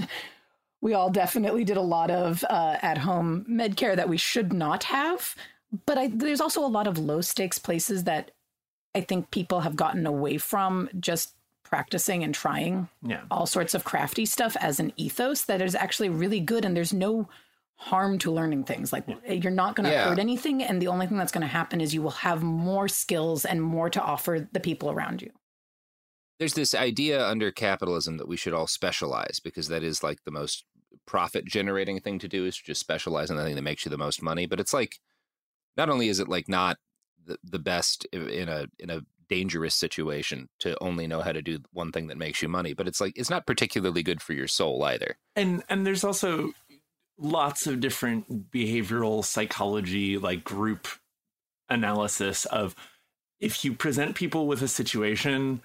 Speaker 9: we all definitely did a lot of uh, at home med care that we should not have but I, there's also a lot of low stakes places that I think people have gotten away from just practicing and trying
Speaker 10: yeah.
Speaker 9: all sorts of crafty stuff as an ethos that is actually really good and there's no harm to learning things like yeah. you're not going to yeah. hurt anything and the only thing that's going to happen is you will have more skills and more to offer the people around you
Speaker 2: there's this idea under capitalism that we should all specialize because that is like the most profit generating thing to do is to just specialize in the thing that makes you the most money but it's like not only is it like not the, the best in a in a dangerous situation to only know how to do one thing that makes you money but it's like it's not particularly good for your soul either.
Speaker 10: And and there's also lots of different behavioral psychology, like group analysis of if you present people with a situation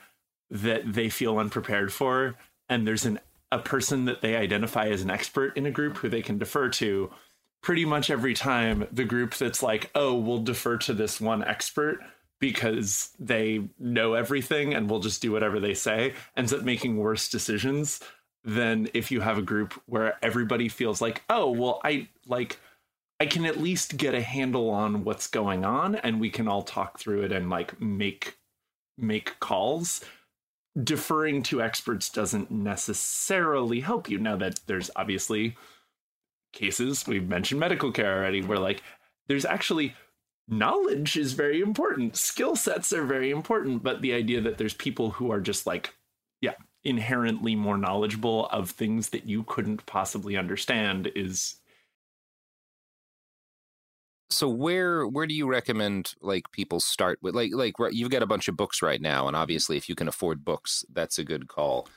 Speaker 10: that they feel unprepared for, and there's an a person that they identify as an expert in a group who they can defer to, pretty much every time the group that's like, oh, we'll defer to this one expert because they know everything and we'll just do whatever they say ends up making worse decisions than if you have a group where everybody feels like, oh, well, I like I can at least get a handle on what's going on and we can all talk through it and like make make calls. Deferring to experts doesn't necessarily help you. Now that there's obviously cases, we've mentioned medical care already, where like there's actually knowledge is very important. Skill sets are very important, but the idea that there's people who are just like, yeah, inherently more knowledgeable of things that you couldn't possibly understand is
Speaker 2: so where where do you recommend like people start with like like you've got a bunch of books right now and obviously if you can afford books that's a good call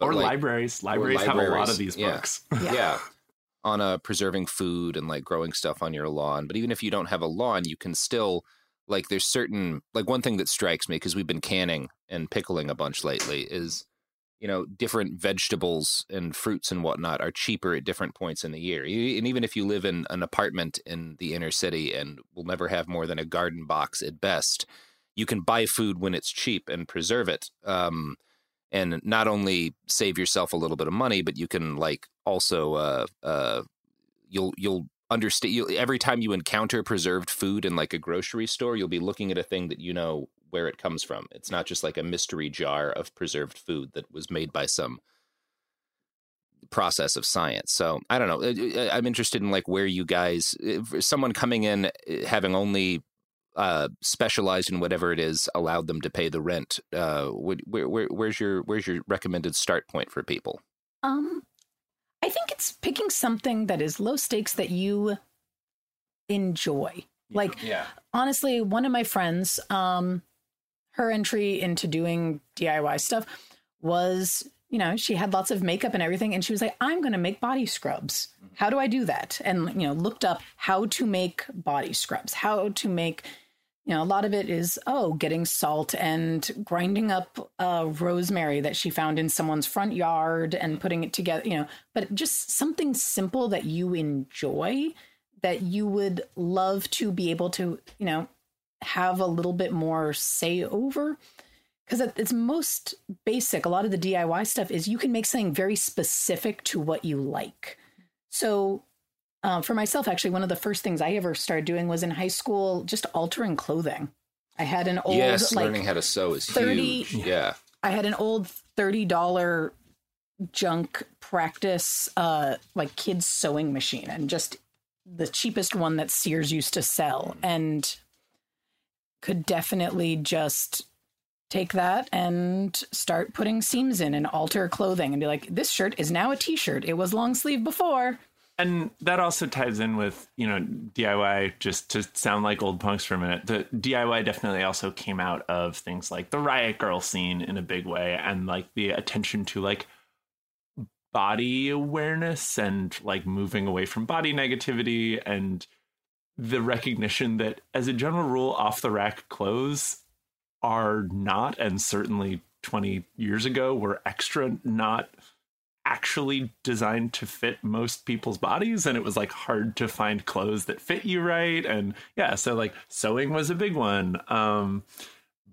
Speaker 10: but or like, libraries libraries or libraries have a lot of these
Speaker 2: yeah.
Speaker 10: books
Speaker 2: yeah. yeah on uh, preserving food and like growing stuff on your lawn but even if you don't have a lawn you can still like there's certain like one thing that strikes me because we've been canning and pickling a bunch lately is you know, different vegetables and fruits and whatnot are cheaper at different points in the year. And even if you live in an apartment in the inner city and will never have more than a garden box at best, you can buy food when it's cheap and preserve it. Um, and not only save yourself a little bit of money, but you can like also uh, uh, you'll you'll understand you'll, every time you encounter preserved food in like a grocery store, you'll be looking at a thing that you know where it comes from. It's not just like a mystery jar of preserved food that was made by some process of science. So I don't know. I'm interested in like where you guys, someone coming in eh, having only uh, specialized in whatever it is, allowed them to pay the rent. Uh, where, where, where's your where's your recommended start point for people?
Speaker 9: Um, I think it's picking something that is low stakes that you enjoy. Like, yeah. honestly, one of my friends, um, her entry into doing DIY stuff was, you know, she had lots of makeup and everything. And she was like, I'm going to make body scrubs. How do I do that? And, you know, looked up how to make body scrubs, how to make, you know, a lot of it is, oh, getting salt and grinding up uh, rosemary that she found in someone's front yard and putting it together, you know, but just something simple that you enjoy that you would love to be able to, you know, have a little bit more say over. Because its most basic. A lot of the diy stuff is you can make something very specific to what you like. So uh, for myself actually one of the first things i ever started doing was in high school just altering clothing i had an old
Speaker 2: yes
Speaker 9: like,
Speaker 2: learning how to sew is 30, huge yeah
Speaker 9: i had an old $30 junk practice uh like kids sewing machine and just the cheapest one that sears used to sell and could definitely just take that and start putting seams in and alter clothing and be like, this shirt is now a t shirt. It was long sleeve before.
Speaker 10: And that also ties in with, you know, DIY, just to sound like old punks for a minute. The DIY definitely also came out of things like the Riot Grrrl scene in a big way and like the attention to like body awareness and like moving away from body negativity and the recognition that, as a general rule, off the rack clothes are not, and certainly 20 years ago were extra not actually designed to fit most people's bodies and it was like hard to find clothes that fit you right and yeah so like sewing was a big one um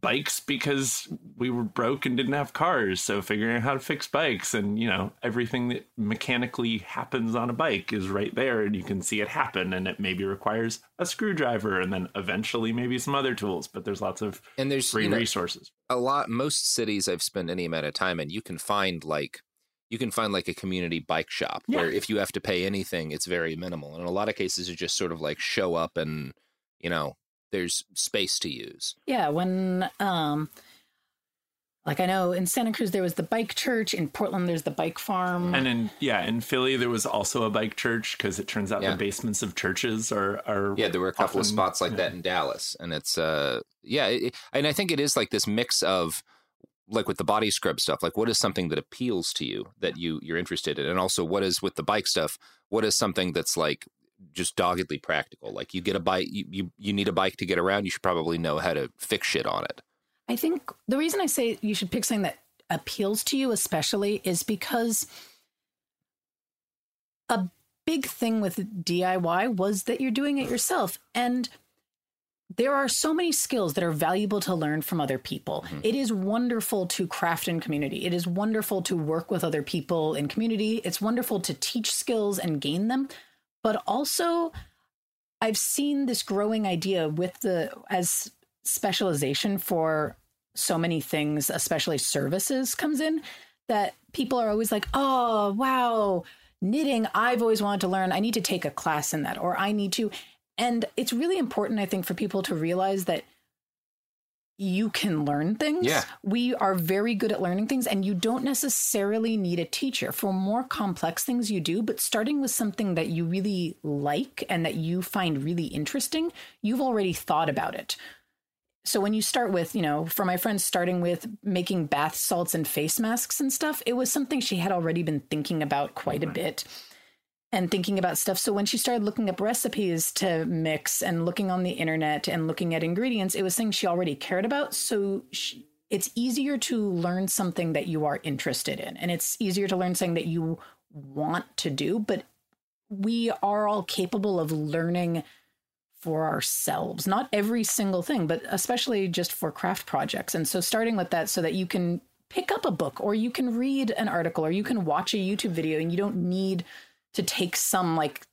Speaker 10: bikes because we were broke and didn't have cars. So figuring out how to fix bikes and, you know, everything that mechanically happens on a bike is right there and you can see it happen and it maybe requires a screwdriver and then eventually maybe some other tools, but there's lots of
Speaker 2: and there's
Speaker 10: free
Speaker 2: you know,
Speaker 10: resources.
Speaker 2: A lot most cities I've spent any amount of time in, you can find like you can find like a community bike shop yeah. where if you have to pay anything, it's very minimal. And in a lot of cases, you just sort of like show up and, you know, there's space to use.
Speaker 9: Yeah, when um like I know in Santa Cruz there was the bike church, in Portland there's the bike farm.
Speaker 10: And in yeah, in Philly there was also a bike church because it turns out yeah. the basements of churches are are
Speaker 2: Yeah, there were a couple often, of spots like yeah. that in Dallas and it's uh yeah, it, and I think it is like this mix of like with the body scrub stuff like what is something that appeals to you that you you're interested in? And also what is with the bike stuff what is something that's like just doggedly practical? Like you get a bike you, you you need a bike to get around you should probably know how to fix shit on it.
Speaker 9: I think the reason I say you should pick something that appeals to you, especially, is because a big thing with DIY was that you're doing it yourself. And there are so many skills that are valuable to learn from other people. Mm-hmm. It is wonderful to craft in community. It is wonderful to work with other people in community. It's wonderful to teach skills and gain them. But also, I've seen this growing idea with the as specialization for so many things, especially services, comes in that people are always like, oh, wow, knitting, I've always wanted to learn. I need to take a class in that, or I need to. And it's really important, I think, for people to realize that you can learn things.
Speaker 2: Yeah.
Speaker 9: We are very good at learning things, and you don't necessarily need a teacher. For more complex things, you do, but starting with something that you really like and that you find really interesting, you've already thought about it. So when you start with, you know, for my friend starting with making bath salts and face masks and stuff, it was something she had already been thinking about quite a bit and thinking about stuff. So when she started looking up recipes to mix and looking on the internet and looking at ingredients, it was things she already cared about. So she, it's easier to learn something that you are interested in, and it's easier to learn something that you want to do. But we are all capable of learning for ourselves. Not every single thing, but especially just for craft projects. And so starting with that so that you can pick up a book or you can read an article or you can watch a YouTube video and you don't need to take some like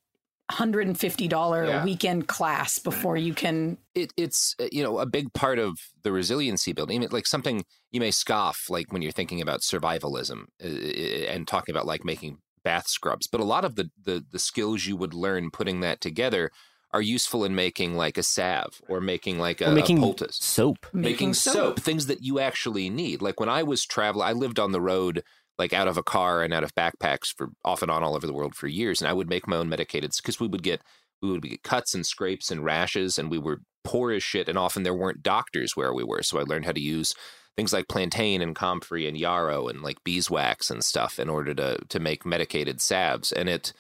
Speaker 9: $150 yeah. weekend class before you can
Speaker 2: it, it's uh, you know a big part of the resiliency building I mean, like something you may scoff like when you're thinking about survivalism uh, uh, and talking about like making bath scrubs but a lot of the, the the skills you would learn putting that together are useful in making like a salve or making like a,
Speaker 5: or making
Speaker 2: a poultice.
Speaker 5: soap.
Speaker 2: Making, making soap. soap, things that you actually need. Like when I was traveling, I lived on the road like out of a car and out of backpacks for off and on all over the world for years, and I would make my own medicated because we would get we would get cuts and scrapes and rashes, and we were poor as shit, and often there weren't doctors where we were, so I learned how to use things like plantain and comfrey and yarrow and like beeswax and stuff in order to to make medicated salves, and it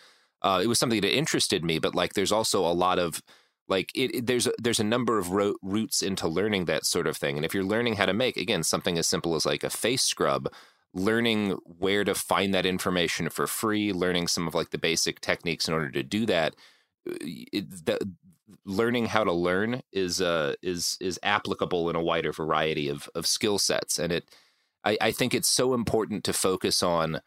Speaker 2: uh, it was something that interested me. But like, there's also a lot of like it, it, there's a, there's a number of ro- routes into learning that sort of thing. And if you're learning how to make again something as simple as like a face scrub, learning where to find that information for free, learning some of like the basic techniques in order to do that. Uh, it, the, learning how to learn is uh is is applicable in a wider variety of of skill sets, and it I, I think it's so important to focus on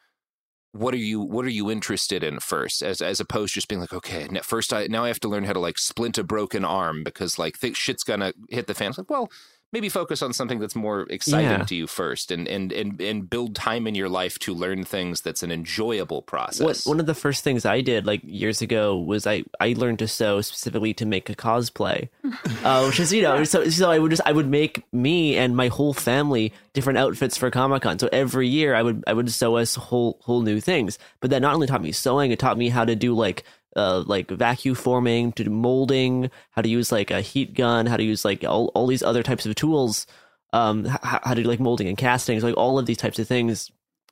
Speaker 2: what are you what are you interested in first as as opposed to just being like okay first i now i have to learn how to like splint a broken arm because like th- shit's gonna hit the fan it's like well maybe focus on something that's more exciting yeah. to you first and, and and and build time in your life to learn things that's an enjoyable process.
Speaker 5: What, one of the first things i did like years ago was i i learned to sew specifically to make a cosplay. Uh, which is you know so, so i would just i would make me and my whole family different outfits for comic-con. So every year i would i would sew us whole whole new things. But that not only taught me sewing it taught me how to do like uh, like vacuum forming, to molding, how to use like a heat gun, how to use like all, all these other types of tools, um, how, how to do like molding and castings, like all of these types of things.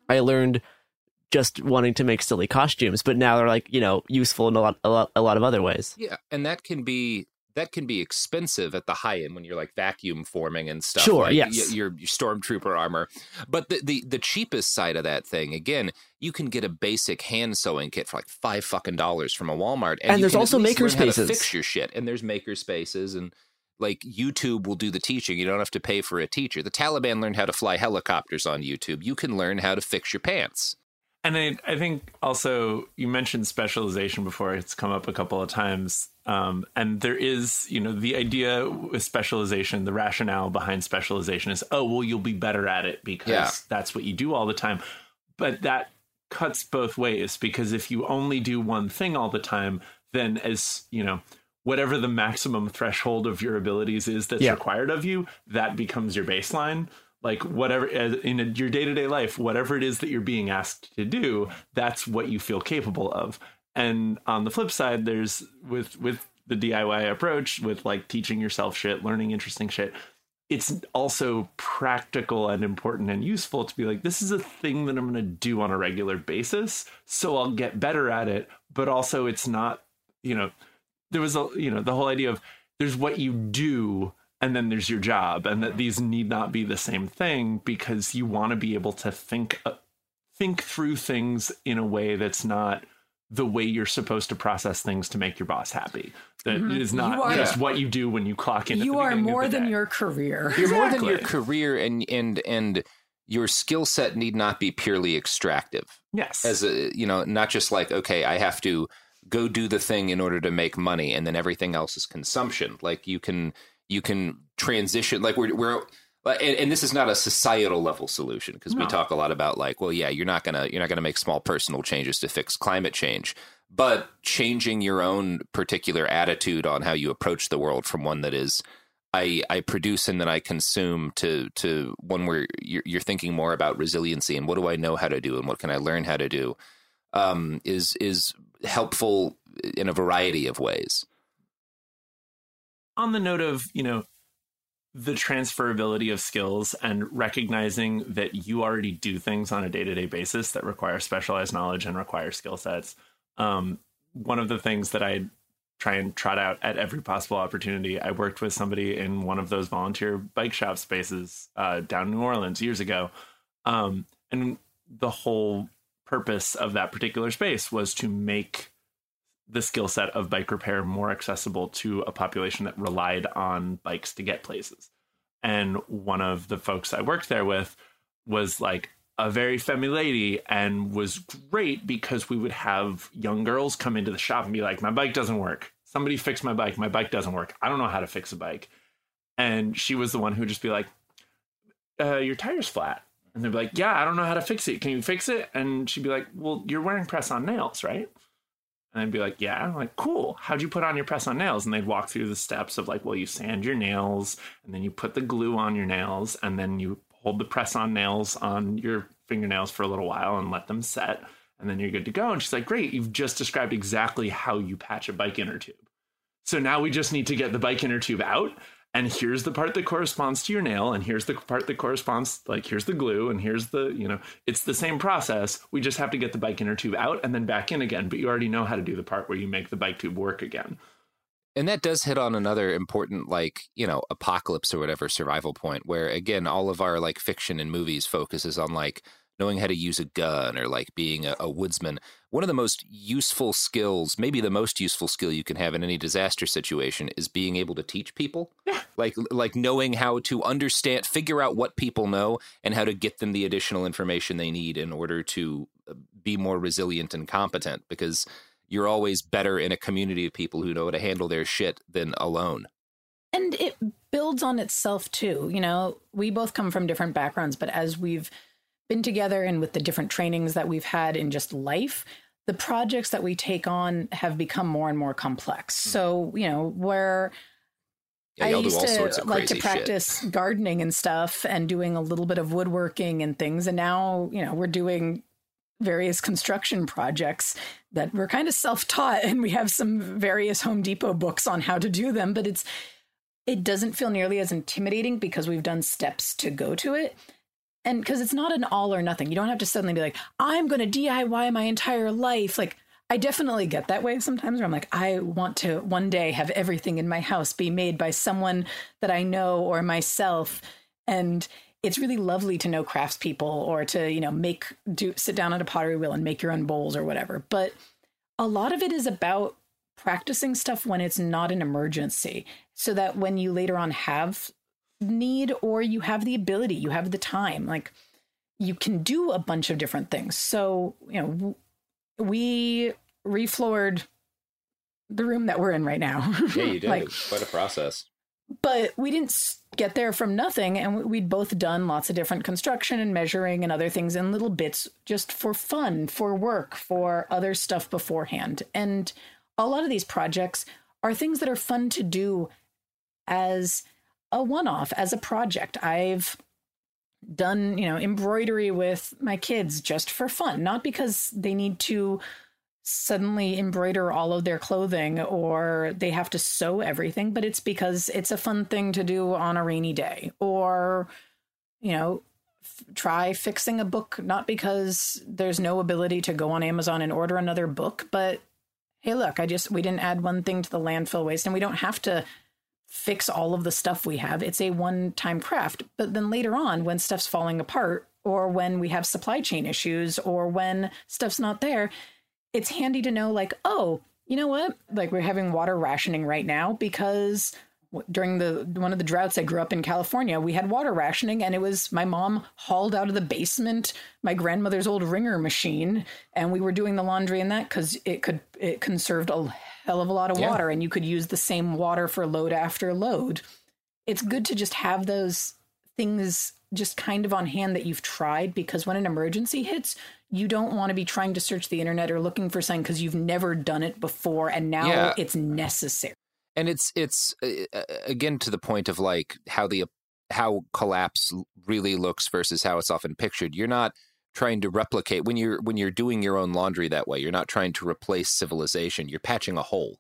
Speaker 5: I learned just wanting to make silly costumes, but now they're like you know useful in a lot, a lot, a lot of other ways.
Speaker 2: Yeah, and that can be that can be expensive at the high end when you're like vacuum forming and stuff.
Speaker 5: Sure,
Speaker 2: like
Speaker 5: yes,
Speaker 2: your, your stormtrooper armor. But the, the the cheapest side of that thing, again, you can get a basic hand sewing kit for like five fucking dollars from a Walmart,
Speaker 5: and, and there's also maker spaces.
Speaker 2: fix your shit, and there's maker spaces, and like YouTube will do the teaching. You don't have to pay for a teacher. The Taliban learned how to fly helicopters on YouTube. You can learn how to fix your pants.
Speaker 10: And I, I think also you mentioned specialization before. It's come up a couple of times. Um, and there is, you know, the idea with specialization, the rationale behind specialization is, oh, well, you'll be better at it because yeah. that's what you do all the time. But that cuts both ways because if you only do one thing all the time, then as, you know, whatever the maximum threshold of your abilities is that's yeah. required of you, that becomes your baseline like whatever in your day-to-day life whatever it is that you're being asked to do that's what you feel capable of and on the flip side there's with with the diy approach with like teaching yourself shit learning interesting shit it's also practical and important and useful to be like, this is a thing that I'm going to do on a regular basis. So I'll get better at it. But also, it's not, you know, there was a, you know, the whole idea of there's what you do and then there's your job, and that these need not be the same thing because you want to be able to think, uh, think through things in a way that's not the way you're supposed to process things to make your boss happy. That mm-hmm. is not are, just what you do when you clock in.
Speaker 9: You are more than
Speaker 10: day.
Speaker 9: your career.
Speaker 2: You're exactly. more than your career, and and and your skill set need not be purely extractive.
Speaker 10: Yes,
Speaker 2: as a you know, not just like okay, I have to go do the thing in order to make money, and then everything else is consumption. Like you can you can transition. Like we're we're and, and, this is not a societal level solution because no. we talk a lot about like well yeah you're not gonna you're not gonna make small personal changes to fix climate change but changing your own particular attitude on how you approach the world from one that is I, I produce and then I consume to to one where you're, you're thinking more about resiliency and what do I know how to do and what can I learn how to do um, is is helpful in a variety of ways.
Speaker 10: On the note of you know the transferability of skills and recognizing that you already do things on a day-to-day basis that require specialized knowledge and require skill sets um, one of the things that i try and trot out at every possible opportunity i worked with somebody in one of those volunteer bike shop spaces uh, down in new orleans years ago um, and the whole purpose of that particular space was to make the skill set of bike repair more accessible to a population that relied on bikes to get places. And one of the folks I worked there with was like a very femmy lady and was great because we would have young girls come into the shop and be like, My bike doesn't work. Somebody fix my bike. My bike doesn't work. I don't know how to fix a bike. And she was the one who would just be like, uh, Your tire's flat. And they'd be like, Yeah, I don't know how to fix it. Can you fix it? And she'd be like, Well, you're wearing press on nails, right? And I'd be like, yeah. I'm like, cool. How'd you put on your press on nails? And they'd walk through the steps of like, well, you sand your nails and then you put the glue on your nails and then you hold the press on nails on your fingernails for a little while and let them set. And then you're good to go. And she's like, great. You've just described exactly how you patch a bike inner tube. So now we just need to get the bike inner tube out and here's the part that corresponds to your nail and here's the part that corresponds like here's the glue and here's the you know it's the same process. We just have to get the bike inner tube out and then back in again but you already know how to do the part where you make the bike tube work again.
Speaker 2: And that does hit on another important like you know apocalypse or whatever survival point where again all of our like fiction and movies focuses on like knowing how to use a gun or like being a, a, woodsman. One of the most useful skills, maybe the most useful skill you can have in any disaster situation is being able to teach people. Yeah. Like like knowing how to understand, figure out what people know and how to get them the additional information they need in order to uh, be more resilient and competent because you're always better in a community of people who know how to handle their shit than alone.
Speaker 9: And it builds on itself too. You know, we both come from different backgrounds, but as we've been together and with the different trainings that we've had in just life, the projects that we take on have become more and more complex. Hmm. So, you know, where yeah, I used to like to practice shit. gardening and stuff and doing a little bit of woodworking and things. And now, you know, we're doing various construction projects that we're kind of self-taught and we have some various Home Depot books on how to do them, but it's it doesn't feel nearly as intimidating because we've done steps to go to it and because it's not an all or nothing. You don't have to suddenly be like i'm going to diy my entire life. Like i definitely get that way sometimes where i'm like i want to one day have everything in my house be made by someone that i know or myself. And it's really lovely to know craftspeople or to you know make do sit down at a pottery wheel and make your own bowls or whatever. But a lot of it is about practicing stuff when it's not an emergency. So that when you later on have need or you have the ability, you have the time. Like you can do a bunch of different things. So, you know, we refloored the room that we're in right now.
Speaker 2: Yeah, you did. like, quite a process.
Speaker 9: But we didn't get there from nothing. And we'd both done lots of different construction and measuring and other things in little bits just for fun, for work, for other stuff beforehand. And a lot of these projects are things that are fun to do as a one off as a project. I've done, you know, embroidery with my kids just for fun, not because they need to suddenly embroider all of their clothing or they have to sew everything, but it's because it's a fun thing to do on a rainy day. Or, you know, f- try fixing a book, not because there's no ability to go on Amazon and order another book, but hey, look, I just, we didn't add one thing to the landfill waste and we don't have to fix all of the stuff we have. It's a one time craft. But then later on, when stuff's falling apart, or when we have supply chain issues, or when stuff's not there, it's handy to know, like, oh, you know what? Like, we're having water rationing right now because during the one of the droughts I grew up in California, we had water rationing, and it was my mom hauled out of the basement my grandmother's old wringer machine, and we were doing the laundry in that because it could it conserved a hell of a lot of yeah. water, and you could use the same water for load after load. It's good to just have those things just kind of on hand that you've tried because when an emergency hits, you don't want to be trying to search the internet or looking for something because you've never done it before and now yeah. it's necessary.
Speaker 2: And it's it's uh, again to the point of like how the how collapse really looks versus how it's often pictured. You're not trying to replicate when you're when you're doing your own laundry that way. You're not trying to replace civilization. You're patching a hole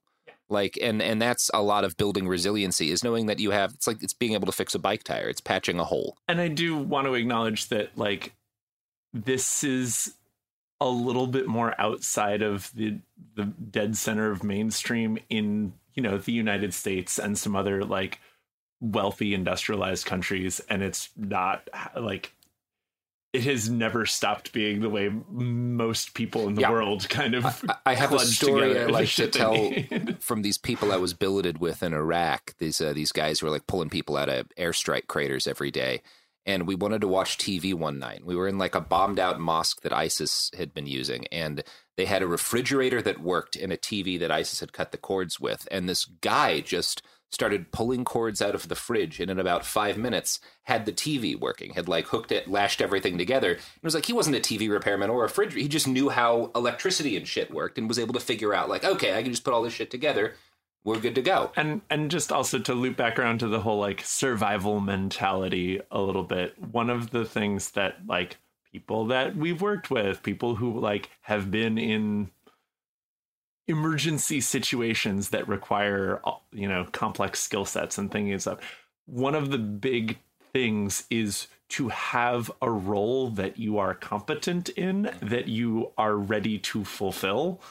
Speaker 2: like and and that's a lot of building resiliency is knowing that you have it's like it's being able to fix a bike tire it's patching a hole
Speaker 10: and i do want to acknowledge that like this is a little bit more outside of the the dead center of mainstream in you know the united states and some other like wealthy industrialized countries and it's not like it has never stopped being the way most people in the yeah. world kind of.
Speaker 2: I, I have a story I like to tell from these people I was billeted with in Iraq. These uh, these guys were like pulling people out of airstrike craters every day, and we wanted to watch TV one night. We were in like a bombed out mosque that ISIS had been using, and they had a refrigerator that worked and a TV that ISIS had cut the cords with, and this guy just started pulling cords out of the fridge and in about five minutes had the TV working, had like hooked it, lashed everything together. It was like he wasn't a TV repairman or a fridge. He just knew how electricity and shit worked and was able to figure out like, okay, I can just put all this shit together. We're good to go.
Speaker 10: And and just also to loop back around to the whole like survival mentality a little bit. One of the things that like people that we've worked with, people who like have been in emergency situations that require uh, you know complex skill sets and things up one of the big things is to have a role that you are competent in that you are ready to fulfill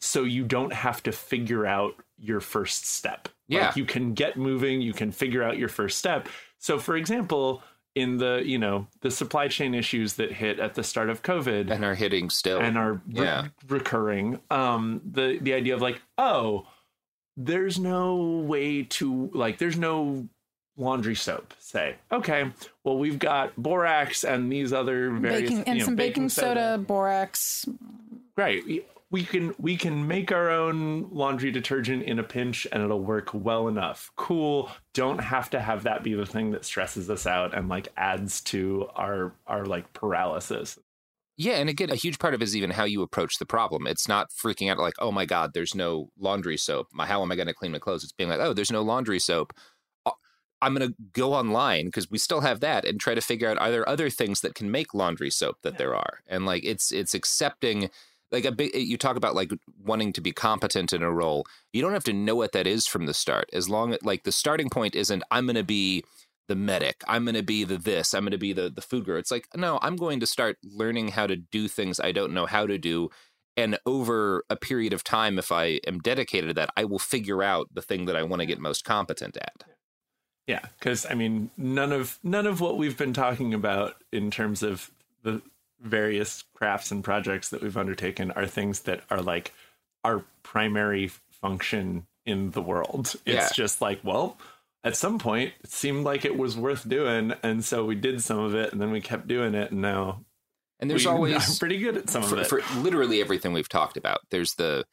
Speaker 10: so you don't have to figure out your first step.
Speaker 2: Yeah.
Speaker 10: like you can get moving you can figure out your first step. So for example in the you know the supply chain issues that hit at the start of covid
Speaker 2: and are hitting still.
Speaker 10: and are yeah. recurring. Um the the idea of like oh there's no way to like there's no laundry soap say. Okay well we've got borax and these other various
Speaker 9: baking, and
Speaker 10: you know,
Speaker 9: some baking, baking soda, soda borax.
Speaker 10: Right we can we can make our own laundry detergent in a pinch and it'll work well enough. Cool. Don't have to have that be the thing that stresses us out and like adds to our our like paralysis.
Speaker 2: Yeah and again a huge part of it is even how you approach the problem. It's not freaking out like oh my god there's no laundry soap. My how am i going to clean my clothes? It's being like oh there's no laundry soap. Uh, I'm going to go online because we still have that and try to figure out are there other things that can make laundry soap that yeah. there are. And like it's it's accepting like a big you talk about like wanting to be competent in a role. You don't have to know what that is from the start as long as like the starting point isn't i'm going to be the medic. I'm going to be the this. I'm going to be the the food girl it's like no i'm going to start learning how to do things i don't know how to do and over a period of time if i am dedicated to that i will figure out the thing that i want to get most competent at.
Speaker 10: Yeah. Because i mean none of none of what we've been talking about in terms of the various crafts and projects that we've undertaken are things that are like our primary function in the world. It's yeah. just like, well, at some point it seemed like it was worth doing, and so we did some of it, and then we kept doing it, and now.
Speaker 2: And there's
Speaker 10: we,
Speaker 2: always
Speaker 10: I'm pretty good at some
Speaker 2: for,
Speaker 10: of it
Speaker 2: for literally everything we've talked about. There's the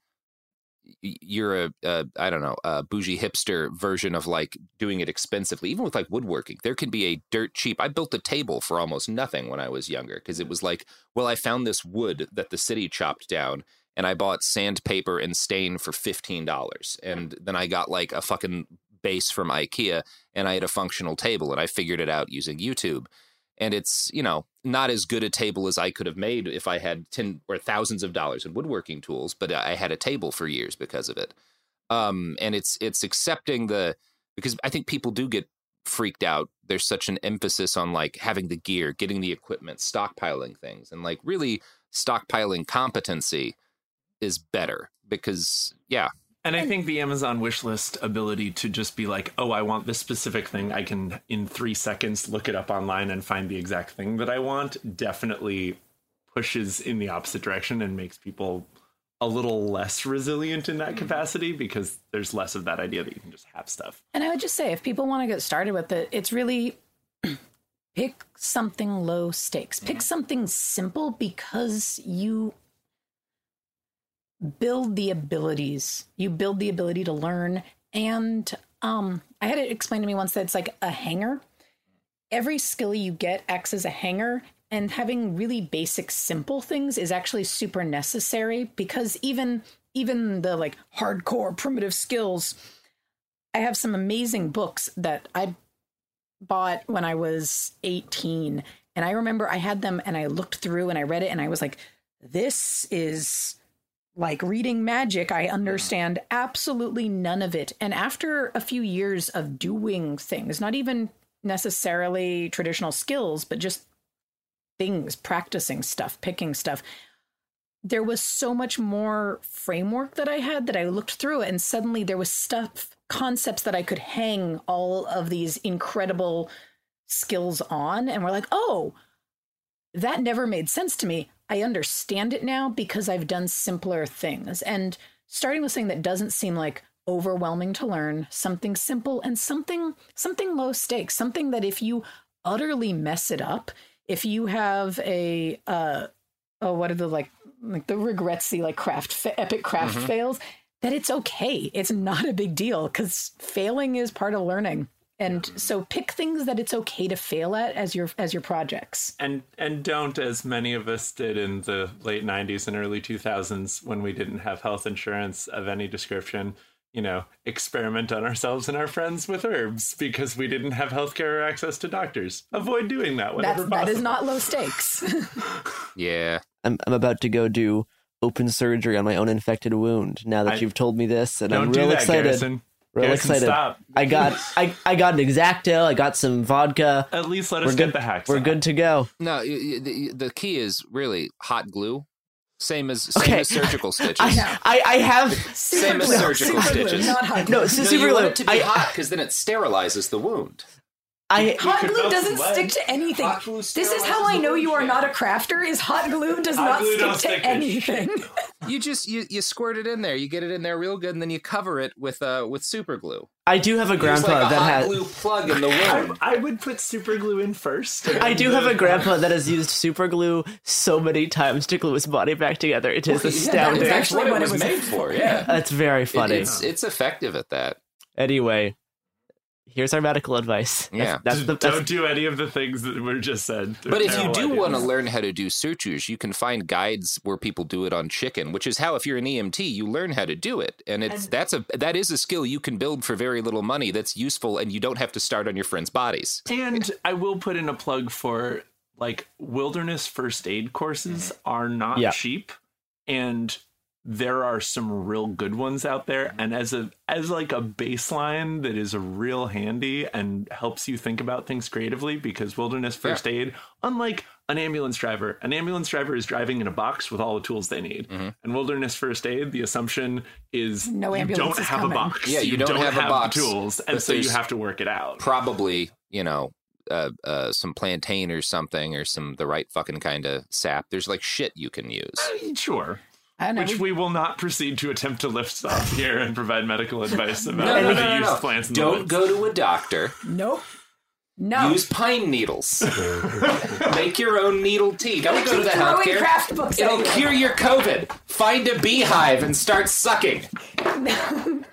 Speaker 2: you're a a I don't know a bougie hipster version of like doing it expensively even with like woodworking. There can be a dirt cheap i built a table for almost nothing when i was younger because it was like well i found this wood that the city chopped down and i bought sandpaper and stain for $15 and then i got like a fucking base from ikea and i had a functional table and i figured it out using youtube and it's you know not as good a table as I could have made if I had ten or thousands of dollars in woodworking tools, but I had a table for years because of it. Um, and it's it's accepting the because I think people do get freaked out. There's such an emphasis on like having the gear, getting the equipment, stockpiling things, and like really stockpiling competency is better because yeah,
Speaker 10: and I think the Amazon wish list ability to just be like, oh, I want this specific thing. I can, in three seconds, look it up online and find the exact thing that I want, definitely pushes in the opposite direction and makes people a little less resilient in that mm-hmm. capacity because there's less of that idea that you can just have stuff.
Speaker 9: And I would just say, if people want to get started with it, it's really pick something low stakes, pick something simple because you build the abilities. You build the ability to learn. And um, I had it explained to me once that it's like a hanger. Every skill you get acts as a hanger, and having really basic, simple things is actually super necessary because even even the like hardcore primitive skills, I have some amazing books that I bought when I was 18. And I remember I had them and I looked through and I read it and I was like, this is like reading magic, I understand absolutely none of it. And after a few years of doing things, not even necessarily traditional skills, but just things, practicing stuff, picking stuff, there was so much more framework that I had that I looked through it, and suddenly there was stuff, concepts that I could hang all of these incredible skills on. And we're like, oh, that never made sense to me. I understand it now because I've done simpler things. And starting with something that doesn't seem like overwhelming to learn, something simple and something something low stakes, something that if you utterly mess it up, if you have a uh oh what are the like like the regretsy like craft fa- epic craft mm-hmm. fails, that it's okay. It's not a big deal cuz failing is part of learning and so pick things that it's okay to fail at as your as your projects.
Speaker 10: And and don't as many of us did in the late 90s and early 2000s when we didn't have health insurance of any description you know experiment on ourselves and our friends with herbs because we didn't have healthcare or access to doctors. Avoid doing that
Speaker 9: That's, that is not low stakes.
Speaker 2: Yeah.
Speaker 5: I'm, I'm about to go do open surgery on my own infected wound now that I, you've told me this and i'm real excited.
Speaker 10: Garrison.
Speaker 5: Real excited. Stop. I got I, I got an X-Acto. I got some vodka.
Speaker 10: At least let us
Speaker 5: we're
Speaker 10: get
Speaker 5: good,
Speaker 10: the hacks.
Speaker 5: We're
Speaker 10: out.
Speaker 5: good to go.
Speaker 2: No, the, the key is really hot glue. Same as same okay. as surgical stitches. I,
Speaker 5: I, I have
Speaker 2: same as surgical stitches.
Speaker 9: Not hot
Speaker 5: glue. No,
Speaker 2: no
Speaker 5: super
Speaker 2: you
Speaker 5: glue.
Speaker 2: want it to be I, hot because then it sterilizes the wound.
Speaker 9: I, hot glue doesn't stick to anything. This is how I know you are not a crafter. Is hot glue does hot not glue stick, stick to anything.
Speaker 2: you just you, you squirt it in there. You get it in there real good, and then you cover it with uh with super glue.
Speaker 5: I do have a grandpa
Speaker 2: like a
Speaker 5: that
Speaker 2: hot
Speaker 5: has
Speaker 2: glue plug in the room.
Speaker 10: I, I would put super glue in first.
Speaker 5: I do have a grandpa that has used super glue so many times to glue his body back together. It is
Speaker 2: well,
Speaker 5: astounding.
Speaker 2: Yeah, that's what it was made for. Yeah,
Speaker 5: that's very funny.
Speaker 2: It, it's it's effective at that.
Speaker 5: Anyway, here's our medical advice. Yeah, that's
Speaker 10: the, that's, don't do any of the things that were just said.
Speaker 2: They're but if you do want to learn how to do sutures, you can find guides where people do it on chicken, which is how if you're an EMT, you learn how to do it, and it's and, that's a that is a skill you can build for very little money. That's useful, and you don't have to start on your friends' bodies.
Speaker 10: And I will put in a plug for like wilderness first aid courses mm-hmm. are not yeah. cheap, and there are some real good ones out there and as a as like a baseline that is a real handy and helps you think about things creatively because wilderness first yeah. aid unlike an ambulance driver an ambulance driver is driving in a box with all the tools they need mm-hmm. and wilderness first aid the assumption is
Speaker 9: no
Speaker 10: you don't have
Speaker 9: coming.
Speaker 10: a box
Speaker 2: yeah you, you don't, don't, have, have a box
Speaker 10: tools and so you have to work it out
Speaker 2: probably you know uh, uh, some plantain or something or some the right fucking kind of sap. There's like shit you can use.
Speaker 10: Uh, sure. Which we will not proceed to attempt to lift off here and provide medical advice about
Speaker 2: no,
Speaker 10: how
Speaker 2: no,
Speaker 10: to
Speaker 2: no,
Speaker 10: use
Speaker 2: no.
Speaker 10: plants. In
Speaker 2: Don't go to a doctor.
Speaker 9: Nope. No.
Speaker 2: Use pine needles. Make your own needle tea. Don't go to the healthcare.
Speaker 9: Craft books
Speaker 2: It'll cure your COVID. Find a beehive and start sucking.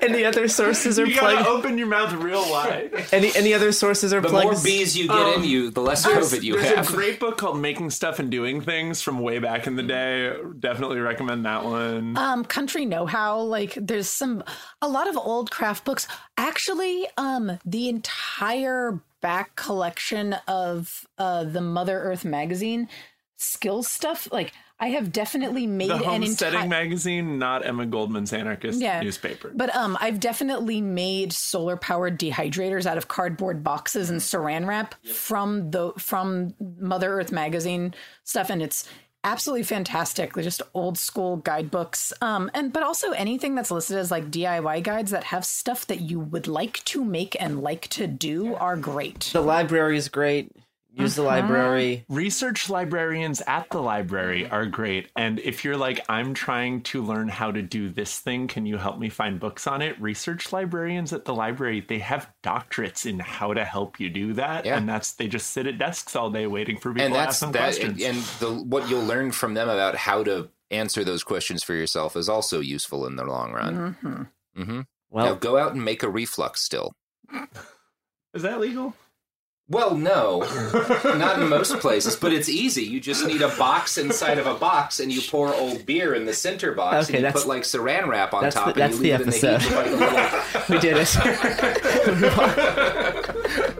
Speaker 5: any other sources are
Speaker 10: you
Speaker 5: plugged?
Speaker 10: open your mouth real wide.
Speaker 5: Any any other sources are
Speaker 2: the
Speaker 5: plugged?
Speaker 2: The more bees you get um, in you, the less COVID you
Speaker 10: there's
Speaker 2: have.
Speaker 10: There's a great book called Making Stuff and Doing Things from way back in the day. Definitely recommend that one.
Speaker 9: Um, Country Know How. Like, there's some a lot of old craft books. Actually, um, the entire back collection of uh, the Mother Earth magazine skill stuff. Like I have definitely made
Speaker 10: the
Speaker 9: an entire
Speaker 10: magazine, not Emma Goldman's anarchist
Speaker 9: Yeah.
Speaker 10: newspaper.
Speaker 9: But um, I've definitely made solar powered dehydrators out of cardboard boxes and saran wrap from the from Mother Earth magazine stuff, and it's absolutely fantastic. They're just old school guidebooks, um, and but also anything that's listed as like DIY guides that have stuff that you would like to make and like to do are great.
Speaker 11: The library is great. Use the library.
Speaker 10: Research librarians at the library are great. And if you're like, I'm trying to learn how to do this thing, can you help me find books on it? Research librarians at the library, they have doctorates in how to help you do that.
Speaker 2: Yeah.
Speaker 10: And that's they just sit at desks all day waiting for people
Speaker 2: and
Speaker 10: to
Speaker 2: that's
Speaker 10: ask them
Speaker 2: that
Speaker 10: questions.
Speaker 2: and the what you'll learn from them about how to answer those questions for yourself is also useful in the long run.
Speaker 9: Mm-hmm.
Speaker 2: Mm-hmm.
Speaker 11: Well-
Speaker 2: now go out and make a reflux still.
Speaker 10: Is that legal?
Speaker 2: Well, no, not in most places, but it's easy. You just need a box inside of a box, and you pour old beer in the center box,
Speaker 11: Okay,
Speaker 2: and you put like saran wrap on
Speaker 11: that's
Speaker 2: top,
Speaker 11: the-
Speaker 2: and you
Speaker 11: that's
Speaker 2: leave
Speaker 11: the
Speaker 2: it in the heat. like, little-
Speaker 11: we did it.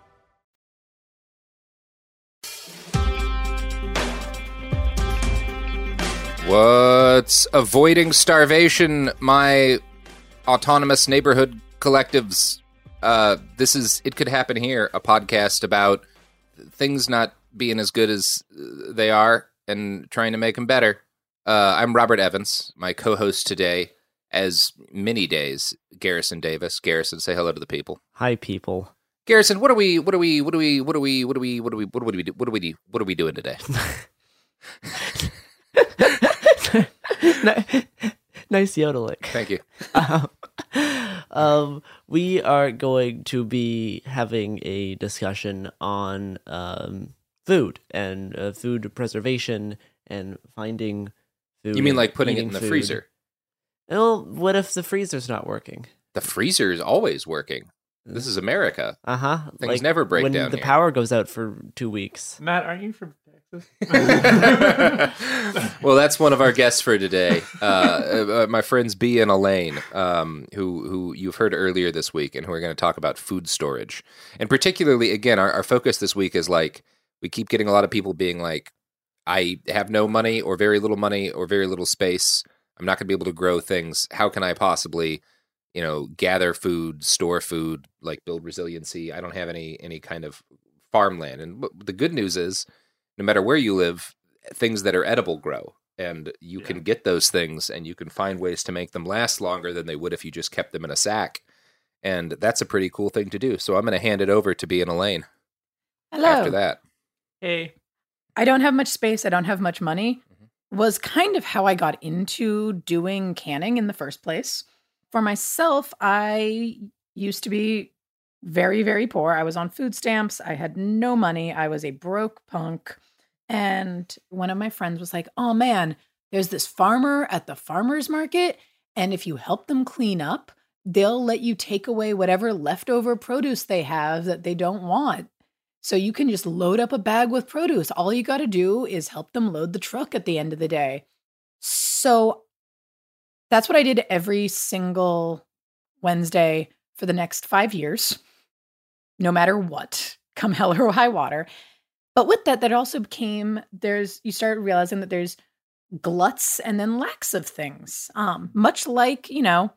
Speaker 2: What's avoiding starvation, my autonomous neighborhood collectives? Uh, this is It Could Happen Here, a podcast about things not being as good as uh, they are and trying to make them better. Uh, I'm Robert Evans, my co host today, as many days, Garrison Davis. Garrison, say hello to the people.
Speaker 5: Hi, people.
Speaker 2: Garrison, what are we? What are we? What are we? What are we? What are we? What are we? What are we? What are we? do- What are we doing today?
Speaker 5: Ni- nice yodeling.
Speaker 2: Thank you.
Speaker 5: Um, um, we are going to be having a discussion on um, food and uh, food preservation and finding food.
Speaker 2: You mean like putting it in the
Speaker 5: food.
Speaker 2: freezer?
Speaker 5: Well, what if the freezer's not working?
Speaker 2: The freezer is always working. This is America.
Speaker 5: Uh huh.
Speaker 2: Things never break
Speaker 5: when
Speaker 2: down
Speaker 5: the
Speaker 2: here.
Speaker 5: power goes out for two weeks.
Speaker 10: Matt, aren't you from Texas? Texas.
Speaker 2: well, that's one of our guests for today. Uh, uh, my friends B and Elaine, um, who who you've heard earlier this week, and who are going to talk about food storage. And particularly, again, our, our focus this week is like we keep getting a lot of people being like, "I have no money, or very little money, or very little space. I'm not going to be able to grow things. How can I possibly?" you know gather food store food like build resiliency i don't have any any kind of farmland and the good news is no matter where you live things that are edible grow and you yeah. can get those things and you can find ways to make them last longer than they would if you just kept them in a sack and that's a pretty cool thing to do so i'm going to hand it over to B and Elaine
Speaker 9: hello
Speaker 2: after that
Speaker 10: hey
Speaker 9: i don't have much space i don't have much money mm-hmm. was kind of how i got into doing canning in the first place for myself, I used to be very, very poor. I was on food stamps. I had no money. I was a broke punk. And one of my friends was like, Oh man, there's this farmer at the farmer's market. And if you help them clean up, they'll let you take away whatever leftover produce they have that they don't want. So you can just load up a bag with produce. All you got to do is help them load the truck at the end of the day. So that's what I did every single Wednesday for the next five years, no matter what, come hell or high water. But with that, that also became there's you start realizing that there's gluts and then lacks of things. Um, much like, you know,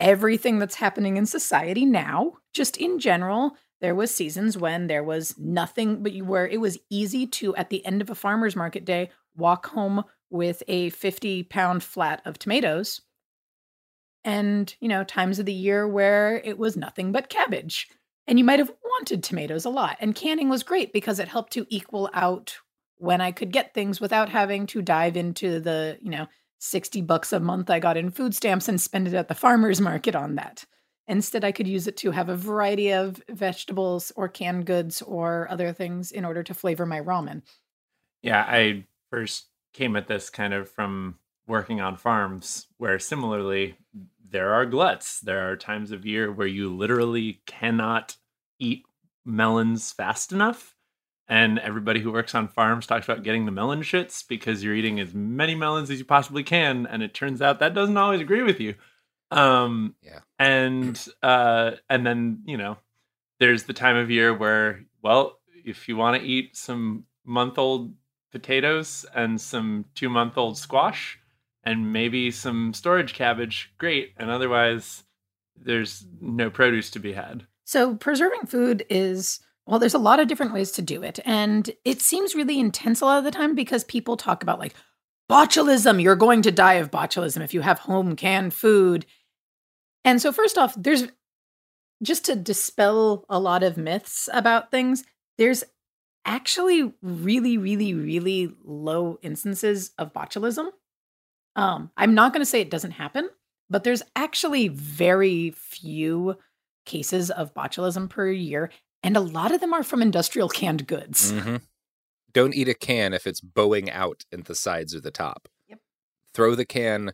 Speaker 9: everything that's happening in society now, just in general, there was seasons when there was nothing but you where it was easy to at the end of a farmer's market day walk home with a 50 pound flat of tomatoes and you know times of the year where it was nothing but cabbage and you might have wanted tomatoes a lot and canning was great because it helped to equal out when i could get things without having to dive into the you know 60 bucks a month i got in food stamps and spend it at the farmers market on that. Instead i could use it to have a variety of vegetables or canned goods or other things in order to flavor my ramen.
Speaker 10: Yeah i first came at this kind of from working on farms where similarly there are gluts. There are times of year where you literally cannot eat melons fast enough. And everybody who works on farms talks about getting the melon shits because you're eating as many melons as you possibly can. And it turns out that doesn't always agree with you. Um,
Speaker 2: yeah.
Speaker 10: And uh, and then you know, there's the time of year where, well, if you want to eat some month old potatoes and some two month old squash and maybe some storage cabbage, great. And otherwise, there's no produce to be had.
Speaker 9: So, preserving food is, well, there's a lot of different ways to do it. And it seems really intense a lot of the time because people talk about like botulism. You're going to die of botulism if you have home canned food. And so, first off, there's just to dispel a lot of myths about things, there's actually really, really, really low instances of botulism. Um, I'm not going to say it doesn't happen, but there's actually very few cases of botulism per year, and a lot of them are from industrial canned goods.
Speaker 2: Mm-hmm. Don't eat a can if it's bowing out in the sides or the top.
Speaker 9: Yep.
Speaker 2: Throw the can,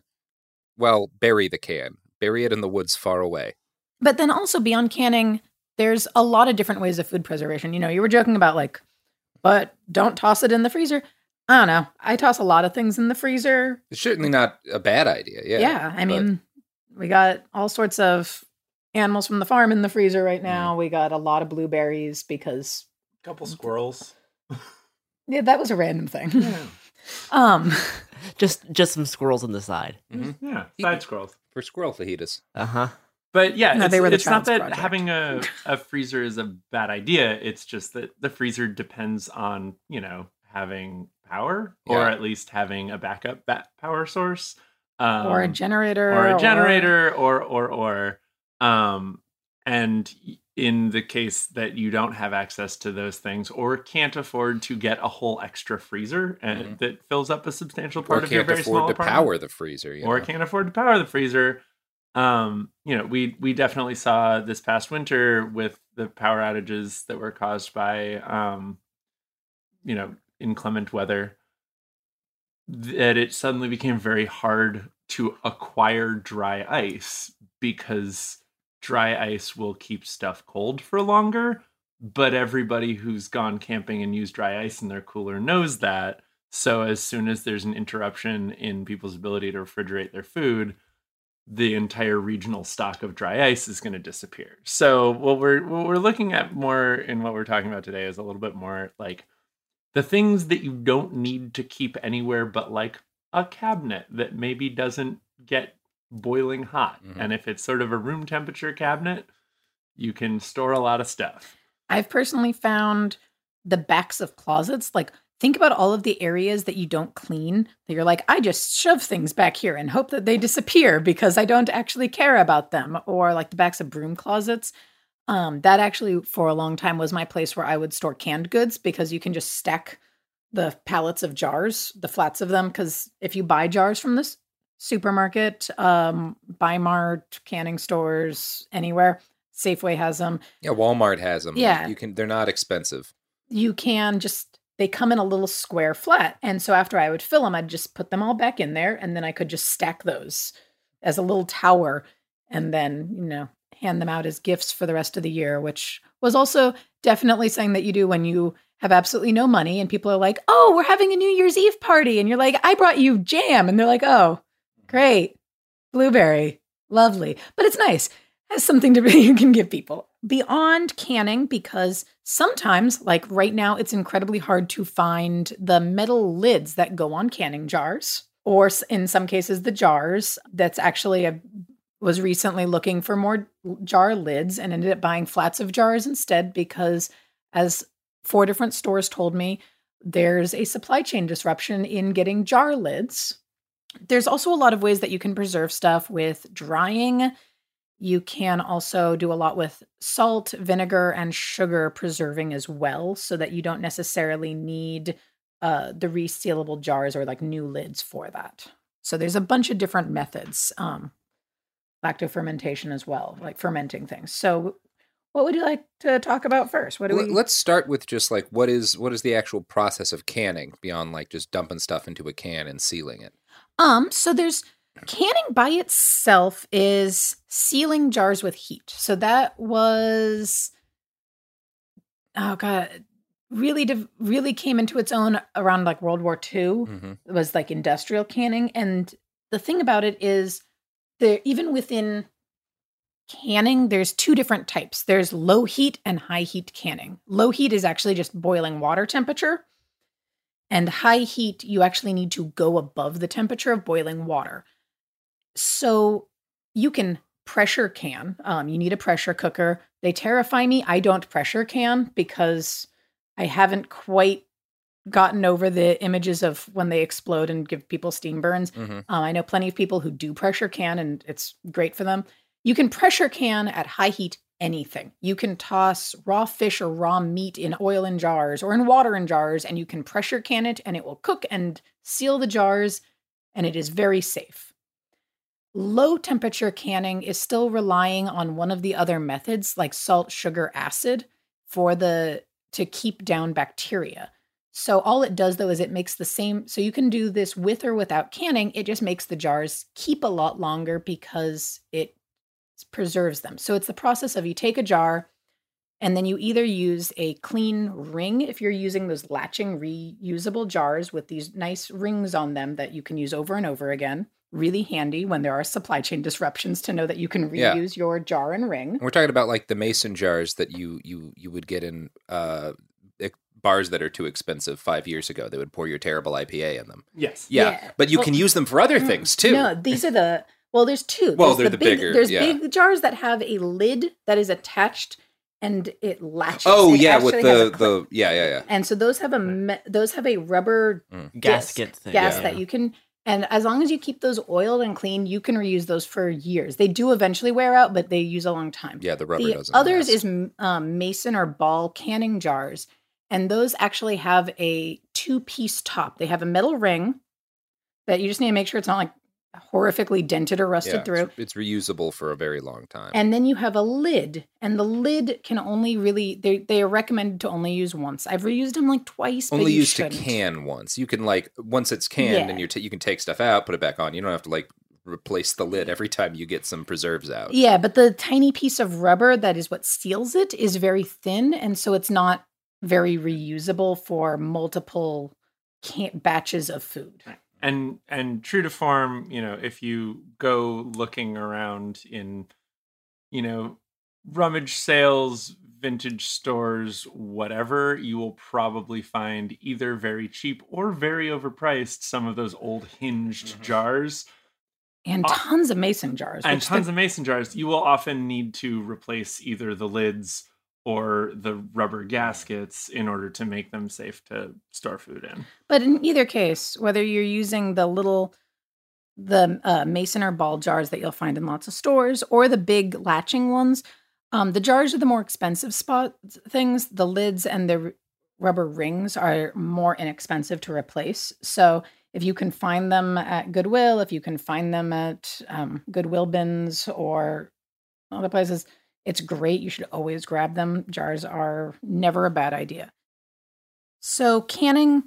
Speaker 2: well, bury the can, bury it in the woods far away.
Speaker 9: But then also beyond canning, there's a lot of different ways of food preservation. You know, you were joking about like but don't toss it in the freezer. I don't know. I toss a lot of things in the freezer.
Speaker 2: It's certainly not a bad idea. Yeah.
Speaker 9: Yeah. I but... mean, we got all sorts of animals from the farm in the freezer right now. Mm. We got a lot of blueberries because
Speaker 10: a couple squirrels.
Speaker 9: yeah, that was a random thing. Yeah. um
Speaker 5: just just some squirrels on the side.
Speaker 10: Mm-hmm. Yeah, side squirrels.
Speaker 2: For squirrel fajitas.
Speaker 5: Uh-huh.
Speaker 10: But yeah, no, it's, they were the it's not that project. having a, a freezer is a bad idea. It's just that the freezer depends on, you know, having power yeah. or at least having a backup bat power source.
Speaker 9: Um, or a generator.
Speaker 10: Or a generator or or or, or um and in the case that you don't have access to those things or can't afford to get a whole extra freezer and mm-hmm. that fills up a substantial part
Speaker 2: or
Speaker 10: of your very
Speaker 2: small
Speaker 10: to
Speaker 2: apartment, power the freezer
Speaker 10: or
Speaker 2: know?
Speaker 10: can't afford to power the freezer um, you know, we we definitely saw this past winter with the power outages that were caused by, um, you know, inclement weather, that it suddenly became very hard to acquire dry ice because dry ice will keep stuff cold for longer, but everybody who's gone camping and used dry ice in their cooler knows that. So as soon as there's an interruption in people's ability to refrigerate their food, the entire regional stock of dry ice is going to disappear. So what we're what we're looking at more in what we're talking about today is a little bit more like the things that you don't need to keep anywhere but like a cabinet that maybe doesn't get boiling hot. Mm-hmm. And if it's sort of a room temperature cabinet, you can store a lot of stuff.
Speaker 9: I've personally found the backs of closets like think about all of the areas that you don't clean that you're like i just shove things back here and hope that they disappear because i don't actually care about them or like the backs of broom closets um, that actually for a long time was my place where i would store canned goods because you can just stack the pallets of jars the flats of them because if you buy jars from this supermarket um Bi-Mart canning stores anywhere safeway has them.
Speaker 2: Yeah walmart has them
Speaker 9: yeah.
Speaker 2: You can they're not expensive.
Speaker 9: You can just they come in a little square flat. And so after I would fill them, I'd just put them all back in there and then I could just stack those as a little tower and then, you know, hand them out as gifts for the rest of the year, which was also definitely something that you do when you have absolutely no money and people are like, "Oh, we're having a New Year's Eve party." And you're like, "I brought you jam." And they're like, "Oh, great. Blueberry. Lovely." But it's nice. Has something to be you can give people beyond canning because sometimes, like right now, it's incredibly hard to find the metal lids that go on canning jars, or in some cases, the jars. That's actually a was recently looking for more jar lids and ended up buying flats of jars instead because, as four different stores told me, there's a supply chain disruption in getting jar lids. There's also a lot of ways that you can preserve stuff with drying you can also do a lot with salt, vinegar, and sugar preserving as well, so that you don't necessarily need uh, the resealable jars or like new lids for that. So there's a bunch of different methods, um, lacto fermentation as well, like fermenting things. So what would you like to talk about first? What do we?
Speaker 2: Let's start with just like what is what is the actual process of canning beyond like just dumping stuff into a can and sealing it.
Speaker 9: Um, so there's Canning by itself is sealing jars with heat. So that was oh god, really div- really came into its own around like World War II. Mm-hmm. It was like industrial canning and the thing about it is there even within canning there's two different types. There's low heat and high heat canning. Low heat is actually just boiling water temperature. And high heat, you actually need to go above the temperature of boiling water. So you can pressure can. Um, you need a pressure cooker. They terrify me. I don't pressure can because I haven't quite gotten over the images of when they explode and give people steam burns. Mm-hmm. Uh, I know plenty of people who do pressure can, and it's great for them. You can pressure can at high heat anything. You can toss raw fish or raw meat in oil in jars or in water in jars, and you can pressure can it, and it will cook and seal the jars, and it is very safe. Low temperature canning is still relying on one of the other methods like salt, sugar, acid for the to keep down bacteria. So all it does though is it makes the same so you can do this with or without canning, it just makes the jars keep a lot longer because it preserves them. So it's the process of you take a jar and then you either use a clean ring if you're using those latching reusable jars with these nice rings on them that you can use over and over again really handy when there are supply chain disruptions to know that you can reuse yeah. your jar and ring.
Speaker 2: We're talking about like the mason jars that you you you would get in uh bars that are too expensive five years ago. They would pour your terrible IPA in them.
Speaker 10: Yes.
Speaker 2: Yeah. yeah. But you well, can use them for other mm, things too.
Speaker 9: No, these are the well, there's two.
Speaker 2: Well,
Speaker 9: there's
Speaker 2: they're the, the big, bigger.
Speaker 9: There's
Speaker 2: yeah.
Speaker 9: big jars that have a lid that is attached and it latches.
Speaker 2: Oh
Speaker 9: it
Speaker 2: yeah, with the the yeah yeah yeah.
Speaker 9: And so those have a me- those have a rubber
Speaker 5: mm. gasket thing.
Speaker 9: gas yeah. that you can and as long as you keep those oiled and clean, you can reuse those for years. They do eventually wear out, but they use a long time.
Speaker 2: Yeah, the rubber
Speaker 9: the
Speaker 2: doesn't.
Speaker 9: Others
Speaker 2: last.
Speaker 9: is um, mason or ball canning jars, and those actually have a two-piece top. They have a metal ring that you just need to make sure it's not like horrifically dented or rusted yeah, through.
Speaker 2: It's, it's, reusable for a very long time.
Speaker 9: And then you have a lid, and the lid can only really they they are recommended to only use once. I've reused them like twice.
Speaker 2: Only used
Speaker 9: shouldn't.
Speaker 2: to can once. You can like once it's canned yeah. and you t- you can take stuff out, put it back on. You don't have to like replace the lid every time you get some preserves out.
Speaker 9: Yeah, but the tiny piece of rubber that is what seals it is very thin, and so it's not very reusable for multiple can- batches of food.
Speaker 10: And and true to form, you know, if you go looking around in, you know, rummage sales, vintage stores, whatever, you will probably find either very cheap or very overpriced some of those old hinged
Speaker 2: Mm-hmm.
Speaker 10: jars.
Speaker 9: And tons of mason jars.
Speaker 10: And tons
Speaker 9: the-
Speaker 10: of mason jars. You will often need to replace either the lids or the rubber gaskets in order to make them safe to store food in.
Speaker 9: But in either case, whether you're using the little the uh, mason or ball jars that you'll find in lots of stores or the big latching ones, um, the jars are the more expensive spot things. The lids and the r- rubber rings are more inexpensive to replace. So if you can find them at Goodwill, if you can find them at um, Goodwill bins or other places, it's great. You should always grab them. Jars are never a bad idea. So canning,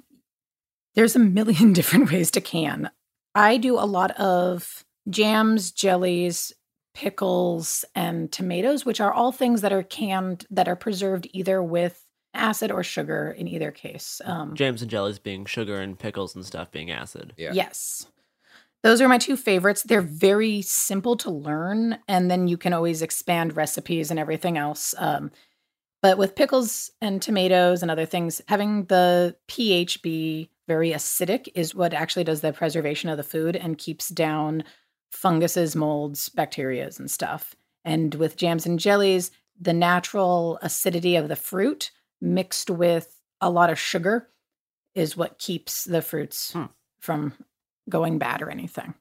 Speaker 9: there's a million different ways to can. I do a lot of jams, jellies, pickles, and tomatoes, which are all things that are canned that are preserved either with acid or sugar in either case. Um,
Speaker 5: Jams and jellies being sugar and pickles and stuff being acid.
Speaker 9: Yes. Those are my two favorites. They're very simple to learn, and then you can always expand recipes and everything else. Um, but with pickles and tomatoes and other things, having the pH be very acidic is what actually does the preservation of the food and keeps down funguses, molds, bacterias, and stuff. And with jams and jellies, the natural acidity of the fruit mixed with a lot of sugar is what keeps the fruits from going bad or anything.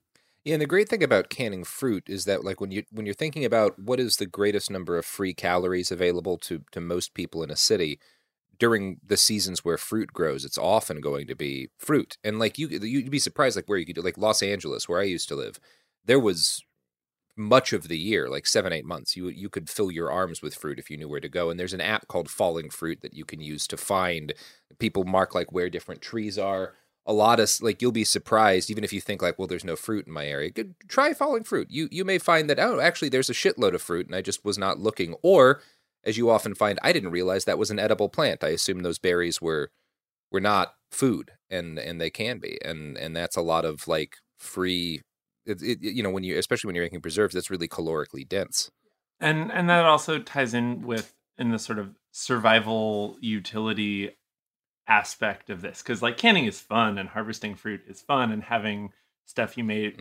Speaker 2: Yeah, and the great thing about canning fruit is that like when you when you're thinking about what is the greatest number of free calories available to to most people in a city during the seasons where fruit grows, it's often going to be fruit. And like you you'd be surprised like where you could do like Los Angeles where I used to live, there was much of the year, like seven, eight months, you you could fill your arms with fruit if you knew where to go. And there's an app called Falling Fruit that you can use to find people mark like where different trees are. A lot of like you'll be surprised, even if you think like, well, there's no fruit in my area. Good, try falling fruit. You you may find that oh, actually, there's a shitload of fruit, and I just was not looking. Or, as you often find, I didn't realize that was an edible plant. I assumed those berries were were not food, and and they can be, and and that's a lot of like free. It, it, you know, when you especially when you're making preserves, that's really calorically dense.
Speaker 10: and and that also ties in with in the sort of survival utility aspect of this because like canning is fun and harvesting fruit is fun and having stuff you made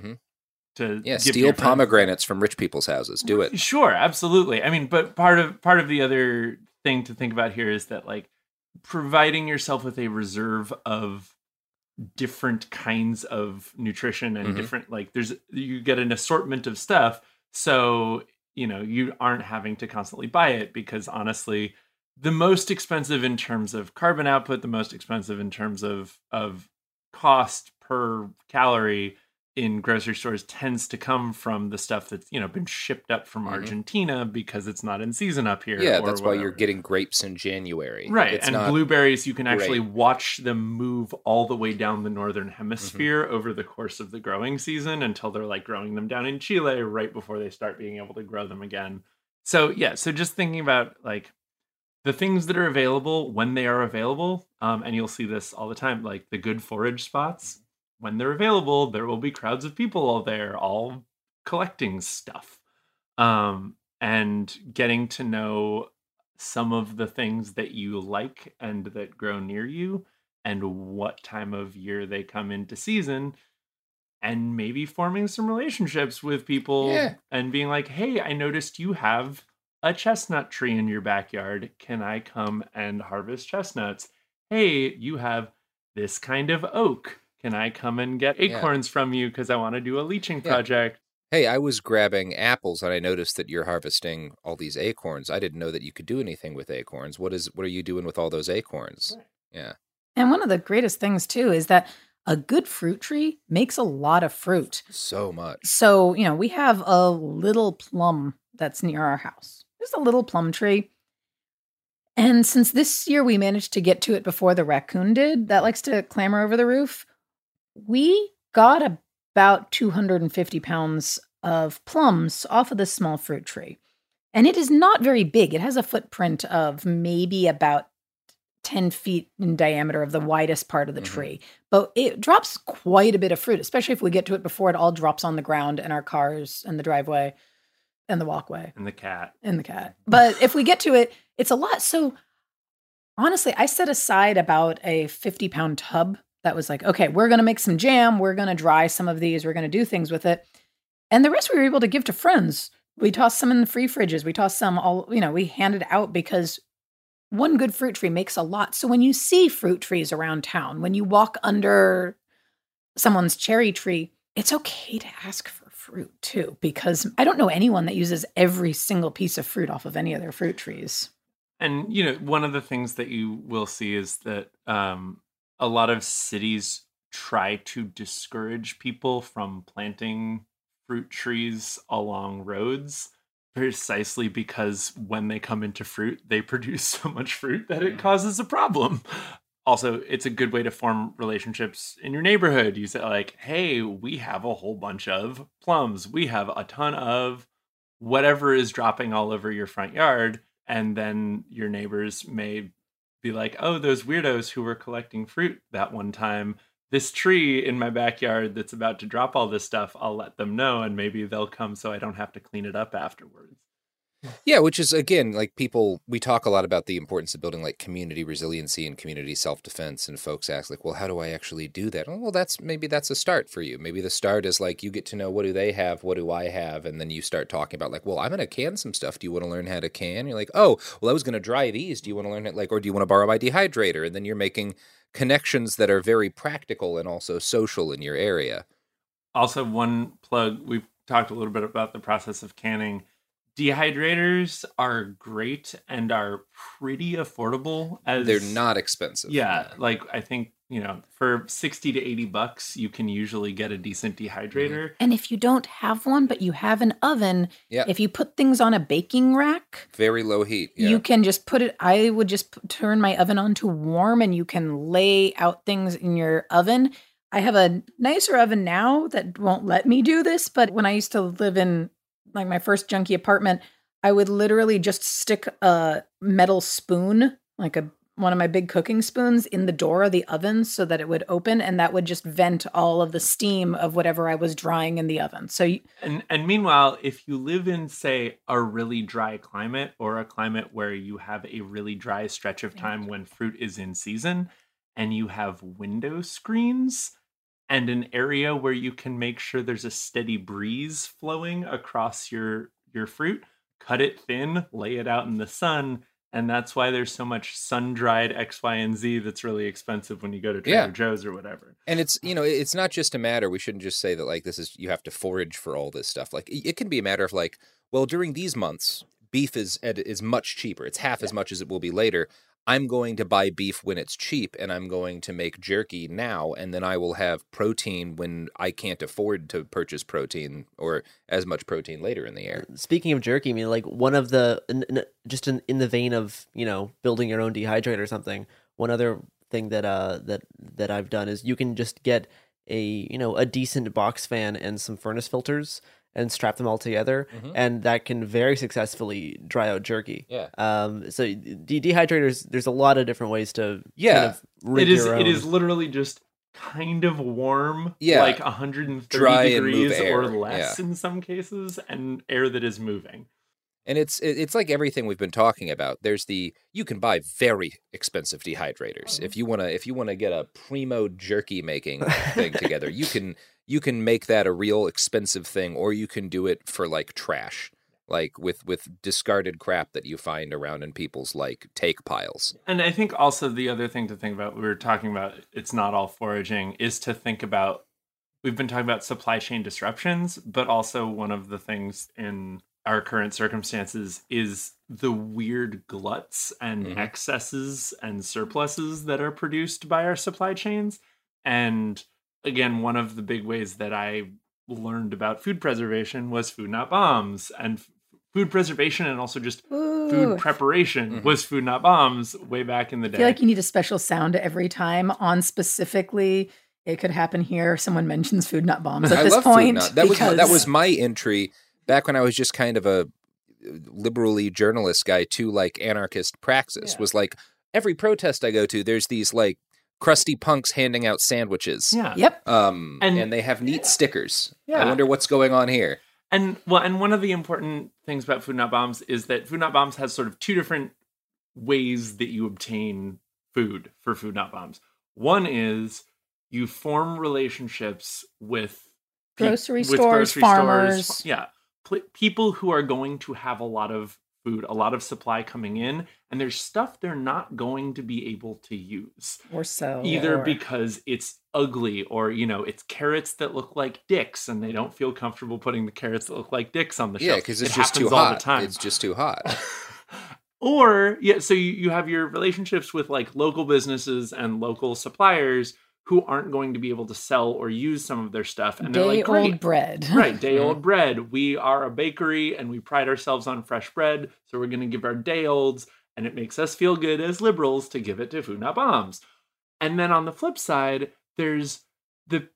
Speaker 10: to
Speaker 2: Mm-hmm. Yeah,
Speaker 10: give
Speaker 2: steal pomegranates from rich people's houses. Do it.
Speaker 10: Sure, absolutely. I mean, but part of part of the other thing to think about here is that like providing yourself with a reserve of different kinds of nutrition and
Speaker 2: Mhm.
Speaker 10: different like there's you get an assortment of stuff so you know you aren't having to constantly buy it because honestly the most expensive in terms of carbon output the most expensive in terms of of cost per calorie in grocery stores tends to come from the stuff that's you know been shipped up from
Speaker 2: Mhm.
Speaker 10: Argentina because it's not in season up here.
Speaker 2: Yeah, that's why you're getting grapes in January.
Speaker 10: right.
Speaker 2: It's
Speaker 10: and blueberries, you can actually watch them move all the way down the northern
Speaker 2: Mm-hmm.
Speaker 10: hemisphere over the course of the growing season until they're like growing them down in Chile right before they start being able to grow them again. So yeah, so just thinking about like the things that are available when they are available, um, and you'll see this all the time, like the good forage spots. When they're available, there will be crowds of people all there, all collecting stuff, um, and getting to know some of the things that you like and that grow near you, and what time of year they come into season, and maybe forming some relationships with people
Speaker 2: Yeah.
Speaker 10: and being like, "Hey, I noticed you have." A chestnut tree in your backyard. Can I come and harvest chestnuts? Hey, you have this kind of oak. Can I come and get
Speaker 2: Yeah.
Speaker 10: acorns from you because I want to do a leaching
Speaker 2: Yeah.
Speaker 10: project?
Speaker 2: Hey, I was grabbing apples and I noticed that you're harvesting all these acorns. I didn't know that you could do anything with acorns. What is what are you doing with all those acorns? Yeah.
Speaker 9: And one of the greatest things too is that a good fruit tree makes a lot of fruit.
Speaker 2: So much.
Speaker 9: So, you know, we have a little plum that's near our house. Just a little plum tree. And since this year we managed to get to it before the raccoon did, that likes to clamber over the roof, we got about 250 pounds of plums off of this small fruit tree. And it is not very big. It has a footprint of maybe about 10 feet in diameter of the widest part of the
Speaker 2: Mm-hmm.
Speaker 9: tree. But it drops quite a bit of fruit, especially if we get to it before it all drops on the ground and our cars and the driveway and the walkway
Speaker 10: And the cat.
Speaker 9: and the cat. But if we get to it, it's a lot. So honestly, I set aside about a 50 pound tub that was like, okay, we're going to make some jam. We're going to dry some of these. We're going to do things with it. And the rest we were able to give to friends. We tossed some in the free fridges. We tossed some all, you know, we handed out because one good fruit tree makes a lot. So when you see fruit trees around town, when you walk under someone's cherry tree, it's okay to ask for fruit too, because I don't know anyone that uses every single piece of fruit off of any of their fruit trees.
Speaker 10: And you know, one of the things that you will see is that um, a lot of cities try to discourage people from planting fruit trees along roads precisely because when they come into fruit, they produce so much fruit that it causes a problem. Also, it's a good way to form relationships in your neighborhood. You say, like, hey, we have a whole bunch of plums. We have a ton of whatever is dropping all over your front yard. And then your neighbors may be like, oh, those weirdos who were collecting fruit that one time, this tree in my backyard that's about to drop all this stuff, I'll let them know and maybe they'll come so I don't have to clean it up afterwards.
Speaker 2: Yeah, which is again like people we talk a lot about the importance of building like community resiliency and community self-defense and folks ask like, "Well, how do I actually do that?" Oh, well, that's maybe that's a start for you. Maybe the start is like you get to know what do they have, what do I have, and then you start talking about like, "Well, I'm going to can some stuff. Do you want to learn how to can?" You're like, "Oh, well, I was going to dry these. Do you want to learn it like or do you want to borrow my dehydrator?" And then you're making connections that are very practical and also social in your area.
Speaker 10: Also, one plug we've talked a little bit about the process of canning. Dehydrators are great and are pretty affordable as
Speaker 2: They're not expensive.
Speaker 10: Yeah, like I think, you know, for 60 to 80 bucks you can usually get a decent mm-hmm. dehydrator.
Speaker 9: And if you don't have one, but you have an oven,
Speaker 2: Yeah.
Speaker 9: if you put things on a baking rack,
Speaker 2: Very low heat. Yeah.
Speaker 9: you can just put it. I would just p- turn my oven on to warm, and you can lay out things in your oven. I have a nicer oven now that won't let me do this, but when I used to live in like my first junky apartment, I would literally just stick a metal spoon, like a one of my big cooking spoons, in the door of the oven so that it would open, and that would just vent all of the steam of whatever I was drying in the oven. So you,
Speaker 10: And and meanwhile, if you live in say a really dry climate or a climate where you have a really dry stretch of time when fruit is in season and you have window screens and an area where you can make sure there's a steady breeze flowing across your your fruit, cut it thin, lay it out in the sun, and that's why there's so much sun-dried X, Y, and Z that's really expensive when you go to Trader
Speaker 2: Yeah.
Speaker 10: Joe's or whatever.
Speaker 2: And it's you know it's not just a matter. We shouldn't just say that like this is you have to forage for all this stuff. Like it it can be a matter of like well during these months beef is is much cheaper. It's half as much as it will be later. I'm going to buy beef when it's cheap, and I'm going to make jerky now, and then I will have protein when I can't afford to purchase protein or as much protein later in the year.
Speaker 5: Speaking of jerky, I mean, like one of the n- n- just in, in the vein of you know building your own dehydrator or something. One other thing that uh that that I've done is you can just get a you know a decent box fan and some furnace filters and strap them all together,
Speaker 2: Mhm.
Speaker 5: and that can very successfully dry out jerky.
Speaker 2: Yeah.
Speaker 5: Um. So de- dehydrators, there's a lot of different ways to
Speaker 2: Yeah.
Speaker 5: kind of
Speaker 10: it is
Speaker 5: own.
Speaker 10: is literally just kind of warm
Speaker 2: Yeah.
Speaker 10: like 130
Speaker 2: Dry
Speaker 10: degrees or less
Speaker 2: yeah.
Speaker 10: in some cases and air that is moving
Speaker 2: And it's it's like everything we've been talking about. There's the you can buy very expensive dehydrators if you want to if you want to get a primo jerky making thing together. You can you can make that a real expensive thing or you can do it for like trash. Like with with discarded crap that you find around in people's like take piles.
Speaker 10: and i think also the other thing to think about we were talking about it's not all foraging is to think about we've been talking about supply chain disruptions but also one of the things in our current circumstances is the weird gluts and
Speaker 2: Mhm.
Speaker 10: excesses and surpluses that are produced by our supply chains and again one of the big ways that i learned about food preservation was food not bombs and food preservation and also just
Speaker 9: Ooh.
Speaker 10: food preparation mm-hmm. was food not bombs way back in the day.
Speaker 9: I
Speaker 10: day
Speaker 9: feel like you need a special sound every time on specifically it could happen here. Someone mentions food not bombs at
Speaker 2: I
Speaker 9: this
Speaker 2: love
Speaker 9: point.
Speaker 2: Food Not. That
Speaker 9: because...
Speaker 2: was that was my entry back when I was just kind of a liberally journalist guy to like anarchist praxis. Was like every protest I go to, there's these like crusty punks handing out sandwiches.
Speaker 10: Yeah.
Speaker 9: Yep.
Speaker 2: Um, and,
Speaker 10: And-
Speaker 2: they have neat stickers.
Speaker 10: Yeah.
Speaker 2: I wonder what's going on here.
Speaker 10: And well, and one of the important things about Food Not Bombs is that Food Not Bombs has sort of two different ways that you obtain food for Food Not Bombs. One is you form relationships with pe-
Speaker 9: Grocery
Speaker 10: with
Speaker 9: stores, farmers.
Speaker 10: stores, yeah, pl- people who are going to have a lot of food, a lot of supply coming in, and there's stuff they're not going to be able to use
Speaker 9: or so
Speaker 10: either
Speaker 9: or-
Speaker 10: because it's ugly or you know it's carrots that look like dicks and they don't feel comfortable putting the carrots that look like dicks on the shelf.
Speaker 2: Yeah, because it's
Speaker 10: It
Speaker 2: just too
Speaker 10: happens all
Speaker 2: hot.
Speaker 10: the time
Speaker 2: It's just too hot.
Speaker 10: or yeah so you, you have your relationships with like local businesses and local suppliers who aren't going to be able to sell or use some of their stuff. And they're
Speaker 9: day
Speaker 10: like great.
Speaker 9: old bread.
Speaker 10: right day old bread. We are a bakery and we pride ourselves on fresh bread so we're going to give our day olds and it makes us feel good as liberals to give it to food not bombs and then on the flip side there's the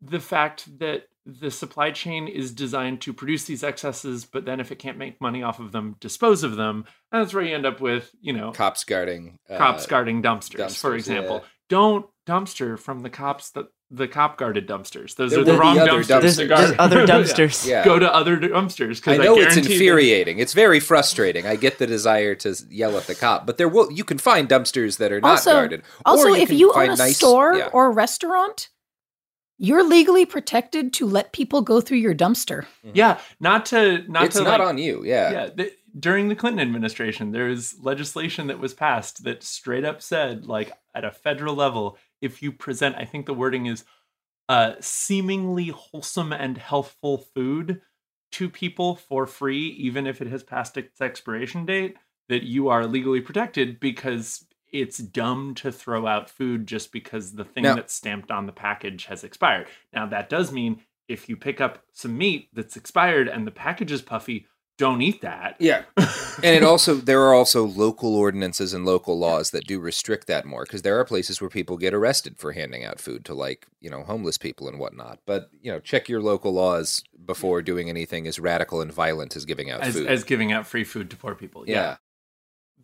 Speaker 10: the fact that the supply chain is designed to produce these excesses but then if it can't make money off of them dispose of them. And that's where you end up with you know
Speaker 2: cops guarding uh,
Speaker 10: cops guarding dumpsters, for example
Speaker 2: yeah.
Speaker 10: don't dumpster from the cops that the cop guarded dumpsters those
Speaker 2: There
Speaker 10: are the wrong dumpsters,
Speaker 2: dumpsters.
Speaker 10: to
Speaker 2: There's- there's other dumpsters. Yeah.
Speaker 10: go to other dumpsters
Speaker 2: I
Speaker 10: because
Speaker 2: know it's
Speaker 10: guarantee that-
Speaker 2: infuriating. It's very frustrating. I get the desire to yell at the cop, but there will you can find dumpsters that are not
Speaker 9: also,
Speaker 2: guarded.
Speaker 9: Also,
Speaker 2: Or
Speaker 9: if you
Speaker 2: find
Speaker 9: own a
Speaker 2: nice-
Speaker 9: store
Speaker 2: yeah.
Speaker 9: or a restaurant, you're legally protected to let people go through your dumpster. Mm-hmm.
Speaker 10: yeah not to not
Speaker 2: It's
Speaker 10: to
Speaker 2: not
Speaker 10: like-
Speaker 2: on you, yeah.
Speaker 10: yeah the, during the clinton administration there was legislation that was passed that straight up said like at a federal level if you present i think the wording is uh seemingly wholesome and healthful food to people for free even if it has passed its expiration date that you are legally protected because it's dumb to throw out food just because the thing
Speaker 2: Now-
Speaker 10: that's stamped on the package has expired. Now that does mean if you pick up some meat that's expired and the package is puffy, don't eat that.
Speaker 2: Yeah. and it also there are also local ordinances and local laws that do restrict that more because there are places where people get arrested for handing out food to like you know homeless people and whatnot. But you know, check your local laws before doing anything as radical and violent as giving out
Speaker 10: as,
Speaker 2: food.
Speaker 10: as giving out free food to poor people.
Speaker 2: Yeah.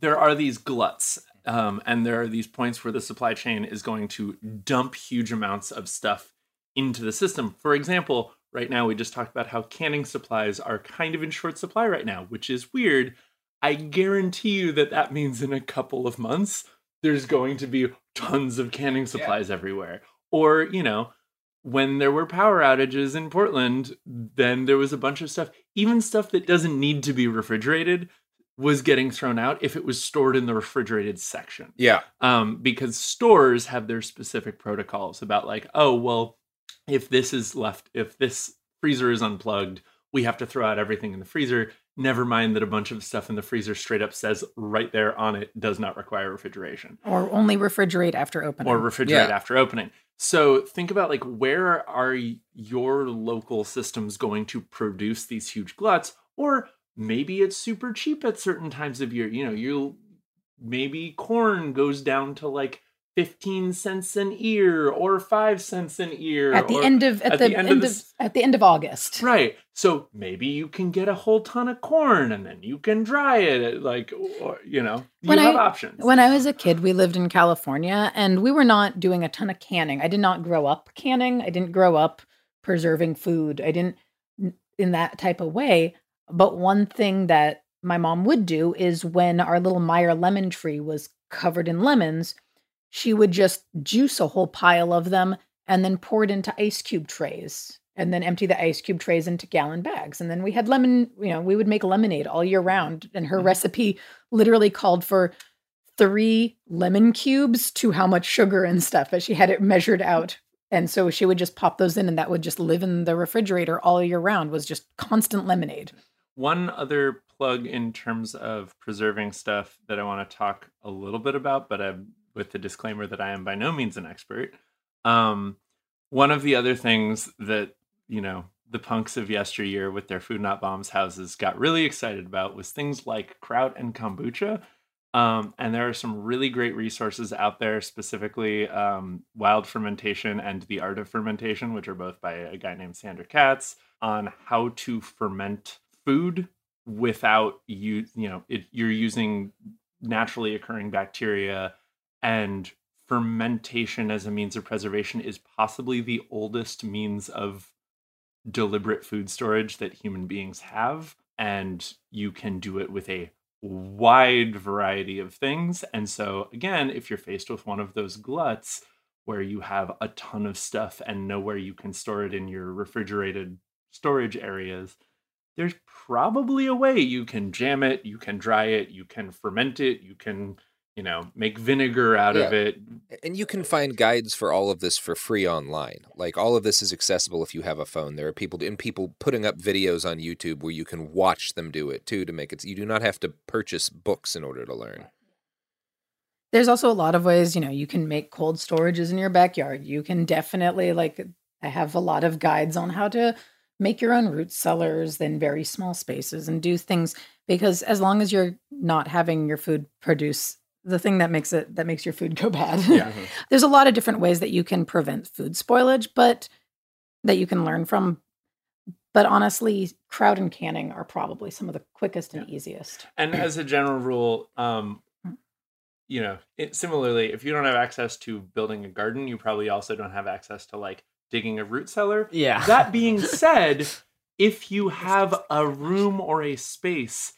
Speaker 10: There are these gluts, um, and there are these points where the supply chain is going to dump huge amounts of stuff into the system. For example, right now we just talked about how canning supplies are kind of in short supply right now, which is weird. I guarantee you that that means in a couple of months there's going to be tons of canning supplies everywhere. Or, you know, when there were power outages in Portland, then there was a bunch of stuff, even stuff that doesn't need to be refrigerated was getting thrown out if it was stored in the refrigerated section.
Speaker 2: Yeah.
Speaker 10: Um, because stores have their specific protocols about like, oh, well, if this is left, if this freezer is unplugged, we have to throw out everything in the freezer. Never mind that a bunch of stuff in the freezer straight up says right there on it does not require refrigeration
Speaker 9: Or only refrigerate after opening.
Speaker 10: or refrigerate after opening. So think about like where are your local systems going to produce these huge gluts or maybe it's super cheap at certain times of year. You know, you'll maybe corn goes down to like 15 cents an ear or 5 cents an ear
Speaker 9: at the end of at, the, end, of,
Speaker 10: s-
Speaker 9: at the end of August.
Speaker 10: Right. So maybe you can get a whole ton of corn and then you can dry it like or, you know, you have
Speaker 9: I,
Speaker 10: options.
Speaker 9: When I was a kid, we lived in California and we were not doing a ton of canning. I did not grow up canning. I didn't grow up preserving food. I didn't in that type of way. But one thing that my mom would do is when our little Meyer lemon tree was covered in lemons, she would just juice a whole pile of them and then pour it into ice cube trays and then empty the ice cube trays into gallon bags. And then we had lemon, you know, we would make lemonade all year round. And her mm-hmm. recipe literally called for three lemon cubes to how much sugar and stuff, but she had it measured out. And so she would just pop those in and that would just live in the refrigerator all year round was just constant lemonade.
Speaker 10: One other plug in terms of preserving stuff that I want to talk a little bit about, but I'm with the disclaimer that I am by no means an expert. Um, one of the other things that, you know, the punks of yesteryear with their food not bombs houses got really excited about was things like kraut and kombucha. Um, and there are some really great resources out there, specifically um, Wild Fermentation and The Art of Fermentation, which are both by a guy named Sandor Katz, on how to ferment food without you, you know, it, you're using naturally occurring bacteria and fermentation as a means of preservation is possibly the oldest means of deliberate food storage that human beings have and you can do it with a wide variety of things. And so, again, if you're faced with one of those gluts where you have a ton of stuff and nowhere you can store it in your refrigerated storage areas, there's probably a way you can jam it, you can dry it, you can ferment it, you can you know, make vinegar out yeah. of it.
Speaker 2: And you can find guides for all of this for free online. Like all of this is accessible if you have a phone. There are people and people putting up videos on YouTube where you can watch them do it too to make it you do not have to purchase books in order to learn.
Speaker 9: There's also a lot of ways, you know, you can make cold storages in your backyard. You can definitely like I have a lot of guides on how to make your own root cellars in very small spaces and do things because as long as you're not having your food produce the thing that makes it that makes your food go bad. Yeah. Mm-hmm. There's a lot of different ways that you can prevent food spoilage, but that you can learn from. But honestly, kraut and canning are probably some of the quickest and yeah. easiest.
Speaker 10: And as a general rule, um, mm. you know, it, similarly, if you don't have access to building a garden, you probably also don't have access to like digging a root cellar.
Speaker 5: Yeah.
Speaker 10: That being said, if you have a room or a space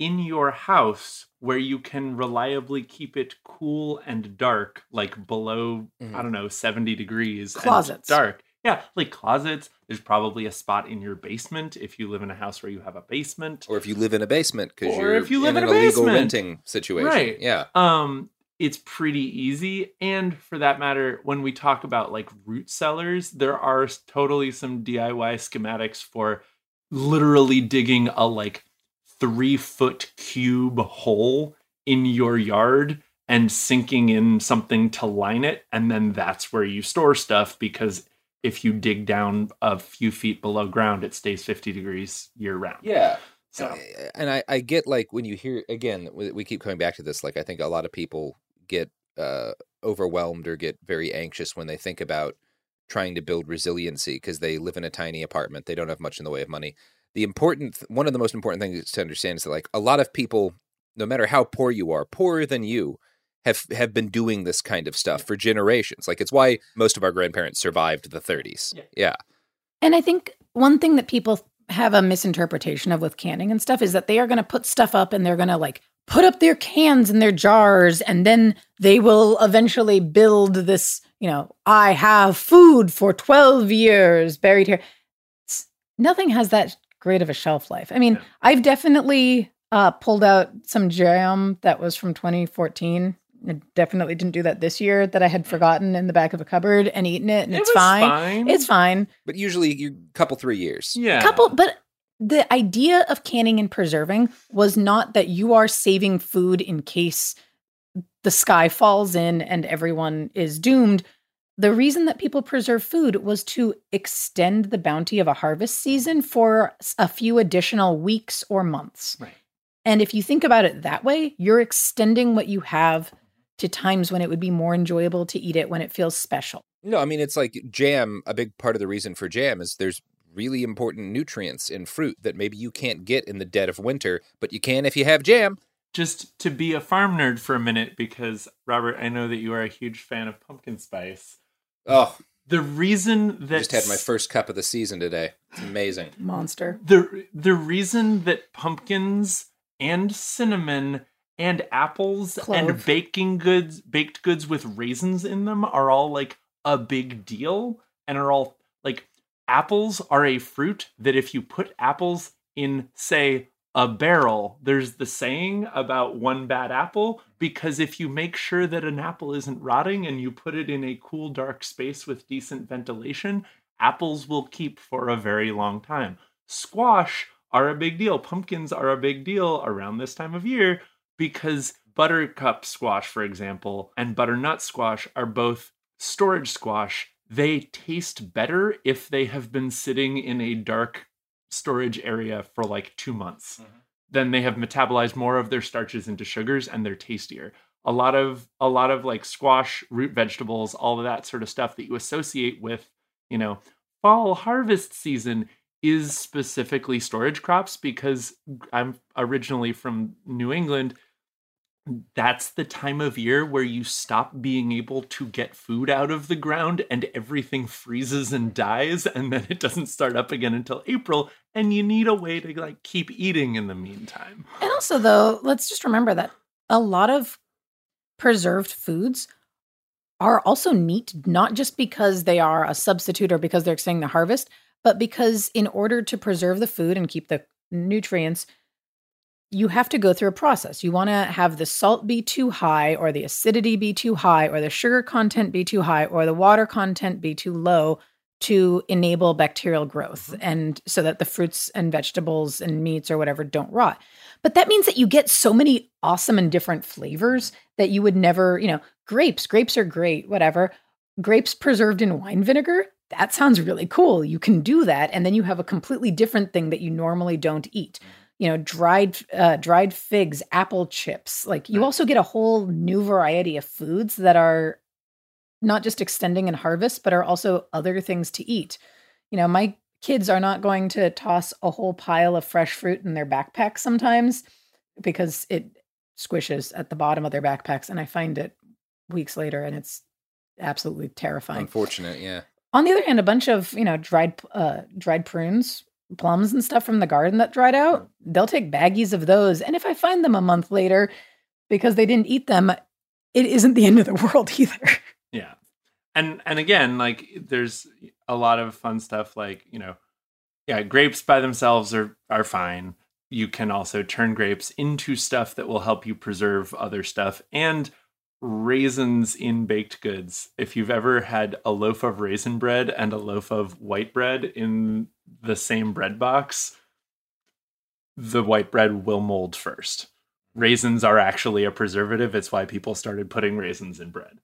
Speaker 10: in your house where you can reliably keep it cool and dark, like below, mm. I don't know, 70 degrees.
Speaker 9: Closets.
Speaker 10: dark. Yeah, like closets. There's probably a spot in your basement if you live in a house where you have a basement.
Speaker 2: Or if you live in a basement because you're if you live in, in an illegal basement. renting situation.
Speaker 10: Right.
Speaker 2: Yeah.
Speaker 10: Um, it's pretty easy. And for that matter, when we talk about like root cellars, there are totally some DIY schematics for literally digging a like three foot cube hole in your yard and sinking in something to line it. And then that's where you store stuff because if you dig down a few feet below ground, it stays 50 degrees year round.
Speaker 2: Yeah. So, and I, I get like when you hear again, we keep coming back to this. Like, I think a lot of people get uh, overwhelmed or get very anxious when they think about trying to build resiliency because they live in a tiny apartment. They don't have much in the way of money the important one of the most important things to understand is that like a lot of people no matter how poor you are poorer than you have have been doing this kind of stuff for generations. Like it's why most of our grandparents survived the 30s yeah, yeah.
Speaker 9: and i think one thing that people have a misinterpretation of with canning and stuff is that they are going to put stuff up and they're going to like put up their cans and their jars and then they will eventually build this you know i have food for 12 years buried here. Nothing has that great of a shelf life. I mean, yeah. I've definitely uh, pulled out some jam that was from 2014. I definitely didn't do that this year that I had forgotten in the back of a cupboard and eaten it, and it it's fine. fine. It's fine.
Speaker 2: But usually, you couple three years.
Speaker 10: Yeah,
Speaker 9: couple. But the idea of canning and preserving was not that you are saving food in case the sky falls in and everyone is doomed the reason that people preserve food was to extend the bounty of a harvest season for a few additional weeks or months.
Speaker 10: Right.
Speaker 9: And if you think about it that way, you're extending what you have to times when it would be more enjoyable to eat it when it feels special.
Speaker 2: No, I mean, it's like jam. A big part of the reason for jam is there's really important nutrients in fruit that maybe you can't get in the dead of winter, but you can if you have jam.
Speaker 10: Just to be a farm nerd for a minute, because Robert, I know that you are a huge fan of pumpkin spice.
Speaker 2: Oh,
Speaker 10: the reason that I
Speaker 2: just had my first cup of the season today. It's amazing.
Speaker 9: Monster.
Speaker 10: The the reason that pumpkins and cinnamon and apples Clove. and baking goods, baked goods with raisins in them are all like a big deal and are all like apples are a fruit that if you put apples in say a barrel. There's the saying about one bad apple because if you make sure that an apple isn't rotting and you put it in a cool, dark space with decent ventilation, apples will keep for a very long time. Squash are a big deal. Pumpkins are a big deal around this time of year because buttercup squash, for example, and butternut squash are both storage squash. They taste better if they have been sitting in a dark storage area for like two months. Mm-hmm. then they have metabolized more of their starches into sugars and they're tastier. A lot of a lot of like squash, root vegetables, all of that sort of stuff that you associate with, you know, fall harvest season is specifically storage crops because I'm originally from New England that's the time of year where you stop being able to get food out of the ground and everything freezes and dies and then it doesn't start up again until April and you need a way to like keep eating in the meantime.
Speaker 9: And also though, let's just remember that a lot of preserved foods are also neat not just because they are a substitute or because they're extending the harvest, but because in order to preserve the food and keep the nutrients you have to go through a process. You want to have the salt be too high, or the acidity be too high, or the sugar content be too high, or the water content be too low to enable bacterial growth mm-hmm. and so that the fruits and vegetables and meats or whatever don't rot. But that means that you get so many awesome and different flavors that you would never, you know, grapes, grapes are great, whatever. Grapes preserved in wine vinegar, that sounds really cool. You can do that. And then you have a completely different thing that you normally don't eat. You know dried uh, dried figs apple chips. Like you also get a whole new variety of foods that are not just extending in harvest but are also other things to eat. You know my kids are not going to toss a whole pile of fresh fruit in their backpack sometimes because it squishes at the bottom of their backpacks and i find it weeks later and it's absolutely terrifying.
Speaker 2: Unfortunate yeah.
Speaker 9: On the other hand a bunch of you know dried uh, dried prunes plums and stuff from the garden that dried out, they'll take baggies of those. And if I find them a month later because they didn't eat them, it isn't the end of the world either.
Speaker 10: Yeah. And and again, like there's a lot of fun stuff like, you know, yeah, grapes by themselves are are fine. You can also turn grapes into stuff that will help you preserve other stuff and raisins in baked goods. If you've ever had a loaf of raisin bread and a loaf of white bread in the same bread box, the white bread will mold first. Raisins are actually a preservative. It's why people started putting raisins in bread.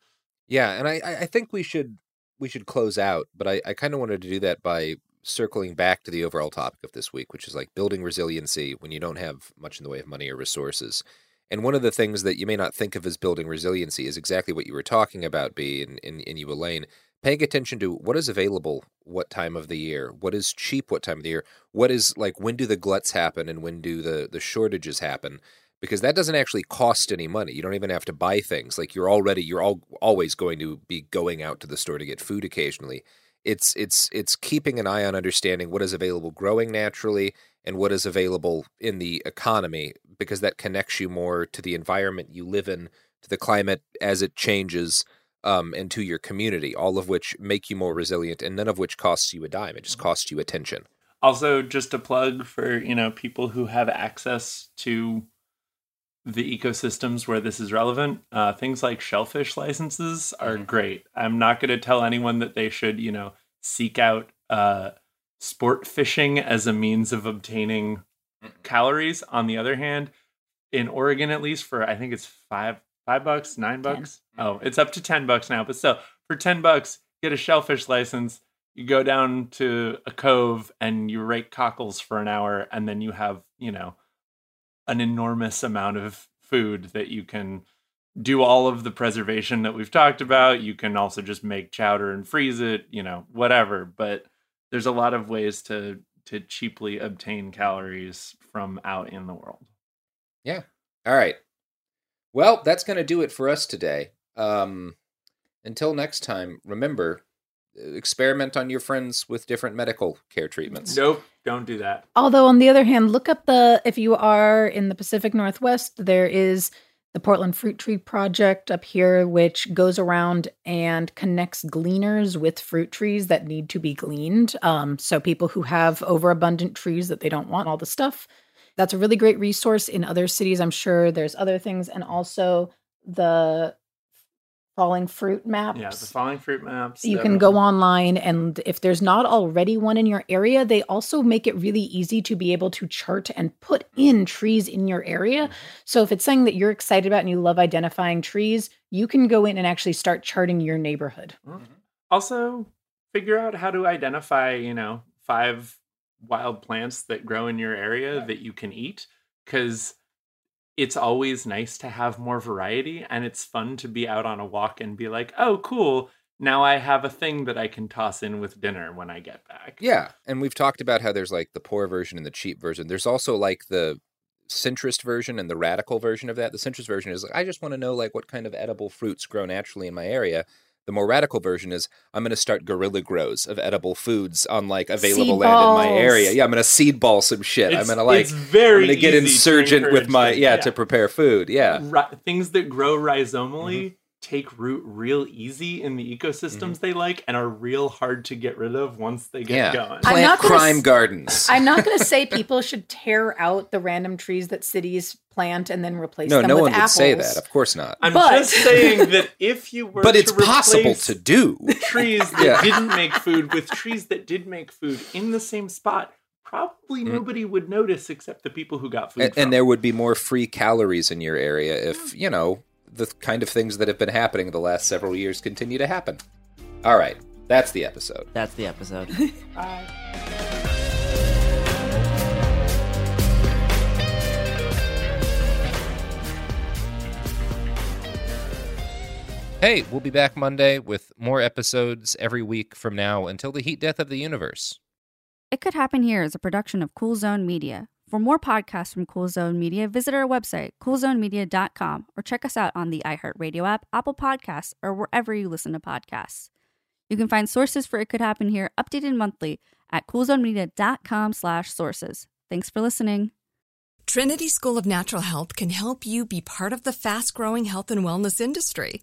Speaker 2: Yeah, and I, I think we should we should close out, but I, I kind of wanted to do that by circling back to the overall topic of this week, which is like building resiliency when you don't have much in the way of money or resources. And one of the things that you may not think of as building resiliency is exactly what you were talking about, B, and, and, and you, Elaine, paying attention to what is available what time of the year, what is cheap what time of the year, what is like when do the gluts happen and when do the, the shortages happen because that doesn't actually cost any money. You don't even have to buy things. Like you're already you're all, always going to be going out to the store to get food occasionally. It's it's it's keeping an eye on understanding what is available growing naturally and what is available in the economy because that connects you more to the environment you live in, to the climate as it changes, um, and to your community, all of which make you more resilient and none of which costs you a dime. It just costs you attention.
Speaker 10: Also, just a plug for, you know, people who have access to the ecosystems where this is relevant. Uh, things like shellfish licenses are mm-hmm. great. I'm not going to tell anyone that they should, you know, seek out uh, sport fishing as a means of obtaining calories. On the other hand, in Oregon, at least for I think it's five five bucks, nine bucks. Oh, it's up to ten bucks now. But still, for ten bucks, get a shellfish license. You go down to a cove and you rake cockles for an hour, and then you have you know an enormous amount of food that you can do all of the preservation that we've talked about. You can also just make chowder and freeze it, you know, whatever. But there's a lot of ways to to cheaply obtain calories from out in the world.
Speaker 2: Yeah. All right. Well, that's going to do it for us today. Um, until next time, remember experiment on your friends with different medical care treatments.
Speaker 10: Nope, don't do that.
Speaker 9: Although on the other hand, look up the if you are in the Pacific Northwest, there is the Portland Fruit Tree Project up here, which goes around and connects gleaners with fruit trees that need to be gleaned. Um, so people who have overabundant trees that they don't want all the stuff. That's a really great resource in other cities. I'm sure there's other things, and also the falling fruit maps.
Speaker 10: Yeah, the falling fruit maps.
Speaker 9: You can go online, and if there's not already one in your area, they also make it really easy to be able to chart and put in trees in your area. Mm-hmm. So if it's something that you're excited about and you love identifying trees, you can go in and actually start charting your neighborhood.
Speaker 10: Mm-hmm. Also, figure out how to identify, you know, five wild plants that grow in your area that you can eat because it's always nice to have more variety and it's fun to be out on a walk and be like, oh, cool. Now I have a thing that I can toss in with dinner when I get back.
Speaker 2: Yeah. And we've talked about how there's like the poor version and the cheap version. There's also like the centrist version and the radical version of that. The centrist version is like, I just want to know like what kind of edible fruits grow naturally in my area. The more radical version is I'm going to start guerrilla grows of edible foods on like available
Speaker 9: Seed
Speaker 2: land in my area. Yeah, I'm going to seed ball some shit. I'm going to like
Speaker 10: it's very
Speaker 2: I'm going to get
Speaker 10: easy to
Speaker 2: insurgent with my yeah,
Speaker 10: yeah.
Speaker 2: to prepare food. Yeah.
Speaker 10: Ri- things that grow rhizomally
Speaker 2: Mm-hmm.
Speaker 10: Take root real easy in the ecosystems they like and are real hard to get rid of once they get
Speaker 2: Yeah.
Speaker 10: going.
Speaker 9: I'm
Speaker 2: Plant
Speaker 9: not gonna
Speaker 2: crime
Speaker 9: s-
Speaker 2: gardens.
Speaker 9: I'm not going to say people should tear out the random trees that cities plant and then replace
Speaker 2: No,
Speaker 9: them
Speaker 2: no
Speaker 9: with
Speaker 2: one would say that. Of course not.
Speaker 10: I'm
Speaker 9: But-
Speaker 10: just saying that if you were
Speaker 2: But
Speaker 10: to
Speaker 2: it's possible to do.
Speaker 10: trees that
Speaker 2: Yeah.
Speaker 10: didn't make food with trees that did make food in the same spot, probably nobody would notice except the people who got food.
Speaker 2: Mm. and,
Speaker 10: from
Speaker 2: and there would be more free calories in your area if you know the kind of things that have been happening the last several years continue to happen all right that's the episode
Speaker 11: That's the episode. Bye.
Speaker 2: hey we'll be back monday with more episodes every week from now until the heat death of the universe
Speaker 6: It Could Happen Here is a production of Cool Zone Media. For more podcasts from Cool Zone Media, visit our website, coolzonemedia.com, or check us out on the iHeartRadio app, Apple Podcasts, or wherever you listen to podcasts. You can find sources for It Could Happen Here updated monthly at coolzonemedia.com slash sources. Thanks for listening.
Speaker 12: Trinity School of Natural Health can help you be part of the fast growing health and wellness industry.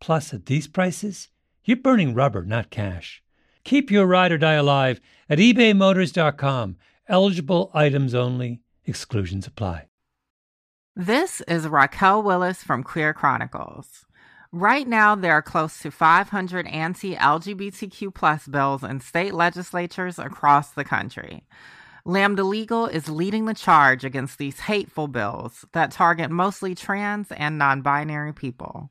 Speaker 13: Plus, at these prices, you're burning rubber, not cash. Keep your ride or die alive at ebaymotors.com. Eligible items only, exclusions apply.
Speaker 1: This is Raquel Willis from Queer Chronicles. Right now, there are close to 500 anti LGBTQ plus bills in state legislatures across the country. Lambda Legal is leading the charge against these hateful bills that target mostly trans and non binary people.